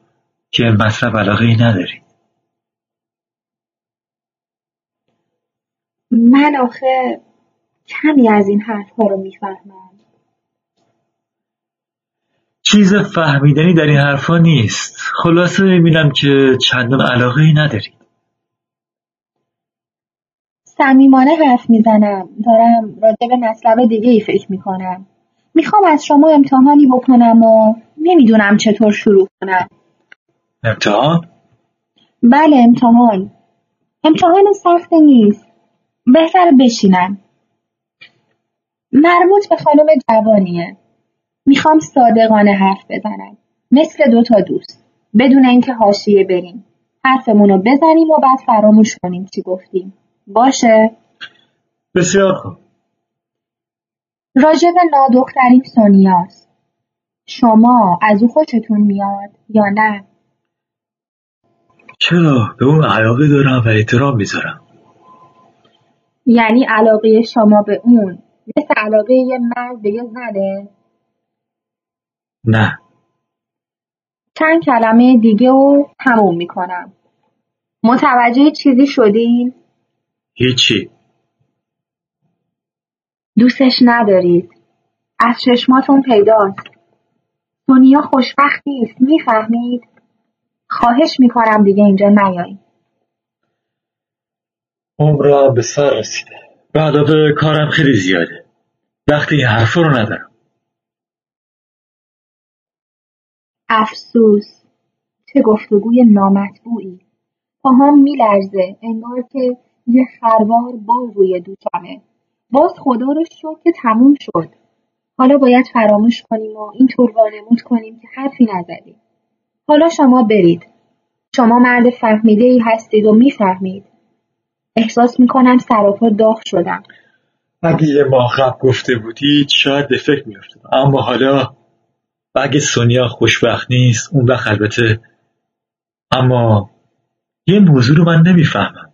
که مطلب علاقه ای ندارید. من آخه کمی از این حرفها رو می‌فهمم. چیز فهمیدنی در این حرفا نیست. خلاصه می‌بینم که چندان علاقه ای ندارید صمیمانه حرف می‌زنم. دارم راجع به مطلب دیگه ای فکر می‌کنم. می‌خوام از شما امتحانی بکنم و نمی‌دونم چطور شروع کنم. امتحان؟ بله امتحان. امتحان سخت نیست. بهتر بشینم. مربوط به خانم جوانیه. می‌خوام صادقانه حرف بزنم. مثل دو تا دوست. بدون اینکه حاشیه بریم. حرفمون رو بزنیم و بعد فراموش کنیم چی گفتیم. باشه؟ بسیار خوب. راجب نادختریم سونیاست. شما از او خوشتون میاد یا نه؟ چرا؟ به اون علاقه دارم و احترام می‌ذارم. یعنی علاقه شما به اون. مثل علاقه یه مرد به یه زنه نه. چند کلمه دیگه و تموم می‌کنم. متوجه چیزی شدین؟ هیچی. دوستش ندارید. از چشماتون پیداست. دنیا خوشبخت نیست می‌فهمید؟ خواهش می‌کنم دیگه اینجا نیایید. عمرم به سر رسیده. علاوه کارم خیلی زیاده. وقتی این حرفا رو ندارم. افسوس. چه گفتگوی نامطبوعی. پاهام میلرزه انگار که یه خروار بار روی دوشمه باز خدا رو شکر که تموم شد. حالا باید فراموش کنیم و اینطور وانمود کنیم که حرفی نزدیم. حالا شما برید. شما مرد فهمیده ای هستید و می‌فهمید. احساس می‌کنم سراپا داغ شدم. اگه یه ماه قبل گفته بودید شاید به فکر میافتادم. اما حالا اگه سونیا خوشبخت نیست. اون وقت البته اما یه موضوع رو من نمی‌فهمم.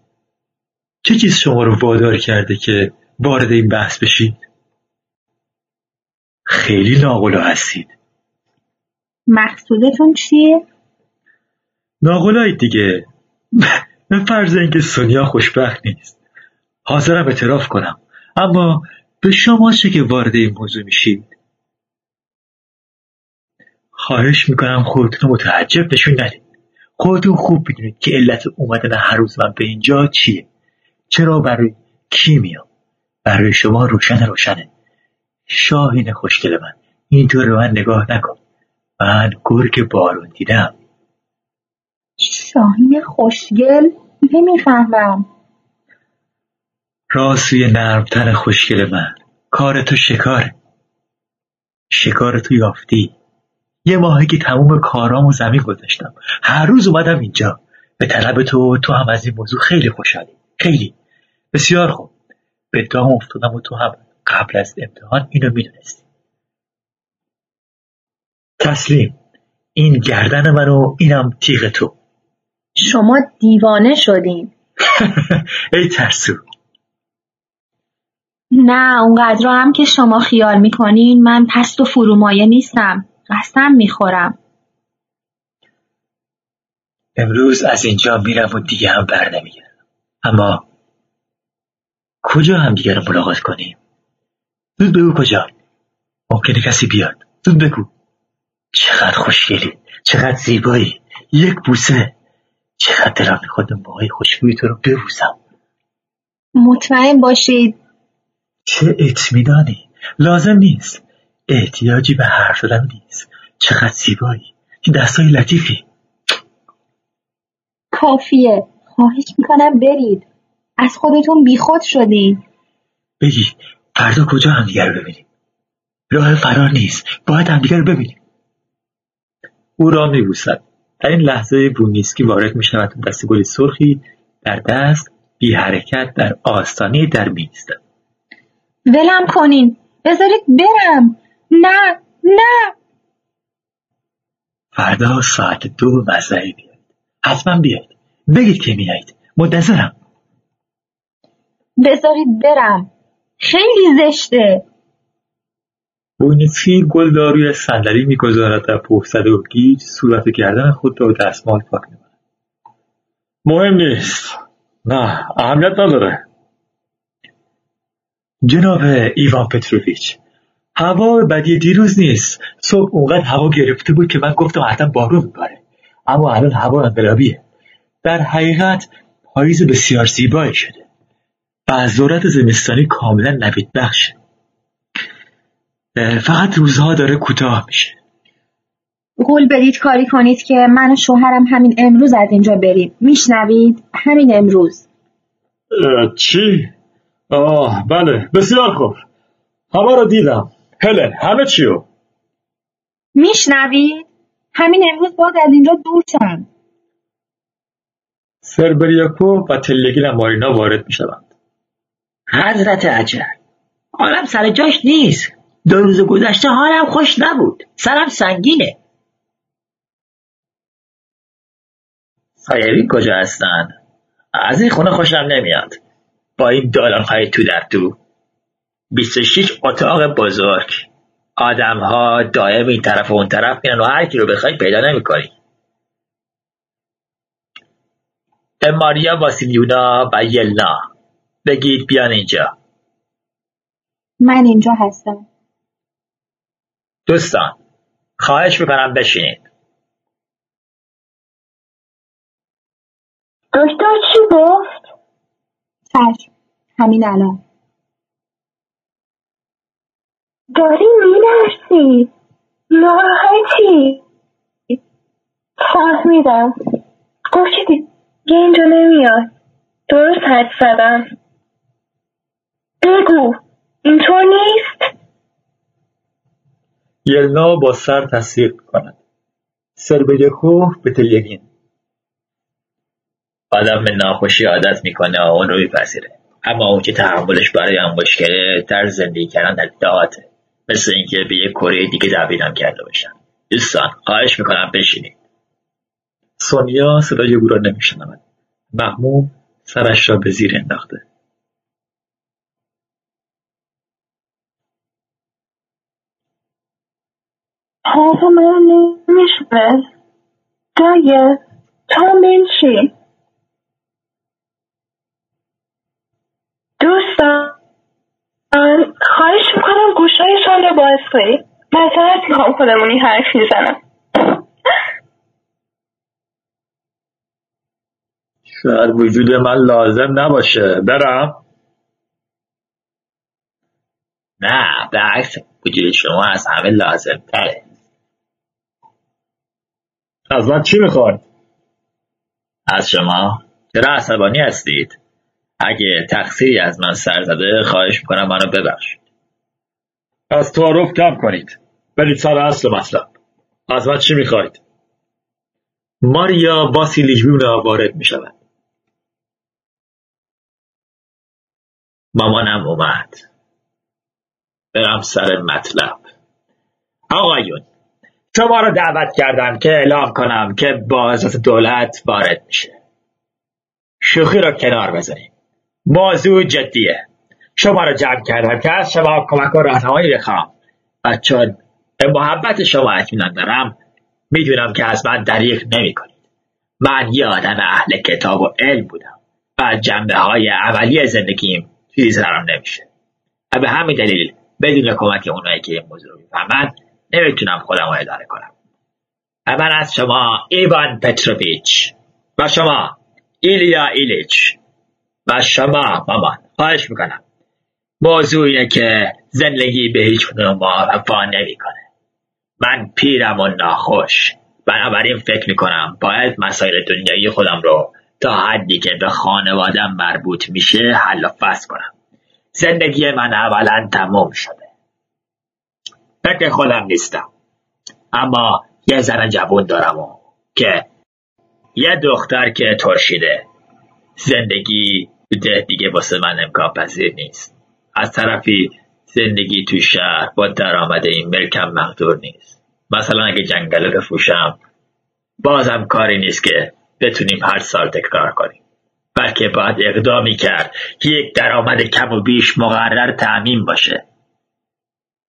چه چیز شما رو وادار کرده که وارد این بحث بشید؟ خیلی ناقلا هستید. مقصودتون چیه؟ ناقلایید دیگه. به فرض اینکه سونیا خوشبخت نیست. حاضرم اعتراف کنم. اما به شما چه که وارد این موضوع میشید؟ خواهش می‌کنم خودتون متعجب نشون ندید. خودتون خوب بدونید که علت اومدن هر روز من به اینجا چیه. چرا برای کی میام؟ برای شما روشن روشنه. شاهین خوشگل من. اینطور به من نگاه نکن. من گرگ بارون دیدم. شاهین خوشگل؟ نمی‌فهمم. راسوی نرمتر خوشگل من. کار تو شکاره. شکار تو یافتی. یه ماهی که تموم کارامو زمین گذاشتم. هر روز اومدم اینجا. به طلب تو تو هم از این موضوع خیلی خوشحالی. خیلی. بسیار خوب. به دام افتادم و تو هم قبل از امتحان اینو می‌دونستی. تسلیم. این گردن من و اینم تیغ تو. شما دیوانه شدین. ای ترسو. نه اونقدر هم که شما خیال می‌کنین من پست و فرومایه نیستم. قسم می‌خورم. امروز از اینجا میرم و دیگه هم بر نمیگردم. اما کجا هم دیگه رو ملاقات کنیم؟ زود بگو کجا. ممکنه کسی بیاد. زود بگو. چقدر خوشگلی. چقدر زیبایی. یک بوسه. چقدر دلم می‌خواد موهای خوشبوی تو رو ببوسم؟ مطمئن باشید. چه اطمینانی. لازم نیست. احتیاجی به حرف زدن نیست. چقدر زیبایی. چه دستای لطیفی. کافیه. خواهش می‌کنم برید. از خودتون بیخود شدین. بگی فردا کجا همدیگه رو ببینیم؟ راه فرار نیست. باید همدیگه رو ببینیم. او را میبوسد. در این لحظه بونیسکی وارد می شود دست گلی سرخی در دست بی حرکت در آستانه در میستد ولم کنین. بذارید برم. نه نه. فردا ساعت دو مزرعه بیاید. حتما بیاید. بگید که میایید منتظرم. بذارید برم. خیلی زشته. بونیسکی گل را روی صندلی می‌گذارد و پوستد و گیج صورت گردن خود را دستمال پاک می‌کند. مهم نیست. نه اهمیت نداره. جناب ایوان پتروویچ هوا بدی دیروز نیست. صبح اونقدر هوا گرفته بود که من گفتم حتما بارون میباره اما الان هوا انقلابیه. در حقیقت پاییز بسیار زیبایی شده. و ذرت زمستانی کاملا نوید بخشه فقط روزها داره کوتاه میشه. قول بدید کاری کنید که من و شوهرم همین امروز از اینجا بریم. میشنوید؟ همین امروز. چی؟ آه بله بسیار خوب. همه رو دیدم. هلن همه چیو میشنوید؟ همین امروز باید از اینجا دور شم سربریاکو و تلگین مارینا وارد می‌شوند. حضرت عجل حالم سر جاش نیست. دو روز گذشته حالم خوش نبود. سرم سنگینه. سایبین کجا هستن؟ از این خونه خوشم نمیاد. با این دالان های تو در تو. 26 اتاق بزرگ. آدم ها دائم این طرف و اون طرف میرن و هر کی رو بخوای پیدا نمی‌کنی. به ماریا واسیلیونا و یلنا. بگید بیان اینجا. من اینجا هستم. دوستان خواهش می‌کنم بشینید. دکتر چی گفت؟ چشم. همین الان. داری میلرسی ناراحتی فهمیدم گفتی دیگه اینجا نمیاد. درست حد زدم. بگو. اینطور نیست؟ یلنا با سر تصدیق کند. سربیدکو به تلیگین آدم به ناخوشی عادت می‌کنه و اون رو میپذیره. اما اون که تحملش برای هم مشکله در زندگی کردن در دهاته مثل اینکه به یک کره دیگه دبیرم کرده باشن دوستان خواهش می‌کنم بشینید. سونیا صدای او را نمیشنود. محموم سرش را به زیر انداخته. حرف من نمیشنه دایه تا بنشین دوستان خواهش می‌کنم گوشایشان رو باز کنید. معذرت می‌خوام خودمونی حرف می‌زنم. شاید وجود من لازم نباشه. برم. نه به عکس وجود شما از همه لازم تره از من چی می‌خواد از شما چرا عصبانی هستید؟ اگه تقصیری از من سر زده خواهش می‌کنم منو ببخشید. از تعارف کم کنید. برید سر اصل مطلب. از من چی می‌خواید ماریا واسیلیونا وارد می‌شود. مامانم اومد. برم سر مطلب. آقایون شما رو دعوت کردم که اعلام کنم که با اجازه دولت وارد میشه. شوخی رو کنار بذاریم. موضوع جدیه. شما رو جمع کردم که از شما کمک و راهنمایی بخوام. و چون به محبت شما اطمینان دارم می‌دونم که از من دریغ نمی کنید. من یه آدم اهل کتاب و علم بودم و جنبه های عملی زندگیم چیزی سرم نمیشه. و به همین دلیل بدون کمک اونایی که این موضوع رو می‌فهمن نمی‌تونم خودم رو اداره کنم. و من از شما ایوان پتروویچ و شما ایلیا ایلیچ و شما مامان. خواهش می‌کنم. موضوع اینه که زندگی به هیچ ما وفا نمی‌کنه. من پیرم و ناخوش. بنابراین فکر می‌کنم باید مسائل دنیایی خودم رو تا حدی که به خانوادم مربوط میشه حل و فصل کنم. زندگی من اولا تموم شده. فکر خودم نیستم. اما یه زن جوون دارم و که یه دختر که ترشیده. زندگی ده دیگه واسه من امکان پذیر نیست. از طرفی زندگی تو شهر با درآمد این ملکم مقدور نیست. مثلا اگه جنگل بفروشم بازم کاری نیست که بتونیم هر سال تکرار کنیم. بلکه باید اقدامی کرد که یک درآمد کم و بیش مقرر تعمین باشه.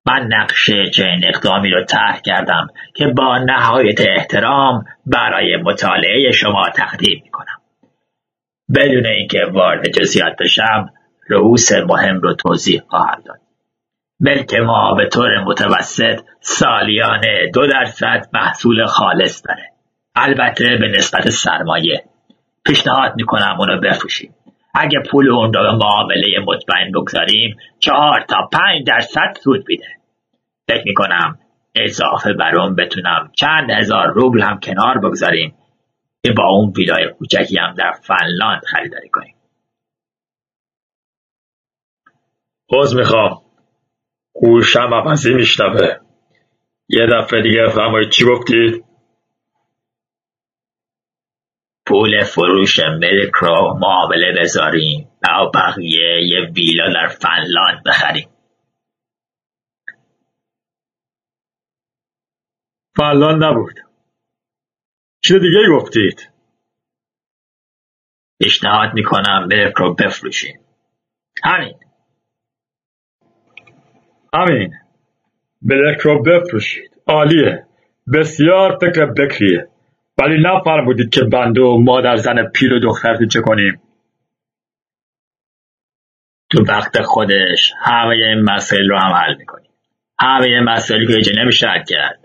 من نقشه چنین اقدامی رو طرح کردم که با نهایت احترام برای مطالعه شما تقدیم می‌کنم. بدون اینکه وارد جزئیات بشم رؤوس مهم رو توضیح خواهم داد. ملک ما به طور متوسط سالیانه دو درصد محصول خالص داره. البته به نسبت سرمایه. پیشنهاد می‌کنم اونو بفروشیم. اگه پول اون رو به معامله مطمئن بگذاریم چهار تا پنج درصد سود میده. فکر می‌کنم اضافه بر اون بتونم چند هزار روبل هم کنار بگذاریم که با اون ویلای کوچکی هم در فنلاند خریداری کنیم. باز می‌خوام. گوشم عوضی میشنوه. یه دفعه دیگه فرمایید چی گفتید پول فروش ملک رو معامله بذاریم و بقیه یه ویلا در فنلاند بخریم. فنلاند نبود. چیز دیگه گفتید؟ پیشنهاد می‌کنم ملک رو بفروشیم. همین. همین. ملک رو بفروشید. عالیه. بسیار فکر بکریه. ولی نفرمودید که بنده و مادر زن پیر و دخترتون چه کنیم. تو وقت خودش همه این مسائل رو هم حل می‌کنیم همه این مسائلی که نمیشه حل کرد؟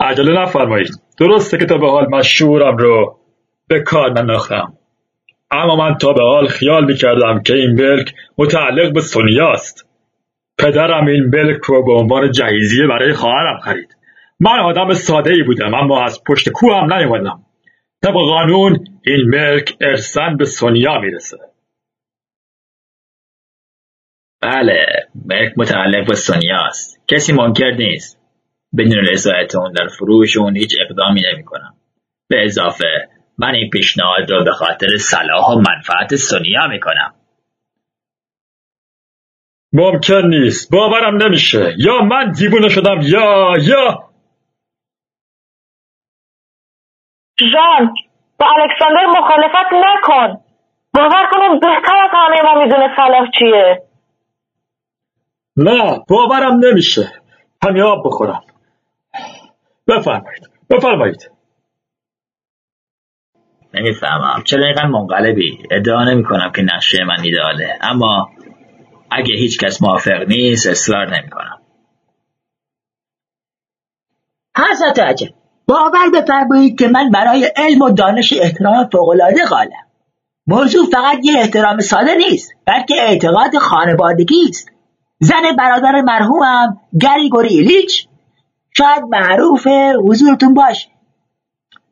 عجله نفرمایید. درسته که تا به حال من شعورم رو به کار نناختم اما من تا به حال خیال می‌کردم که این ملک متعلق به سونیاست پدرم این ملک رو به عنوان جهیزیه برای خواهرم خرید. من آدم ساده ای بودم اما از پشت کوه هم نیومدم. طبق قانون این ملک ارسن به سونیا می‌رسه. بله ملک متعلق به سونیاست کسی منکر نیست. بدون رضایت اون در فروش اون هیچ اقدامی نمی‌کنم. به اضافه من این پیشنهاد را به خاطر صلاح و منفعت سونیا می‌کنم. ممکن نیست. باورم نمیشه. یا من دیوونه شدم یا یا جان با الکساندر مخالفت نکن. باور کنم بهتر از همه ما می‌دونه صلاح چیه. نه باورم نمیشه. همین آب بخورم. بفرمایید بفرمایید. نمی‌فهمم چرا اینقدر منقلبی. ادعا نمی کنم که نقشه من ایداله اما اگه هیچ کس موافق نیست اصرار نمی کنم حضرت عجب. باور بفرمایید که من برای علم و دانش احترام فوقالعاده قائلم موضوع فقط یه احترام ساده نیست بلکه اعتقاد خانوادگی است. زن برادر مرحومم گریگوری ایلیچ شاید معروف حضورتون باش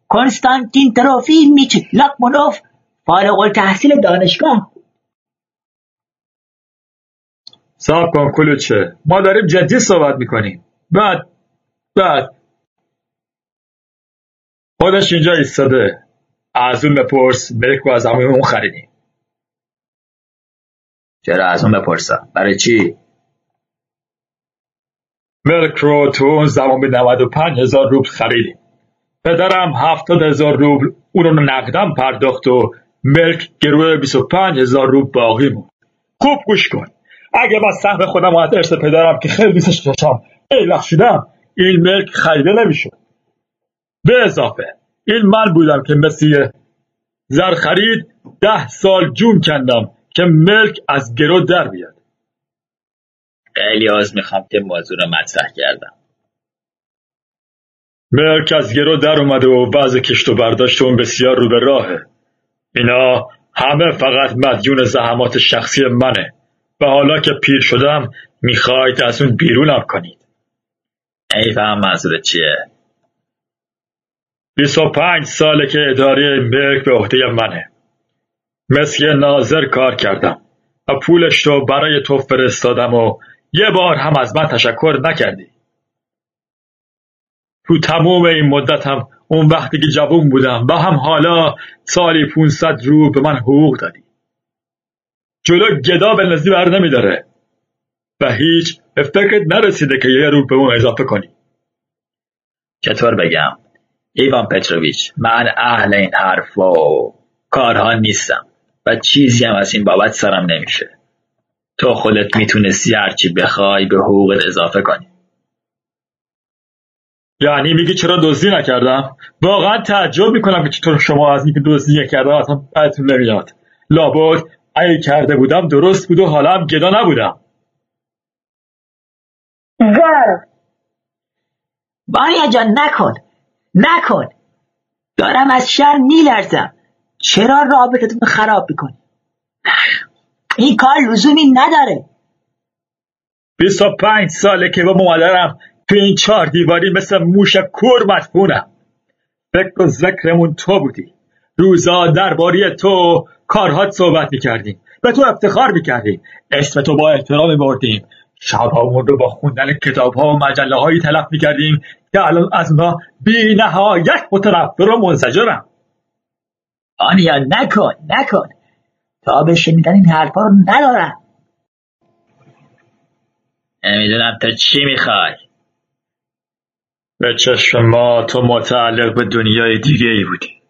کنستانتین تروفیمیچ لاکمونوف فارغ التحصیل دانشگاه. صاحب کن کلوچه. ما داریم جدی صحبت می‌کنیم. بعد بعد. خودش اینجا ایستاده. از اون بپرس ملک رو از همون اون خریدیم چرا از اون بپرسم برای چی؟ ملک رو تو اون زمان به 95 هزار روبل خریدیم پدرم هفتاد هزار روبل اون رو نقدم پرداخت و ملک گروه 25 هزار روبل باقی بود خوب گوش کن. اگه من سهم خودم از ارث پدرم که خیلی دوستش داشتم ایلخ شدم این ملک خریده نمی‌شد. به اضافه این من بودم که مثل زر خرید ده سال جون کندم که ملک از گرو در بیاد. خیلی آز می‌خوام که موضوع رو مطرح کردم. ملک از گرو در اومده و بعض کشت و برداشت اون بسیار رو به راهه. اینا همه فقط مدیون زحمات شخصی منه. و حالا که پیر شدم می‌خواید از اون بیرونم کنید. ای فهم منظورت چیه؟ 25 ساله که اداره ملک به عهده منه. مثل ناظر کار کردم و پولش رو برای تو فرستادم و یه بار هم از من تشکر نکردی. تو تموم این مدت هم اون وقتی که جوون بودم و هم حالا سالی 500 رو به من حقوق دادی. جلو گدا به نزدی بر نمیداره و هیچ به فکرت نرسیده که یه رو به اون اضافه کنی. چطور بگم؟ ایوان پتروویچ من اهل این حرف و کارها نیستم و چیزی هم از این بابت سرم نمیشه. تو خودت می‌تونستی هرچی بخوای به حقوقت اضافه کنی. یعنی میگی چرا دزدی نکردم؟ واقعا تعجب می‌کنم که چطور شما از اینکه دزدی نکردم اصلا بدتون نمیاد. لابد اگه کرده بودم درست بود و حالا هم گدا نبودم. زر ماریا جان نکن. نکن. دارم از شر میلرزم. چرا رابطتون خراب می‌کنی؟ این کار لزومی نداره. 25 ساله که با مادرم تو این چهار دیواری مثل موش کور مدفونم فکر و ذکرمون تو بودی. روزا درباره تو کارهات صحبت می‌کردیم. به تو افتخار می‌کردیم. اسم تو با احترام میبردیم. شبهامون رو با خوندن کتاب ها و مجله هایی تلف می‌کردیم که الان از ما بی نهایت متنفر و منزجرم آنیا نکن نکن. تا به شنیدن این حرفا رو ندارم. نمی‌دونم تا چی می‌خوای. به چشم ما تو متعلق به دنیای دیگه ای بودی.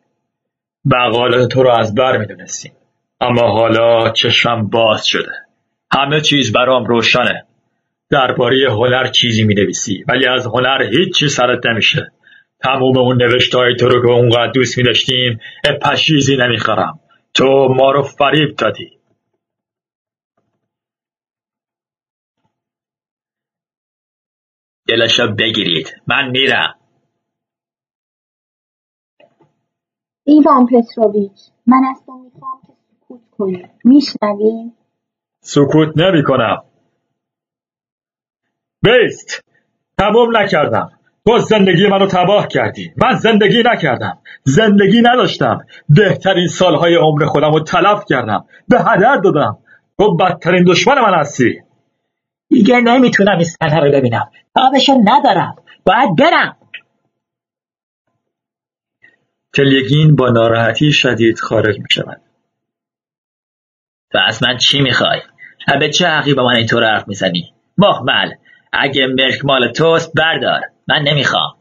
بقالت تو رو از بر می‌دونستیم. اما حالا چشمم باز شده. همه چیز برام روشنه. درباره هنر چیزی می نویسی ولی از هنر هیچ چی سرت نمیشه. تموم اون نوشتهای تو رو که اونقدر دوست می داشتیم پشیزی نمی‌خرم. تو ما رو فریب دادی. دلشو بگیرید. من میرم. ایوان پتروویچ من از تو می‌خوام که سکوت کنی. میشنوی؟ سکوت نمی کنم بیست. تموم نکردم. تو زندگی منو تباه کردی. من زندگی نکردم. زندگی نداشتم. بهترین سالهای عمر خودم رو تلف کردم. به هدر دادم. تو بدترین دشمن من هستی. دیگه نمی‌تونم این صحنه رو ببینم. تابشو ندارم. باید برم. تلیگین با ناراحتی شدید خارج می شود تو از من چی می‌خوای؟ به چه حقی با من اینطور حرف می‌زنی؟ مخمل اگه ملک مال توست بردار. من نمی‌خوام.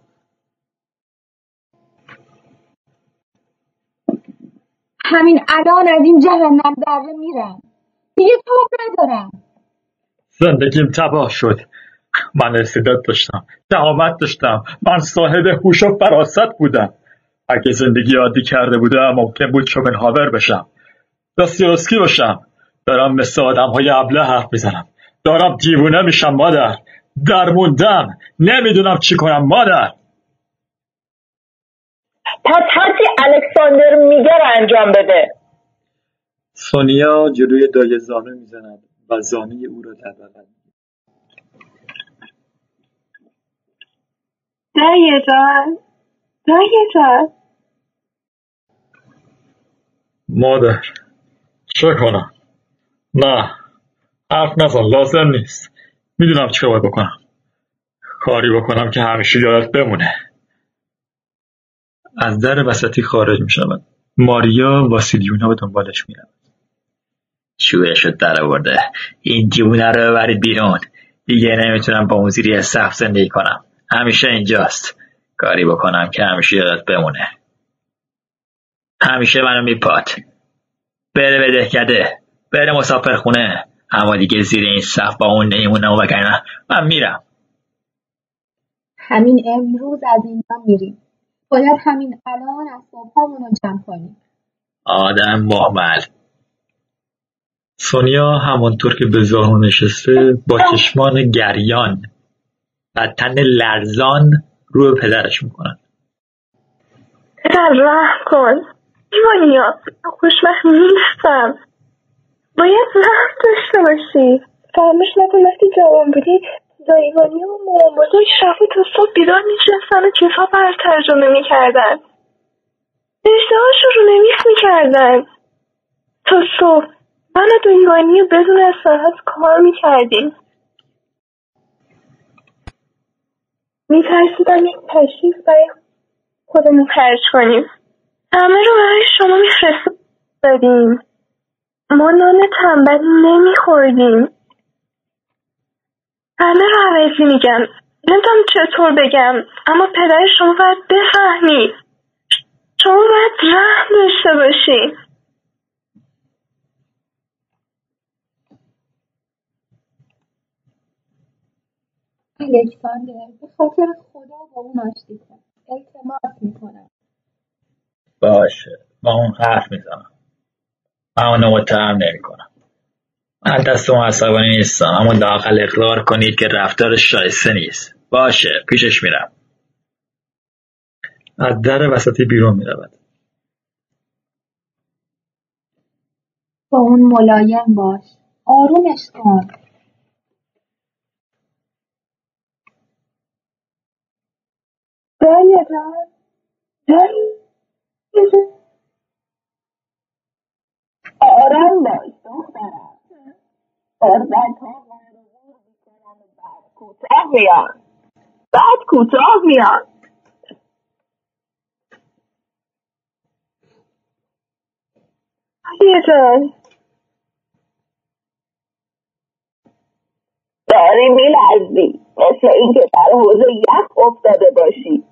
همین الان از این جهنم دره میرم. دیگه تاب ندارم. زندگیم تباه شد. من استعداد داشتم دعامت داشتم. من صاحب هوش و فراست بودم. اگه زندگی عادی کرده بودم ممکن بود شوپنهاور بشم. داستیوسکی باشم. دارم مثل آدم های ابله حرف می‌زنم. دارم دیوونه میشم مادر. درموندم نمی‌دونم چی کنم مادر. پس هرچی الکساندر میگه رو انجام بده. سونیا جلوی دایه زانو می‌زند و زانوی او را در بغل دایه جان دایه جان. مادر چه کنم؟ نه حرف نزن لازم نیست. می‌دونم چه باید بکنم. کاری بکنم که همیشه یادت بمونه. از در وسطی خارج می شود ماریا واسیلیونا به دنبالش می رود شورشو در آورده. این دیوونه رو ببرید بیرون. دیگه نمی‌تونم با اون زیری سخت زندگی کنم. همیشه اینجاست. کاری بکنم که همیشه یادت بمونه. همیشه منو میپاد بره به دهکده بره مسافر خونه اما دیگه زیر این صف با اون نمیمونم و وگرنه من میرم. همین امروز از اینجا میریم. باید همین الان اسبابهامون رو جمع کنیم. آدم محمل سونیا همانطور که به زانو نشسته با چشمان گریان و تن لرزان رو به پدرش می‌کنن. پدر رحم کن. دیوانیا خوشبخت نیستم. باید رحم داشته باشی. فراموش نکن وقتی جوان بودی زایگانی و مامان بزرگ شفا تا صبح بیدار میشستن و کتاب برات ترجمه می‌کردن. رشتههاشو رو نویس می‌کردن. تا صبح. من و دیوانی و بدون استراحت کار می‌کردیم. میترسیدم یک تشریف برای خودمون خرج کنیم. همه رو برای شما میفرستادیم. ما نان تنبلی نمیخوردیم. همه رو عوضی میگن. نمی‌دونم چطور بگم. اما پدر شما باید بفهمید شما باید رحم داشته باشید الکساندر به خاطر خدا با اون آشتی کن التماس می‌کنم. باشه. با اون حرف می‌زنم. اونو متهم نمی کنم من دست اون عصبانی نیستم. اما لاقل اقرار کنید که رفتار شایسته نیست. باشه پیشش میرم. از در وسطی بیرون می رود با اون ملایم باش. آرومش کن. دایه جان دایه جان آرام باش دخترم. قربت ها بعد کوتاه میان بعد کوتاه میان دایه جان داری میلرزی. مثل اینکه در حوض یخ افتاده باشی.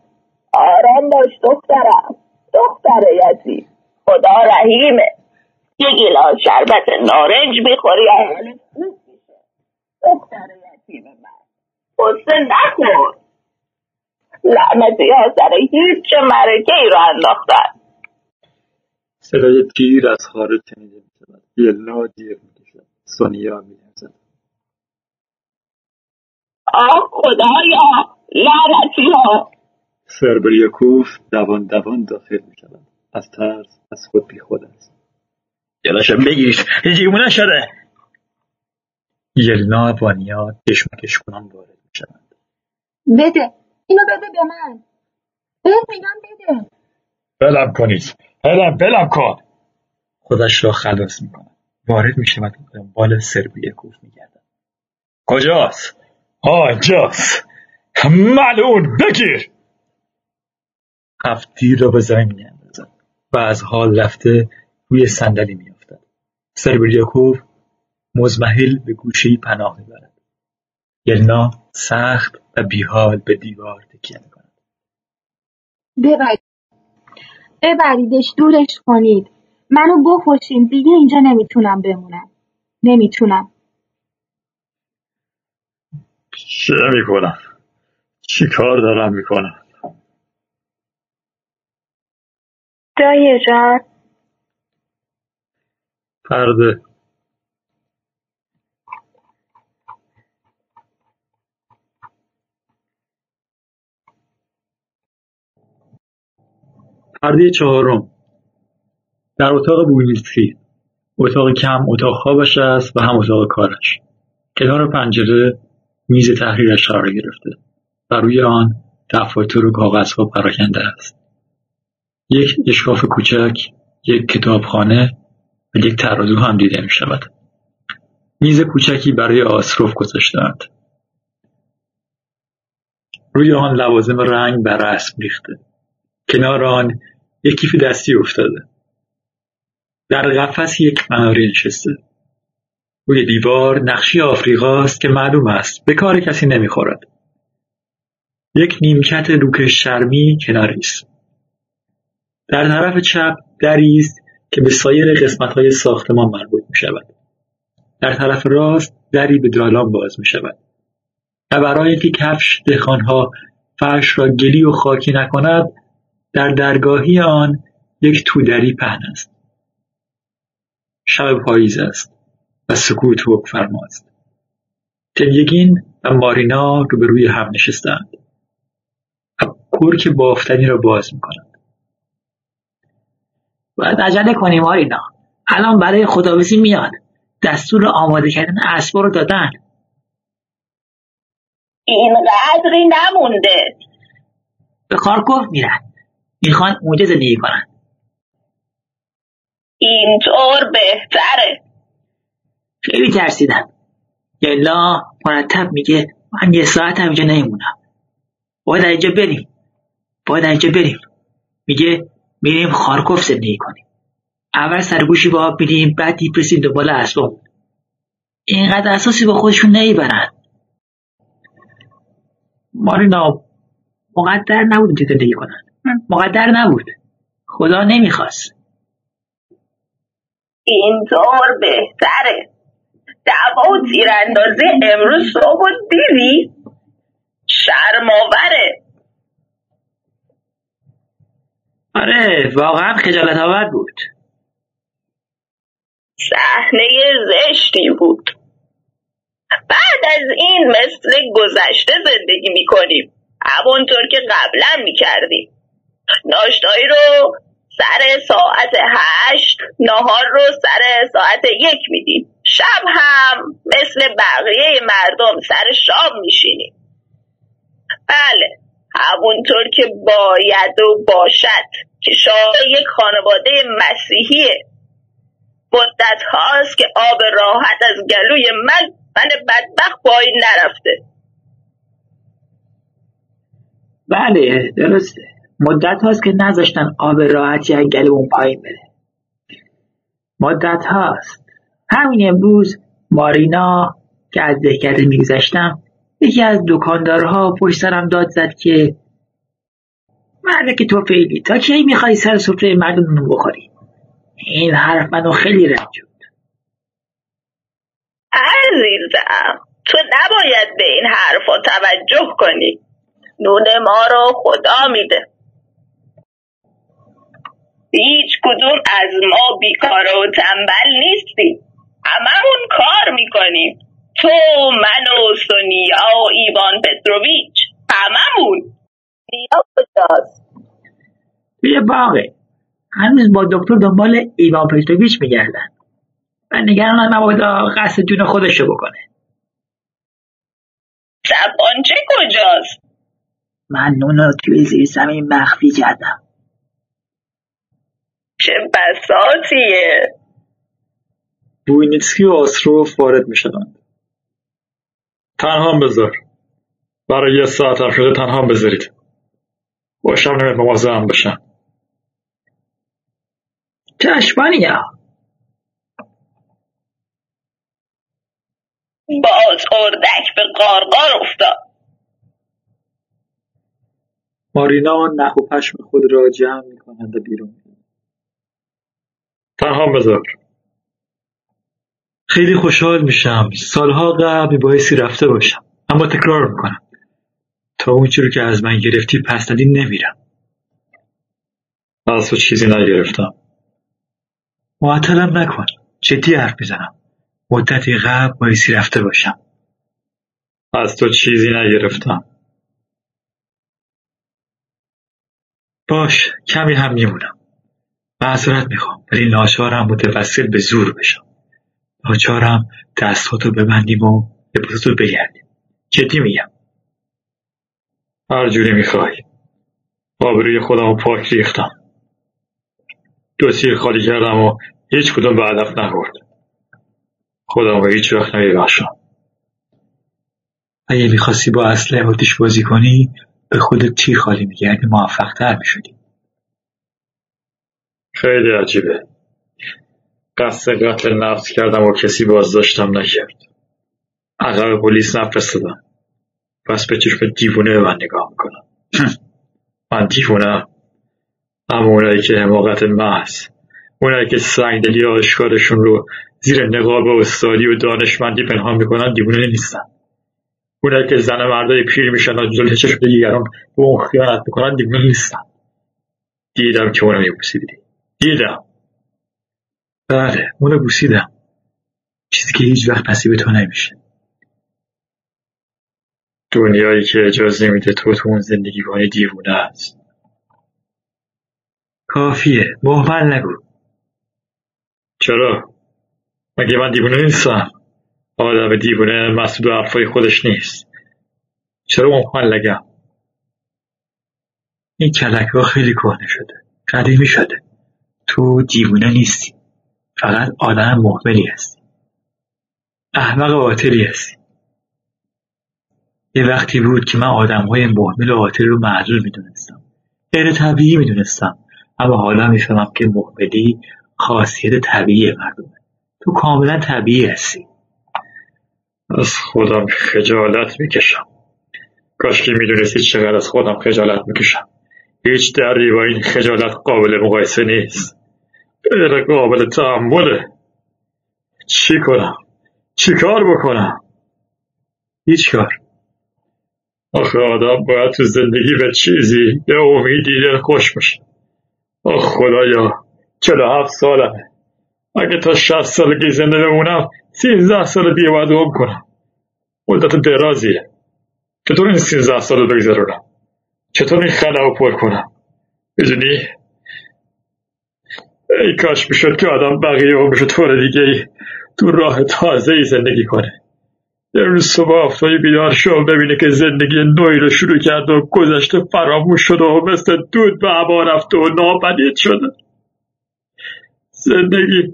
آرام باش دخترم. دختر یتیم خدا رحیمه. یه گیلاس شربت نارنج می‌خوری. حالت خوب میشه دختر یتیم من قصه نخور. لعنتی ها سر هیچ مرکه ای رو انداختن. صدای دیر از خارج شنیده می‌شود یلنا دیر می‌کشد سونیا میلرزد آه خدایا. لعنتی ها. سربریاکوف دوان دوان داخل می‌شود. از ترس از خود بی خود است. جلاشم بگیر دیوونه شده. یلنا و وانیا کشمکش کنان وارد می‌شوند. بده. اینو بده به من. بهت میگم بده. بلم کنید. بلم بلم کن. خودش را خلاص می‌کند. وارد می‌شود و دنبال سربریاکوف میگردد. کجاست؟ آه اینجاست ملعون بگیر هفتیر را به زمین میاندازد و از حال رفته روی صندلی میافتد سربریاکوف مزمحل به گوشهای پناه می‌برد. یلنا سخت و بیحال به دیوار تکیه می‌کند. ببرید. ببریدش دورش کنید. منو بکشین دیگه اینجا نمی‌تونم بمونم. نمی‌تونم. چه می‌کنم؟ چی کار دارم می‌کنم؟ دایه جان. پرده. پرده چهارم. در اتاق بویمیستری اتاق کم اتاق خوابش است و هم اتاق کارش. کنار پنجره میز تحریرش قرار گرفته و روی آن دفاتر و کاغذها پراکنده است. یک اشکاف کوچک یک کتابخانه و یک ترازو هم دیده می شود. میز کوچکی برای آسروف گذاشتهاند. روی آن لوازم رنگ و رسم ریخته. کنار آن یک کیف دستی افتاده. در قفس یک قناری نشسته. روی دیوار نقشی آفریقاست که معلوم است به کار کسی نمی‌خورد. یک نیمکت روکش شرمی کناری است. در طرف چپ دری است که به سایر قسمتهای ساختمان مربوط می شود. در طرف راست دری به دالان باز می شود و برای اینکه کفش دهخانها فرش را گلی و خاکی نکند در درگاهی آن یک تودری پهن است. شب پاییز است و سکوت حکم فرماست. تلیگین و مارینا روبروی هم نشستند. کرک بافتنی را باز می‌کنند. باید عجله کنیم آرینا. الان برای خداویسی میاد. دستور آماده کردن اسبا رو دادن. اینقدری نمونده. به خارکوف میرن. می‌خوان اونجا زندگی کنن. اینطور بهتره. خیلی ترسیدم. یلا مرتب میگه من یه ساعت هم اینجا نمیمونم باید اینجا بریم. باید اینجا بریم. میگه میریم خارکوف زندگی کنیم. اول سرگوشی با آب میریم بعد دیپرسیم دنبال اسبام اینقدر اساسی با خودشون نمی‌برن. مارینا مقدر نبود که زندگی کنن. مقدر نبود. خدا نمی‌خواست. اینطور بهتره. دعوا و تیراندازی امروز صبح دیدی؟ شرماوره. آره واقعا خجالت آور بود. صحنه زشتی بود. بعد از این مثل گذشته زندگی می‌کنیم. همونطور که قبلا می‌کردیم. ناشتایی رو سر ساعت هشت نهار رو سر ساعت یک میدیم. شب هم مثل بقیه مردم سر شام میشینیم. بله همونطور که باید و باشد که شاه یک خانواده مسیحیه مدت هاست که آب راحت از گلوی من من بدبخت پایین نرفته. بله درسته. مدت هاست که نذاشتن آب راحتی از گلوم پایین بره. مدت هاست. همین امروز مارینا که از دهکده میگذشتم یکی از دکاندارها پشت سرم داد زد که مرد که تو فیلی تا کی می‌خوای سر سفره مردم بخوری؟ این حرف منو خیلی رنجوند عزیزم تو نباید به این حرفا توجه کنی. نون ما رو خدا میده. هیچ کدوم از ما بیکار و تنبل نیستیم هممون کار می‌کنیم. تو من و سونیا و ایوان پتروویچ هممون نیا کجاست؟ توی باغه. هنوز با دکتر دنبال ایوان پتروویچ میگردن. و نگرانم مبادا قصد جون خودشو بکنه. زبانچه کجاست؟ من نون رو توی زیر زمین مخفی کردم. چه بساتیه. بوینیتسکی و آسروف وارد می شدند. تنها بذار. برای یه ساعت هم شده تنها بذارید. باشم نمید مواظب هم بشم چشمانیا باز اردک به قارقار افتاد. مارینا نخ و پشم خود را جمع می کنند و بیرون می تنها بذار. خیلی خوشحال میشم. سالها قبل بایستی رفته باشم. اما تکرار می‌کنم. تا اون رو که از من گرفتی پس ندی نمیرم. از تو چیزی نگرفتم. معطلم نکن. جدی حرف می‌زنم. مدتی قبل بایستی رفته باشم. از تو چیزی نگرفتم. باش کمی هم میمونم. معذرت می‌خوام ولی ناچارم متوسل به زور بشم. ناچارم دستاتو ببندیم و لباساتو بگردیم. جدی میگم. هر جوری می‌خوای. آبروی خودم رو پاک ریختم. دو تیر خالی کردم و هیچ کدوم به هدف نخورد خودم رو هیچ وقت نمیبخشم. اگه می‌خواستی با اسلحه آتیش بازی کنی به خودت تیر خالی می‌کردی موفق تر می‌شدی. خیلی عجیبه. قصد قتل نفس کردم و کسی بازداشتم نکرد. عقب پلیس نفرستادم. پس به چشم دیوونه به من نگاه می‌کنم. من دیوونه اما اونایی که حماقت محض اونایی که سنگدلی آشکارشون رو زیر نقاب و استادی و دانشمندی پنهان می‌کنن دیوونه نیستن. اونایی که زن مردای پیر میشن و جلوی چشم دیگران به اون خیانت می‌کنن دیوونه نیستن. دیدم که اونو میبوسیدی. دیدم. بله اونو بوسیدم. چیزی که هیچ وقت نصیب تو نمیشه. دنیایی که اجازه میده تو تو اون زندگی کنی دیوونه است. کافیه محمل نگو. چرا؟ مگه من دیوونه نیستم؟ آدم دیوونه مسئول حرفای خودش نیست. چرا محمل نگم؟ این کلک ها خیلی کهنه شده قدیمی شده. تو دیوونه نیستی. فقط آدم محملی هستی. احمق قاتلی هستی. یه وقتی بود که من آدم های محمل و قاتل رو معذور می‌دونستم. غیر طبیعی می‌دونستم. اما حالا می‌فهمم که محملی خاصیت طبیعی مردمه. تو کاملا طبیعی هستی. از خودم خجالت می‌کشم. کاش که می‌دونستی چقدر از خودم خجالت می‌کشم. هیچ دردی با این خجالت قابل مقایسه نیست. غیر قابل تحمله. چی کنم؟ چی کار بکنم؟ هیچ کار. آخه آدم باید تو زندگی به چیزی به امیدی دل خوش باشه. آخ خدایا چلو هفت سالمه. اگه تا شست سالگی زنده بمونم سیزده سال دیگه باید عمر کنم. مدت درازیه. چطور این سیزده سال رو بگذرونم؟ چطور این خلا رو پر کنم؟ می‌دونی؟ ای کاش می‌شد که آدم بقیه عمرشو طور دیگه ای تو راه تازه ای زندگی کنه. یه روز صبح آفتابی بیدار شو ببینه که زندگی نوعی رو شروع کرد و گذشته فراموش شده و مثل دود به هوا رفته و ناپدید شده زندگی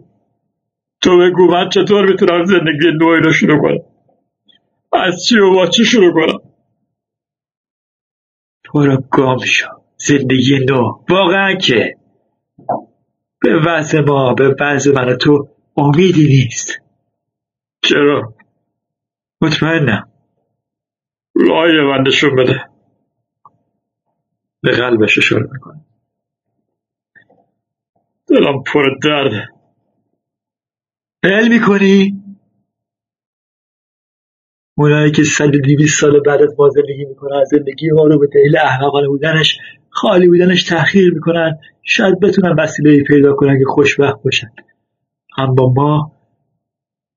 تو بگو من چطور می‌تونم زندگی نوعی رو شروع کنم؟ از چی و با چی شروع کنم؟ تو رو گام شو. زندگی نو. واقعا که به وضع ما به وضع من تو امیدی نیست. چرا؟ مطمئنم. رای من نشون بده. به قلبش اشاره می‌کنه. دلم پر درده هل می‌کنی؟ اونایی که صد دیویس سال بعد از ما زندگی می‌کنن زندگی ما رو به دلیل احمقانه بودنش خالی بودنش تأخیر می‌کنن شاید بتونن وسیله پیدا کنن که خوشبخت باشن. اما ما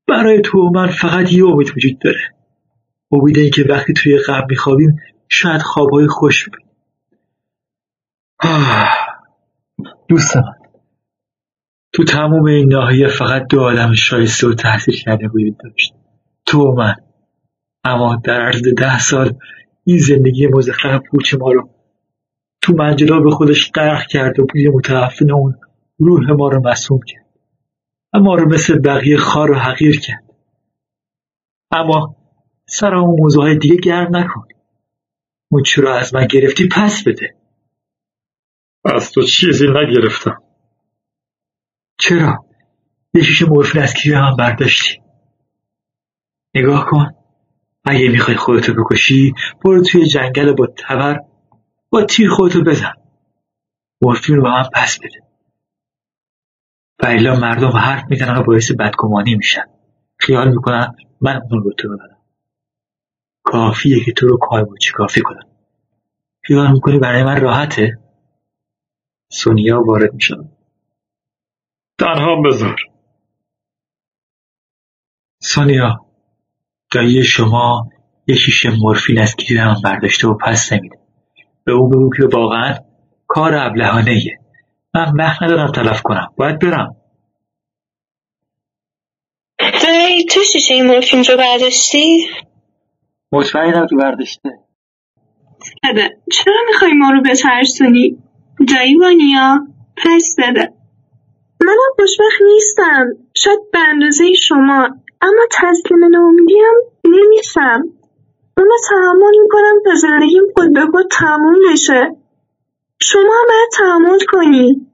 برای تو و من فقط یه امید وجود داره. امید این که وقتی توی قبل میخوابیم شاید خوابهای خوش ببینیم. دوست من تو تموم این ناحیه فقط دو آدم شایسته و تحصیل کرده وجود داشت. تو و من. اما در عرض ده سال این زندگی مزخرف پوچ ما رو تو منجلا به خودش غرق کرد و بوی متعفن اون روح ما رو مسموم کرد. اما رو مثل بقیه خار و حقیر کرد. اما سر اون موضوع های دیگه گرم نکن. اون چرا از من گرفتی پس بده. از تو چیزی نگرفتم. چرا؟ یه شیشه مورفین از کیف من برداشتی؟ نگاه کن. اگه می‌خوای خودتو بکشی برو توی جنگل با تبر با تیر خودتو بزن. مورفین رو به من پس بده. و مردم حرف می‌زنن و باعث بدگمانی میشن. خیال می‌کنن من اون رو تو ببرم. کافیه که تو رو کافی کافی کنم. خیال می‌کنی برای من راحته؟ سونیا وارد میشن تنها بذار. سونیا دایی شما یه شیشه مورفین از من برداشته و پس نمیده. به او بگو که واقعا کار ابلهانه ایه من وقت ندارم تلف کنم. باید برم. دایی تو شیشه مورفین رو برداشتی؟ مطمئنم که برداشته. بده چرا می‌خوای ما رو بترسونی؟ دایی وانیا پس بده منم خوشبخت نیستم. شاید به اندازه شما. اما تسلیم ناامیدیم نمیشم. اونو تحمل می‌کنم تا زندگیم خود به خود تموم بشه. شما هم باید تحمل کنی.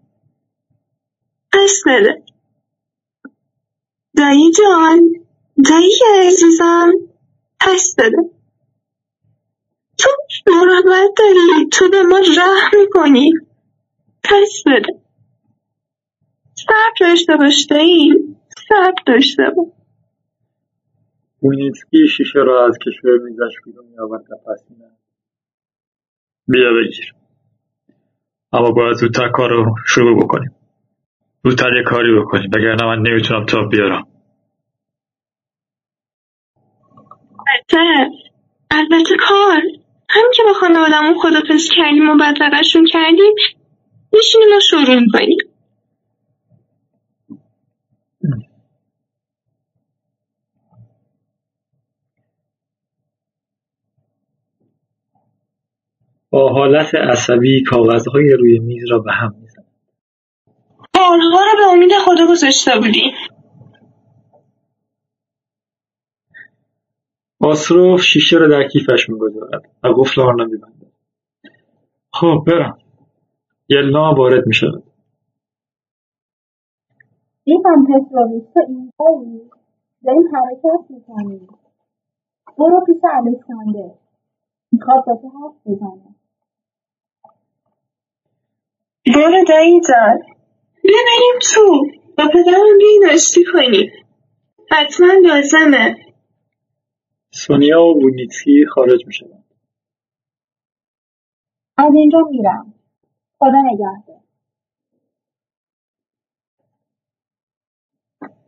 پس بده. دایی جان دایی عزیزم پس بده. تو مراقبت داری تو به ما رحم می‌کنی. پس بده. صبر داشته باش دایی صبر داشته باش. بوینسکی شیشه را از کشور میزش بیرون میآورد و پس بیا بگیر اما باید زودتر کار رو شروع بکنیم زودتر یه کاری بکنیم وگرنه من نمی‌تونم تا بیارم البته البته کار هم که با خانوادمون خدافز کردیم و بدرقشون کردیم میشینیم و شروع می‌کنیم با حالت عصبی کاغذهای روی میز را به هم می‌زند بارها را به امید خدا گذاشته بودیم. آسروف شیشه را در کیفش می‌گذارد و قفل آن را میبندد خب برم. یلنا وارد می‌شود. ایوان پتروویچ تو اینجایی داریم حرکت می‌کنیم. برو پیش الکساندر می‌خواد با تو حرف بزنه. برو دایی جان ببریم تو. با پدرم بیاین آشتی کنیم. حتما لازمه. سونیا و بونیتسکی خارج می‌شوند از اینجا میرم. خدا نگهدار.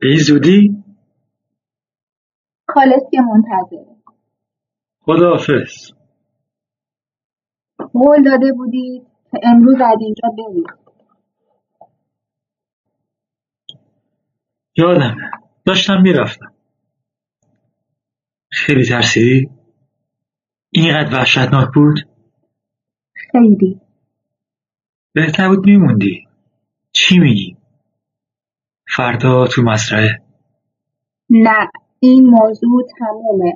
به این زودی که منتظره. خداحافظ. قول داده بودید؟ که امروز از اینجا برید یادمه داشتم می‌رفتم. خیلی ترسیدی؟ اینقدر وحشتناک بود؟ خیلی. بهتر بود میموندی. چی میگی؟ فردا تو مزرعه نه این موضوع تمومه.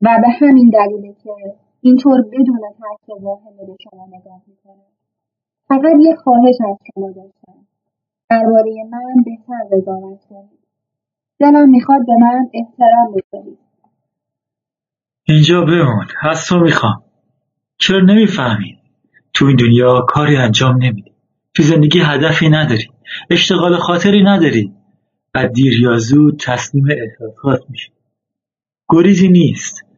و به همین دلیله که اینطور بدون ترس و واهمه به شما نگاه می‌کنه فقط یه خواهش از شما داشتم. درباره من بهتر قضاوت کنید. دلم می‌خواد به من احترام بذارید. اینجا بمون. از می‌خوام. چرا نمی‌فهمی تو این دنیا کاری انجام نمیدی. تو زندگی هدفی نداری. اشتغال خاطری نداری. و دیر یا زود تسلیم احساسات میشی. گریزی نیست.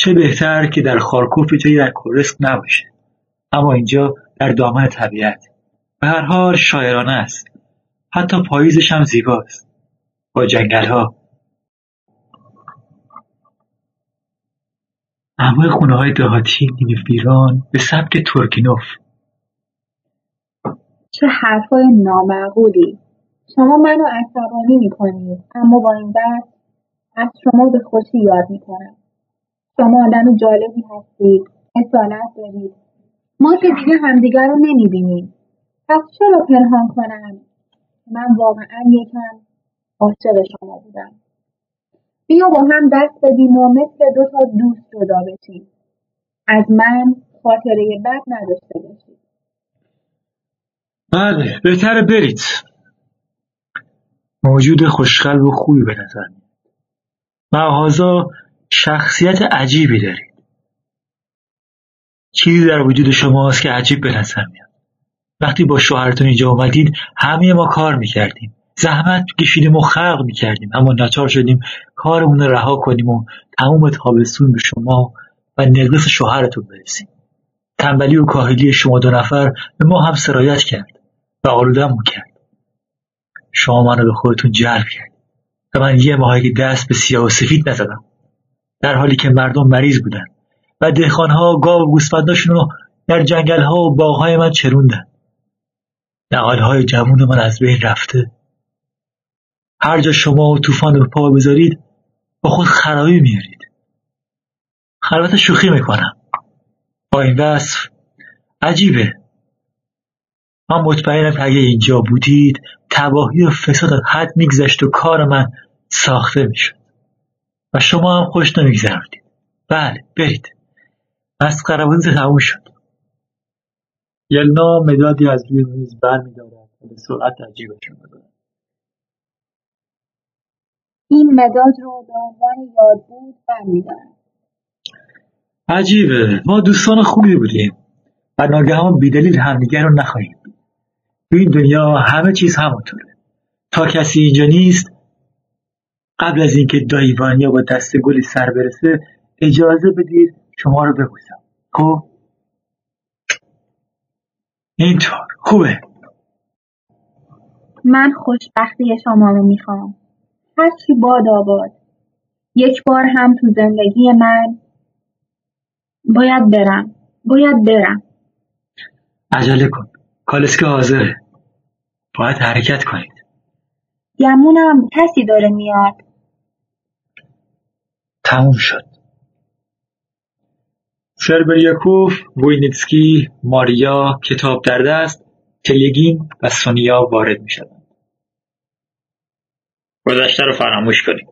چه بهتر که در خارکوف جایی در کورسک نباشه. اما اینجا در دامن طبیعت. به هر حال شاعرانه است. حتی پاییزش هم زیباست. با جنگل ها انواع خونه های دهاتی نیمه ویران به سبک ترکینوف چه حرفای نامعقولی. شما منو عصبانی می‌کنید اما با این دست از شما به خوشی یاد می‌کنم. شما آدم جالبی هستید. اصالت دارید. ما که دیگه همدیگر رو نمی‌بینیم. پس چرا پنهان کنم من واقعا یکم عاشق شما بودم. بیا با هم دست بدیم و مثل دو تا دوست جدا بشیم. از من خاطره بد نداشته باشید. بله بهتره برید. موجود خوشقلب و خوبی به نظر میاد. شخصیت عجیبی دارید. چیزی در وجود شماست که عجیب به نظر میاد. وقتی با شوهرتون اینجا اومدید همه ما کار می‌کردیم. زحمت کشیدیم و خلق می‌کردیم. اما ناچار شدیم کارمون رو رها کنیم و تموم تابستون به شما و نقص شوهرتون برسیم. تنبلی و کاهلی شما دو نفر به ما هم سرایت کرد و آلودم کرد. شما منو به خودتون جلب کرد و من یه ماهی دست به سیاه و سفید نزدم. در حالی که مردم مریض بودن و دهخانها گاو و رو در جنگلها و باغهای من چروندن نقالهای جمون من از بین رفته. هر جا شما و طوفان رو پا بذارید با خود خرابی میارید. خلوت شوخی می‌کنم. با این وصف عجیبه. من مطمئنم که اگه اینجا بودید تباهی و فساد حد میگذشت و کار من ساخته می‌شد. و شما هم خوش نمیگذردید بله برید. مسخره بازی تموم شد. یلنا مدادی از روی میز برمیدارد و به سرعت در جیبش این مداد رو به عنوان یاد بود عجیبه. ما دوستان خوبی بودیم و ناگهان بیدلیل همدیگر رو نخواهیم تو این دنیا همه چیز همونطوره. تا کسی اینجا نیست قبل از اینکه دایوانیا با دست گلی سر برسه اجازه بدید شما رو ببوسم خب؟ اینطور. خوبه. من خوشبختی شما رو می‌خوام. هرچی باد آباد. یک بار هم تو زندگی من باید برم. باید برم. عجله کن. کالسکه حاضره. باید حرکت کنید. گمونم کسی داره میاد. تموم شد شربریاکوف، ووینیتسکی، ماریا، کتاب در دست، تلگین و سونیا وارد می شدن. گذشته رو فراموش کنیم.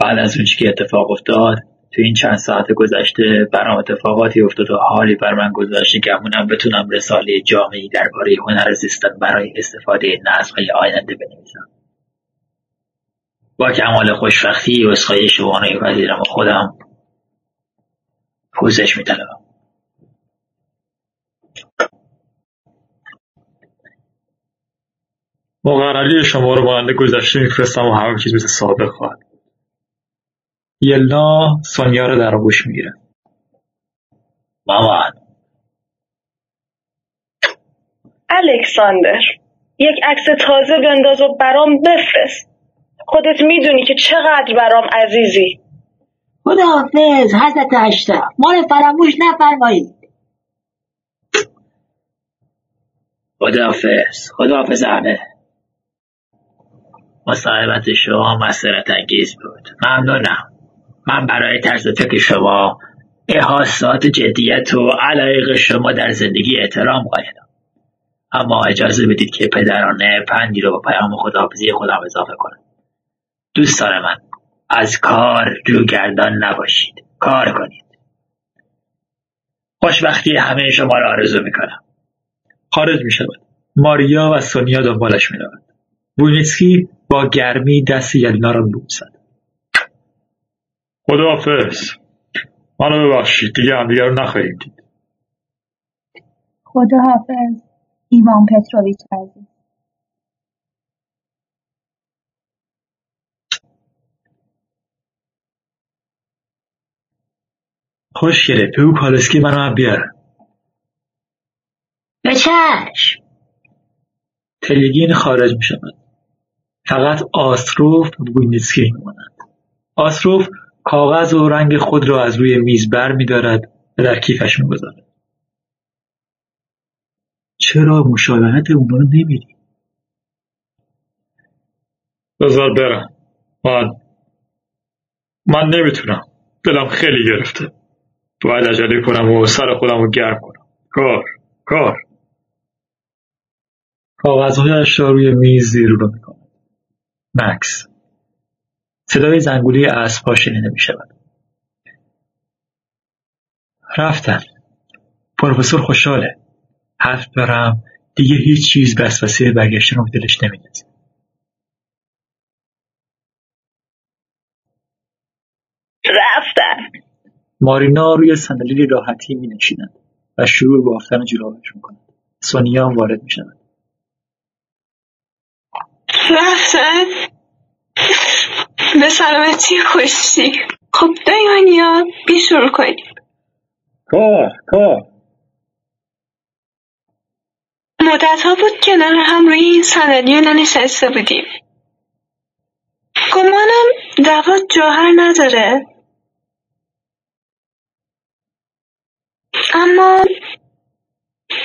بعد از اون که اتفاق افتاد تو این چند ساعت گذشته برام اتفاقاتی افتاد و حالی بر من گذاشته گمونم بتونم رساله جامعی درباره هنر زیستن برای استفاده های آینده بنویسم با کمال خوشبختی و اسخای شما و خودم پوزش میطلبم. مقرری شما رو مانند گذشته میفرستم و همه چیز مثل سابق خواهد یلنا سونیا رو در آغوش می‌گیره مامان. الکساندر یک عکس تازه بنداز و برام بفرست. خودت می‌دونی که چقدر برام عزیزی. خداحافظ حضرت اشرف ما رو فراموش نفرمایید. خداحافظ خداحافظ همه. مصاحبت شما مسئلت انگیز بود. ممنونم. من برای طرز فکر شما احاسات جدیت و علایق شما در زندگی احترام قائلم. اما اجازه بدید که پدرانه پندی رو با پیام خداحافظی خودم اضافه کنم. دوستان من از کار روگردان نباشید. کار کنید. خوشبختی همه شما را آرزو می‌کنم. خارج می شود ماریا و سونیا دنبالش می رود بونیتسکی با گرمی دست یلینا را بوسد خداحافظ. منو ببخشید. دیگه همدیگه رو نخواهیم دید. خداحافظ. ایوان پتروویچ عزیز. خوشگله بگو کالسکه ی منو هم بیارن به چشم. تلگین خارج می شود فقط آستروف و ووینیتسکی میمانند آستروف کاغذ و رنگ خود را از روی میز بر می دارد و در کیفش می‌گذارد. چرا مشایعت اونا رو نمیری بذار برم. من من نمی‌تونم. دلم خیلی گرفته. باید عجله کنم و سر خودم رو گرم کنم. کار کار. کاغذهایش را روی میز زیر رو می کند مکس صدای زنگوله اسبها شنیده می شود رفتن. پروفسور خوشحاله. حرف دارم دیگه هیچ چیز وسوسه برگشتن رو دلش نمیندازه رفتن مارینا روی صندلی راحتی می نشیند و شروع به بافتن جورابش می کند سونیا هم وارد می شود رفتن به سلامتی خوشی. خب دایمانیا بی شروع کنیم. کار کار. مدت ها بود کنار هم روی این صندلی ننشسته بودیم. گمانم دوات جوهر نداره. اما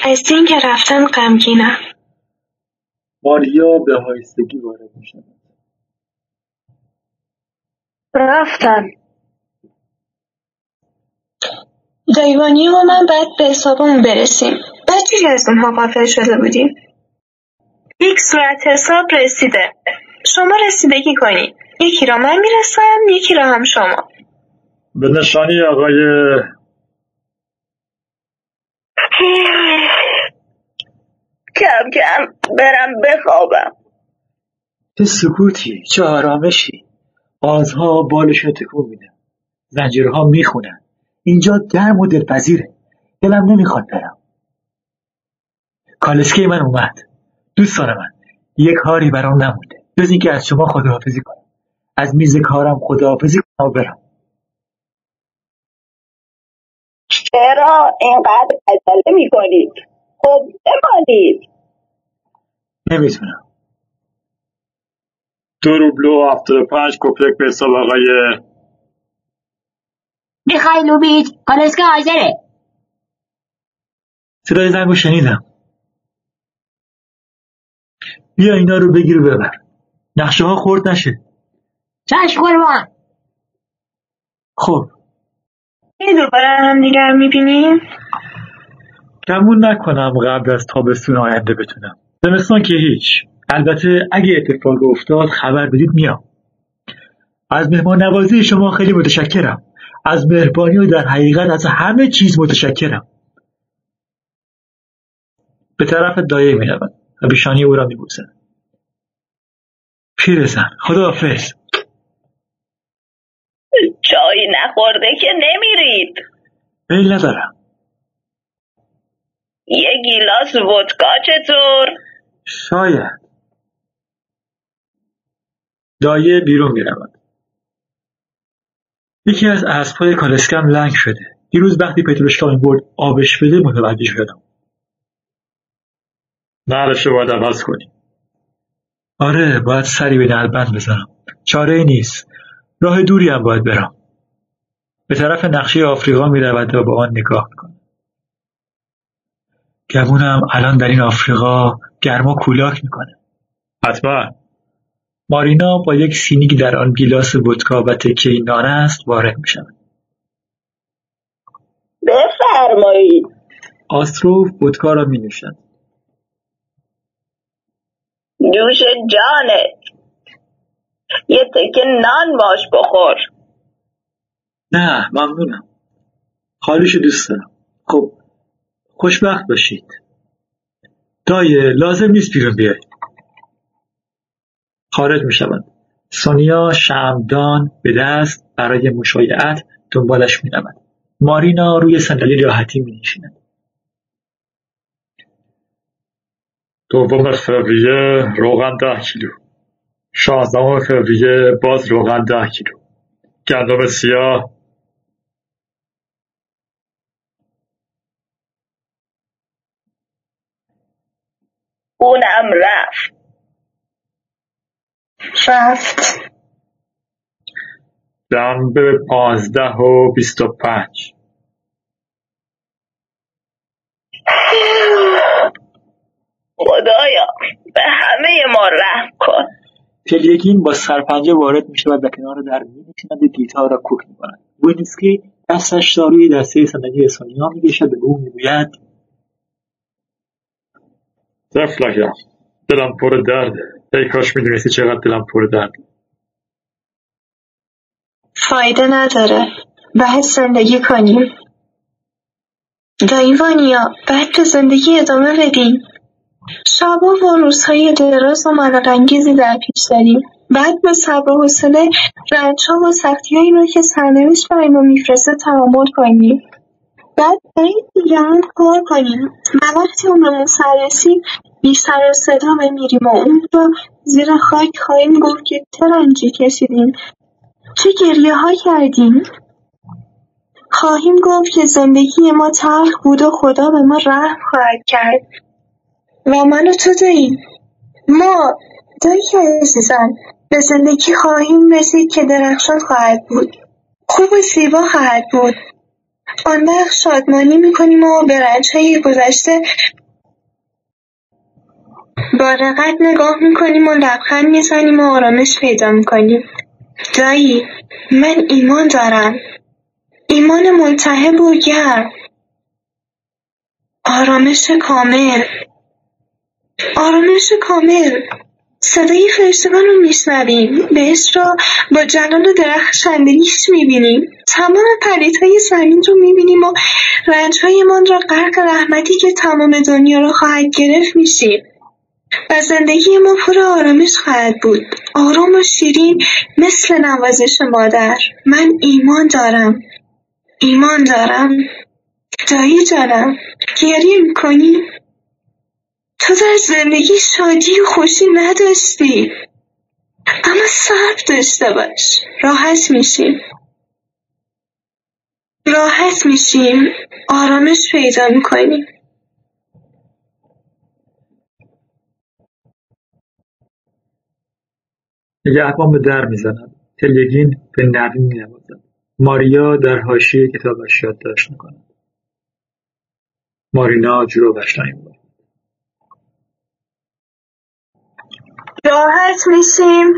از این که رفتن غمگینم ماریا به هایستگی وارد می شود رفتن. دایوانی و من باید به حسابمون برسیم. بچه از اونها غافل شده بودیم؟ یک صورت حساب رسیده. شما رسیدگی کنید یکی را من می‌رسم یکی را هم شما. به نشانی آقای کم کم برم بخوابم. چه سکوتی چه آرامشی. بازها بالشون تکون میدن. زنجیرها می‌خونن. اینجا گرم و دلپذیره. دلم نمی‌خواد برم. کالسکی من اومد. دوستان من یک کاری برام نمونده. جز اینکه از شما خداحافظی کنم. از میز کارم خداحافظی کنم و برم. چرا اینقدر عجله می‌کنید؟ خب بمانید. نمی‌تونم. دو روبلو و هفتاد و پنج کپرک به حساب آقای میخایلوویچ کالسکا حاضره. صدای زنگ رو شنیدم. بیا اینا رو بگیر و ببر. نقشه ها خورد نشه. چشم قربان. خب. خیلی دوباره هم دیگر می‌بینیم. گمون نکنم قبل از تابستون آینده بتونم. زمستان که هیچ. البته اگه اتفاق افتاد خبر بدید میام. از مهمان نوازی شما خیلی متشکرم. از مهربانی و در حقیقت از همه چیز متشکرم. به طرف دایه می و پیشانی او را می بوسد پیرزن خداحافظ. چای نخورده که نمیرید. میل ندارم یه گیلاس ودکا چطور؟ شاید. دایه بیرون می رود یکی از اسبهای کالسکم لنگ شده. دیروز وقتی پتروشکا می برد آبش بده متوجه شدم. نعرش رو باید عوض کنیم آره باید سری به نربند بزنم. چاره نیست. راه دوری هم باید برم. به طرف نقشه آفریقا می رود و با آن نگاه می‌کنه گمونم الان در این آفریقا گرما کولاک می‌کنه حتما. مارینا با یک سینی که در آن گیلاس ودکا و تکه نان است وارد می شود. بفرمایید. آستروف ودکا را می نوشد دوش جانت. یه تکه نان باش بخور. نه ممنونم. خالیشو دوست دارم. خب خوشبخت باشید. دایه لازم نیست بیرون بیای. خارج می شود سونیا شمدان به دست برای مشایعت دنبالش می رود مارینا روی صندلی راحتی می نشیند دوم فوریه روغن ده کیلو. شانزدهم فوریه باز روغن ده کیلو. گندم سیاه. اونم رفت. رفت. دم به پانزده و بیست و پنج. خدایا به همه ما رحم کن. تلگین با سرپنجه وارد میشه و به کنار در مینشیند و گیتار را کوک می‌کند ووینیتسکی دستش را روی دسته صندلی سونیا می‌کشد به او می‌گوید طفلکم دلم پر درده ای کاش می‌دونستی چقدر دلم پر درد. فایده نداره. باید زندگی کنیم. دایی وانیا باید به زندگی ادامه بدیم. شبا و روزهای دراز و ملالانگیزی در پیش داریم. بعد به صبر و حوصله رنجها و سختیهایی رو که سرنوشت برای ما میفرسته تحمل کنیم. بعد برای دیگران کار کنیم. و وقتی عمرمون سر رسید بی سر و صدا بمیریم و اون را زیر خاک خواهیم گفت که چه رنجی کشیدیم؟ چه گریه ها کردیم؟ خواهیم گفت که زندگی ما تلخ بود و خدا به ما رحم خواهد کرد. و من و تو داییم ما دایی عزیزم به زندگی خواهیم رسید که درخشان خواهد بود. خوب و زیبا خواهد بود. آن وقت شادمانی می‌کنیم و به رنجهای گذشته با رقت نگاه می‌کنیم و لبخند می‌زنیم و آرامش پیدا می‌کنیم. دایی من ایمان دارم. ایمان ملتهب و گرم. آرامش کامل. آرامش کامل. صدای فرشتگان رو میشنویم. بهش را با جلال درخت می می‌بینیم. تمام پلیدهای زمین رو می‌بینیم و رنجهایمان را غرق رحمتی که تمام دنیا را خواهد گرفت میشیم. و زندگی ما پر آرامش خواهد بود. آرام و شیرین مثل نوازش مادر. من ایمان دارم. ایمان دارم. دایی جانم. گریه می‌کنی؟ تو در زندگی شادی و خوشی نداشتی. اما صبر داشته باش. راحت میشیم. راحت میشیم. آرامش پیدا می‌کنیم. نگهبان به در می‌زند تلگین به نرمی مینوازد ماریا در حاشیه کتابش یادداشت می‌کند مارینا جلوبش نیاورد راحت میشیم.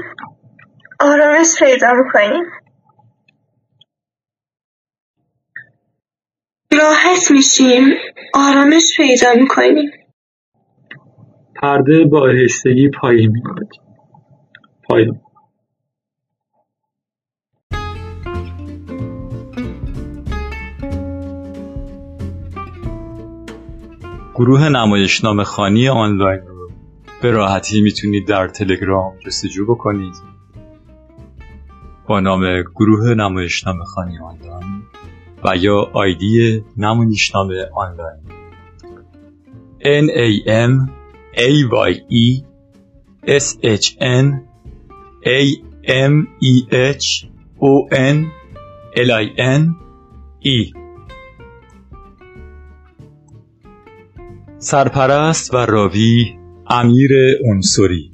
آرامش پیدا می‌کنیم. راحت میشیم. آرامش پیدا می‌کنیم. پرده با آهستگی پایین میاد. پایین. گروه نمایشنامه خانی آنلاین. رو به راحتی می‌تونید در تلگرام جستجو بکنید. با نام گروه نمایشنامه خانی آنلاین و یا آیدی نمایشنامه آنلاین. N A M A Y E S H N A M E H O N L I N E. سرپرست و راوی امیر انصری.